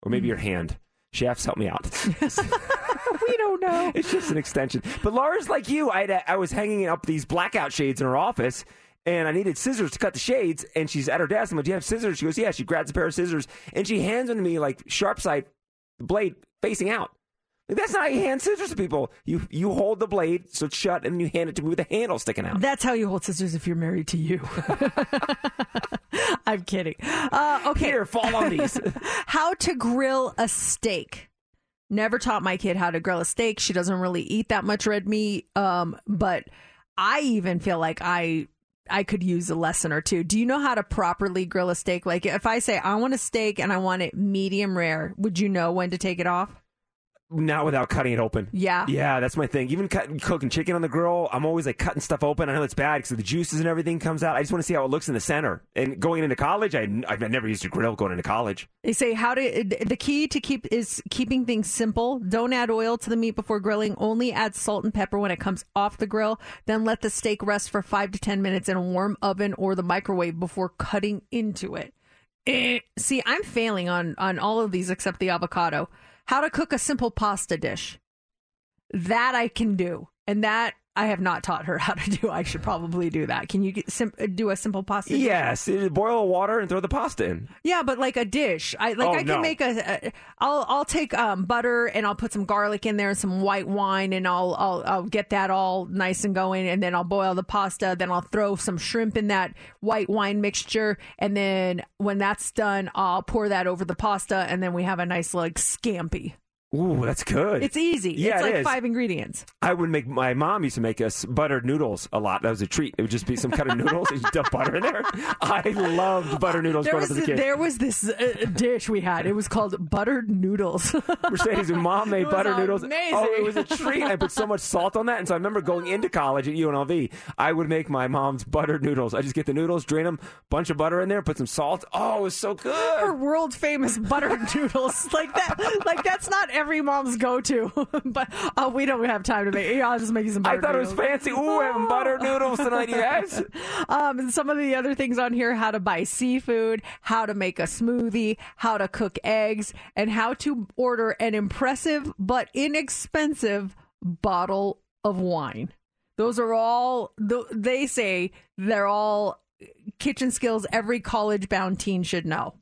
or maybe mm. your hand. Chefs, help me out. we don't know. It's just an extension. But Laura's like you. I was hanging up these blackout shades in her office. And I needed scissors to cut the shades, and she's at her desk. I'm like, "Do you have scissors?" She goes, "Yeah." She grabs a pair of scissors, and she hands them to me like sharp side blade facing out. Like, that's not how you hand scissors to people. You you hold the blade so it's shut, and you hand it to me with the handle sticking out. That's how you hold scissors if you're married to you. I'm kidding. Uh, okay. Here, fall on these. how to grill a steak. Never taught my kid how to grill a steak. She doesn't really eat that much red meat. Um, but I even feel like I I could use a lesson or two. Do you know how to properly grill a steak? Like if I say I want a steak and I want it medium rare, would you know when to take it off? Not without cutting it open. Yeah. Yeah, that's my thing. Even cut, cooking chicken on the grill, I'm always like cutting stuff open. I know it's bad because the juices and everything comes out. I just want to see how it looks in the center. And going into college, I, I've never used a grill going into college. They say how to the key to keep is keeping things simple. Don't add oil to the meat before grilling. Only add salt and pepper when it comes off the grill. Then let the steak rest for 5 to 10 minutes in a warm oven or the microwave before cutting into it. Eh. See, I'm failing on on all of these except the avocado. How to cook a simple pasta dish. That I can do. And that I have not taught her how to do. I should probably do that. Can you get sim- do a simple pasta? Yes, uh, boil water and throw the pasta in. Yeah, but like a dish. I like Oh, I can no. make a, a I'll I'll take um butter and I'll put some garlic in there and some white wine and I'll I'll I'll get that all nice and going and then I'll boil the pasta, then I'll throw some shrimp in that white wine mixture and then when that's done, I'll pour that over the pasta and then we have a nice like scampi. Ooh, that's good. It's easy. Yeah, it's like is. five ingredients. I would make my mom used to make us buttered noodles a lot. That was a treat. It would just be some kind of noodles and you dump butter in there. I loved butter noodles There growing was up as a kid. there was this uh, dish we had. It was called buttered noodles. Mercedes and mom made butter noodles. amazing. Oh, it was a treat. I put so much salt on that. And so I remember going into college at UNLV, I would make my mom's buttered noodles. I just get the noodles, drain them, bunch of butter in there, put some salt. Oh, it was so good. Her world famous buttered noodles like that. Like that's not every mom's go to. but oh, we don't have time to make. Yeah, I'll just make you some. I thought it was noodles. fancy. Ooh, having buttered noodles tonight, you guys. Um, and some of the other things on here: how to buy seafood, how to make a smoothie, how to cook eggs, and how to order an impressive but inexpensive bottle of wine. Those are all. th- They say they're all kitchen skills every college-bound teen should know.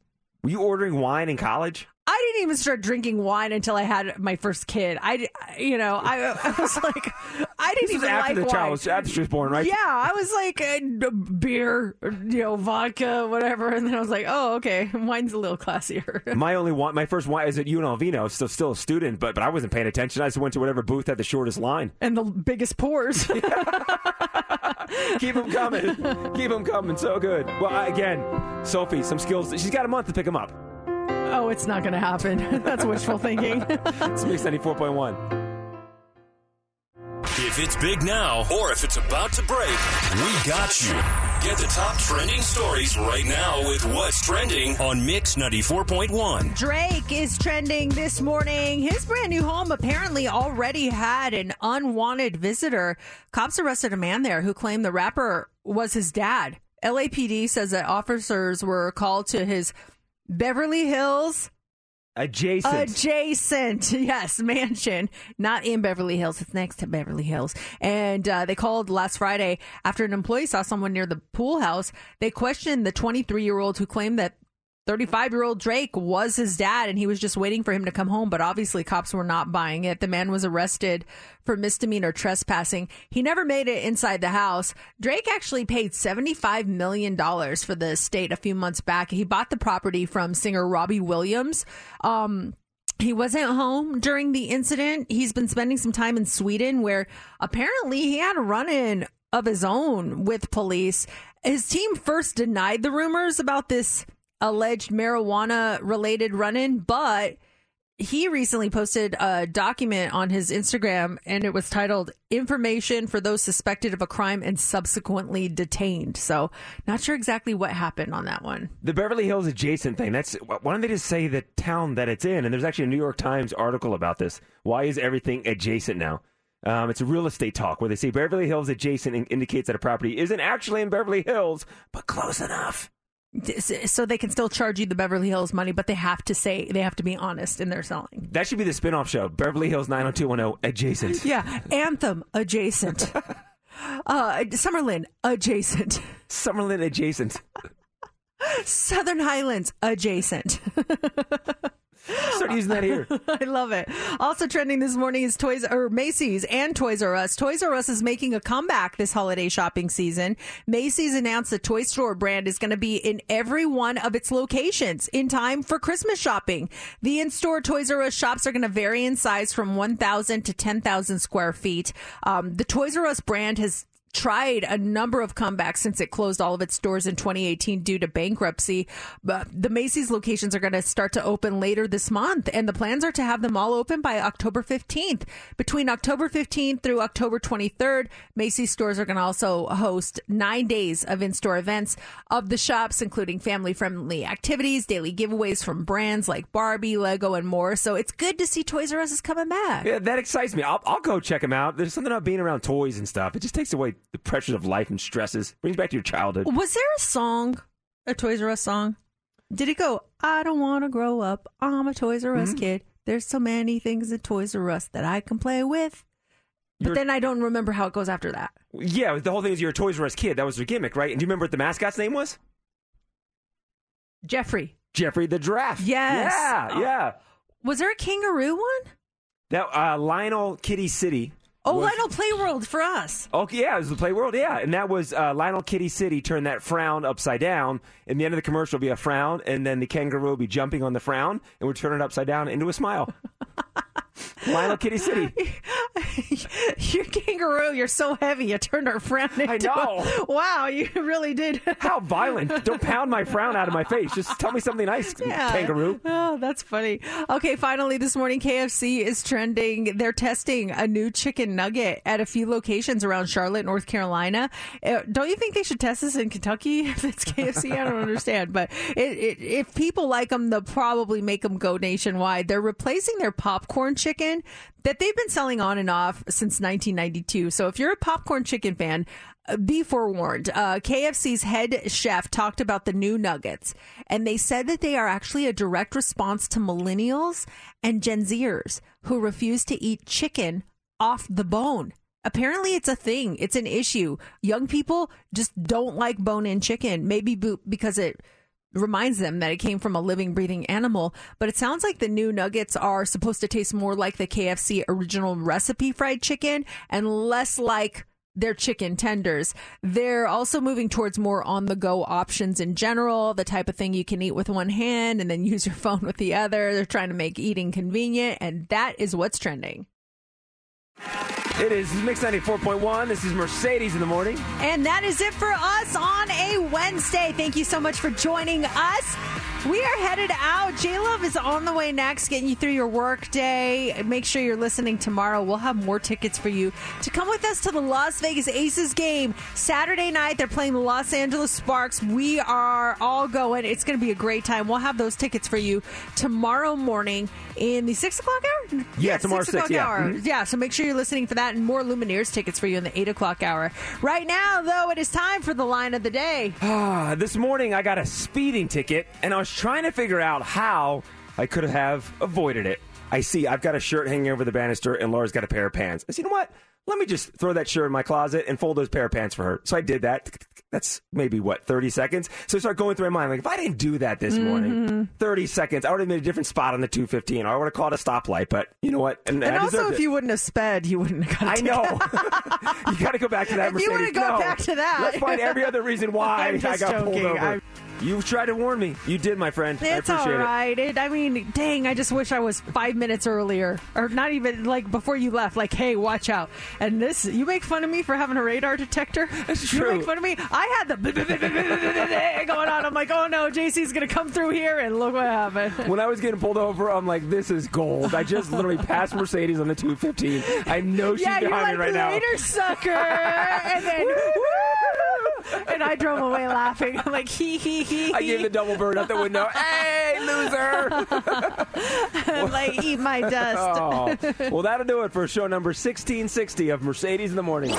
Were you ordering wine in college? I didn't even start drinking wine until I had my first kid. I, you know, I, I was like, I didn't even after like the wine. child was, after she was born, right? Yeah, I was like uh, beer, or, you know, vodka, whatever, and then I was like, oh, okay, wine's a little classier. My only one, my first wine is at UNLV now. Still, still a student, but but I wasn't paying attention. I just went to whatever booth had the shortest line. and the biggest pours. Keep them coming. Keep them coming. So good. Well, I- again, Sophie, some skills. She's got a month to pick them up. Oh, it's not going to happen. That's wishful thinking. It's Mix 94.1. If it's big now or if it's about to break, we got you. Get the top trending stories right now with what's trending on Mix 94.1. Drake is trending this morning. His brand new home apparently already had an unwanted visitor. Cops arrested a man there who claimed the rapper was his dad. LAPD says that officers were called to his Beverly Hills Adjacent. Adjacent, yes, mansion. Not in Beverly Hills. It's next to Beverly Hills. And uh, they called last Friday after an employee saw someone near the pool house. They questioned the 23 year old who claimed that 35 year old Drake was his dad and he was just waiting for him to come home. But obviously, cops were not buying it. The man was arrested for misdemeanor trespassing. He never made it inside the house. Drake actually paid $75 million for the estate a few months back. He bought the property from singer Robbie Williams. Um, he wasn't home during the incident. He's been spending some time in Sweden where apparently he had a run in of his own with police. His team first denied the rumors about this alleged marijuana related run in, but he recently posted a document on his Instagram and it was titled Information for Those Suspected of a Crime and Subsequently Detained. So, not sure exactly what happened on that one. The Beverly Hills adjacent thing. That's why don't they just say the town that it's in? And there's actually a New York Times article about this. Why is everything adjacent now? Um, it's a real estate talk where they say Beverly Hills adjacent indicates that a property isn't actually in Beverly Hills, but close enough. So they can still charge you the Beverly Hills money, but they have to say, they have to be honest in their selling. That should be the spin-off show. Beverly Hills 90210 adjacent. Yeah, Anthem adjacent. uh, Summerlin adjacent. Summerlin adjacent. Southern Highlands adjacent. Start using that here. I love it. Also trending this morning is Toys or Macy's and Toys R Us. Toys R Us is making a comeback this holiday shopping season. Macy's announced the Toy Store brand is going to be in every one of its locations in time for Christmas shopping. The in-store Toys R Us shops are going to vary in size from 1,000 to 10,000 square feet. Um, the Toys R Us brand has tried a number of comebacks since it closed all of its stores in 2018 due to bankruptcy. But the Macy's locations are going to start to open later this month, and the plans are to have them all open by October 15th. Between October 15th through October 23rd, Macy's stores are going to also host nine days of in-store events of the shops, including family-friendly activities, daily giveaways from brands like Barbie, Lego, and more. So it's good to see Toys R Us is coming back. Yeah, that excites me. I'll, I'll go check them out. There's something about being around toys and stuff. It just takes away the pressures of life and stresses. Brings back to your childhood. Was there a song, a Toys R Us song? Did it go, I don't want to grow up. I'm a Toys R Us Mm-hmm. kid. There's so many things at Toys R Us that I can play with. But then I don't remember how it goes after that. Yeah, the whole thing is you're a Toys R Us kid. That was their gimmick, right? And do you remember what the mascot's name was? Geoffrey. Geoffrey the Giraffe. Yes. Yeah, Oh. yeah. Was there a kangaroo one? That uh, Lionel Kiddie City. Oh, was- Lionel Play World for us. Okay, yeah, it was the Play World, yeah, and that was uh, Lionel Kiddie City turned that frown upside down. In the end of the commercial, will be a frown, and then the kangaroo will be jumping on the frown, and would turn it upside down into a smile. Lionel Kiddie City. You're kangaroo. You're so heavy. You turned our frown into. I know. A, wow, you really did. How violent! Don't pound my frown out of my face. Just tell me something nice, kangaroo. Oh, that's funny. Okay, finally this morning, KFC is trending. They're testing a new chicken nugget at a few locations around Charlotte, North Carolina. Uh, don't you think they should test this in Kentucky if it's KFC? I don't understand. But it, it, if people like them, they'll probably make them go nationwide. They're replacing their popcorn chicken that they've been selling on and off since 1992. So if you're a popcorn chicken fan, uh, be forewarned. Uh, KFC's head chef talked about the new nuggets, and they said that they are actually a direct response to millennials and Gen Zers who refuse to eat chicken off the bone. Apparently, it's a thing. It's an issue. Young people just don't like bone in chicken, maybe because it reminds them that it came from a living, breathing animal. But it sounds like the new nuggets are supposed to taste more like the KFC original recipe fried chicken and less like their chicken tenders. They're also moving towards more on the go options in general, the type of thing you can eat with one hand and then use your phone with the other. They're trying to make eating convenient, and that is what's trending. It is Mix 94.1. This is Mercedes in the morning. And that is it for us on a Wednesday. Thank you so much for joining us. We are headed out. J Love is on the way next, getting you through your work day. Make sure you're listening tomorrow. We'll have more tickets for you to come with us to the Las Vegas Aces game Saturday night. They're playing the Los Angeles Sparks. We are all going. It's going to be a great time. We'll have those tickets for you tomorrow morning in the six o'clock hour. Yeah, tomorrow six o'clock yeah. hour. Mhm. Yeah, so make sure you're listening for that and more Lumineers tickets for you in the 8 o'clock hour. Right now, though, it is time for the line of the day. Ah, this morning I got a speeding ticket, and I was trying to figure out how I could have avoided it. I see I've got a shirt hanging over the banister, and Laura's got a pair of pants. I said, you know what? Let me just throw that shirt in my closet and fold those pair of pants for her. So I did that. That's maybe what thirty seconds. So I start going through my mind like, if I didn't do that this mm-hmm. morning, thirty seconds, I would have made a different spot on the two fifteen. or I would have called a stoplight. But you know what? And I also, if it. you wouldn't have sped, you wouldn't have got a I know. you got to go back to that. If you Mercedes. would've gone No. back to that. let's find every other reason why I got pulled over. I'm- You tried to warn me. You did, my friend. I It's all right. It, I mean, dang, I just wish I was five minutes earlier. Or not even like before you left, like, hey, watch out. And this, you make fun of me for having a radar detector? It's You make fun of me? I had the going on. I'm like, oh no, JC's going to come through here, and look what happened. When I was getting pulled over, I'm like, this is gold. I just literally passed Mercedes on the 215. I know she's yeah, behind like, me right now. later, sucker. and then, and I drove away laughing. I'm like, hee hee hee. I gave the double bird out the window. Hey, loser! like, eat my dust. Oh. Well, that'll do it for show number 1660 of Mercedes in the Morning.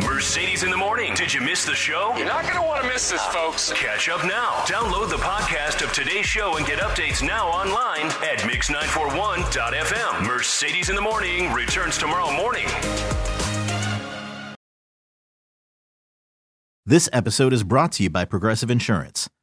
Mercedes in the morning. Did you miss the show? You're not going to want to miss this, folks. Catch up now. Download the podcast of today's show and get updates now online at mix941.fm. Mercedes in the morning returns tomorrow morning. This episode is brought to you by Progressive Insurance.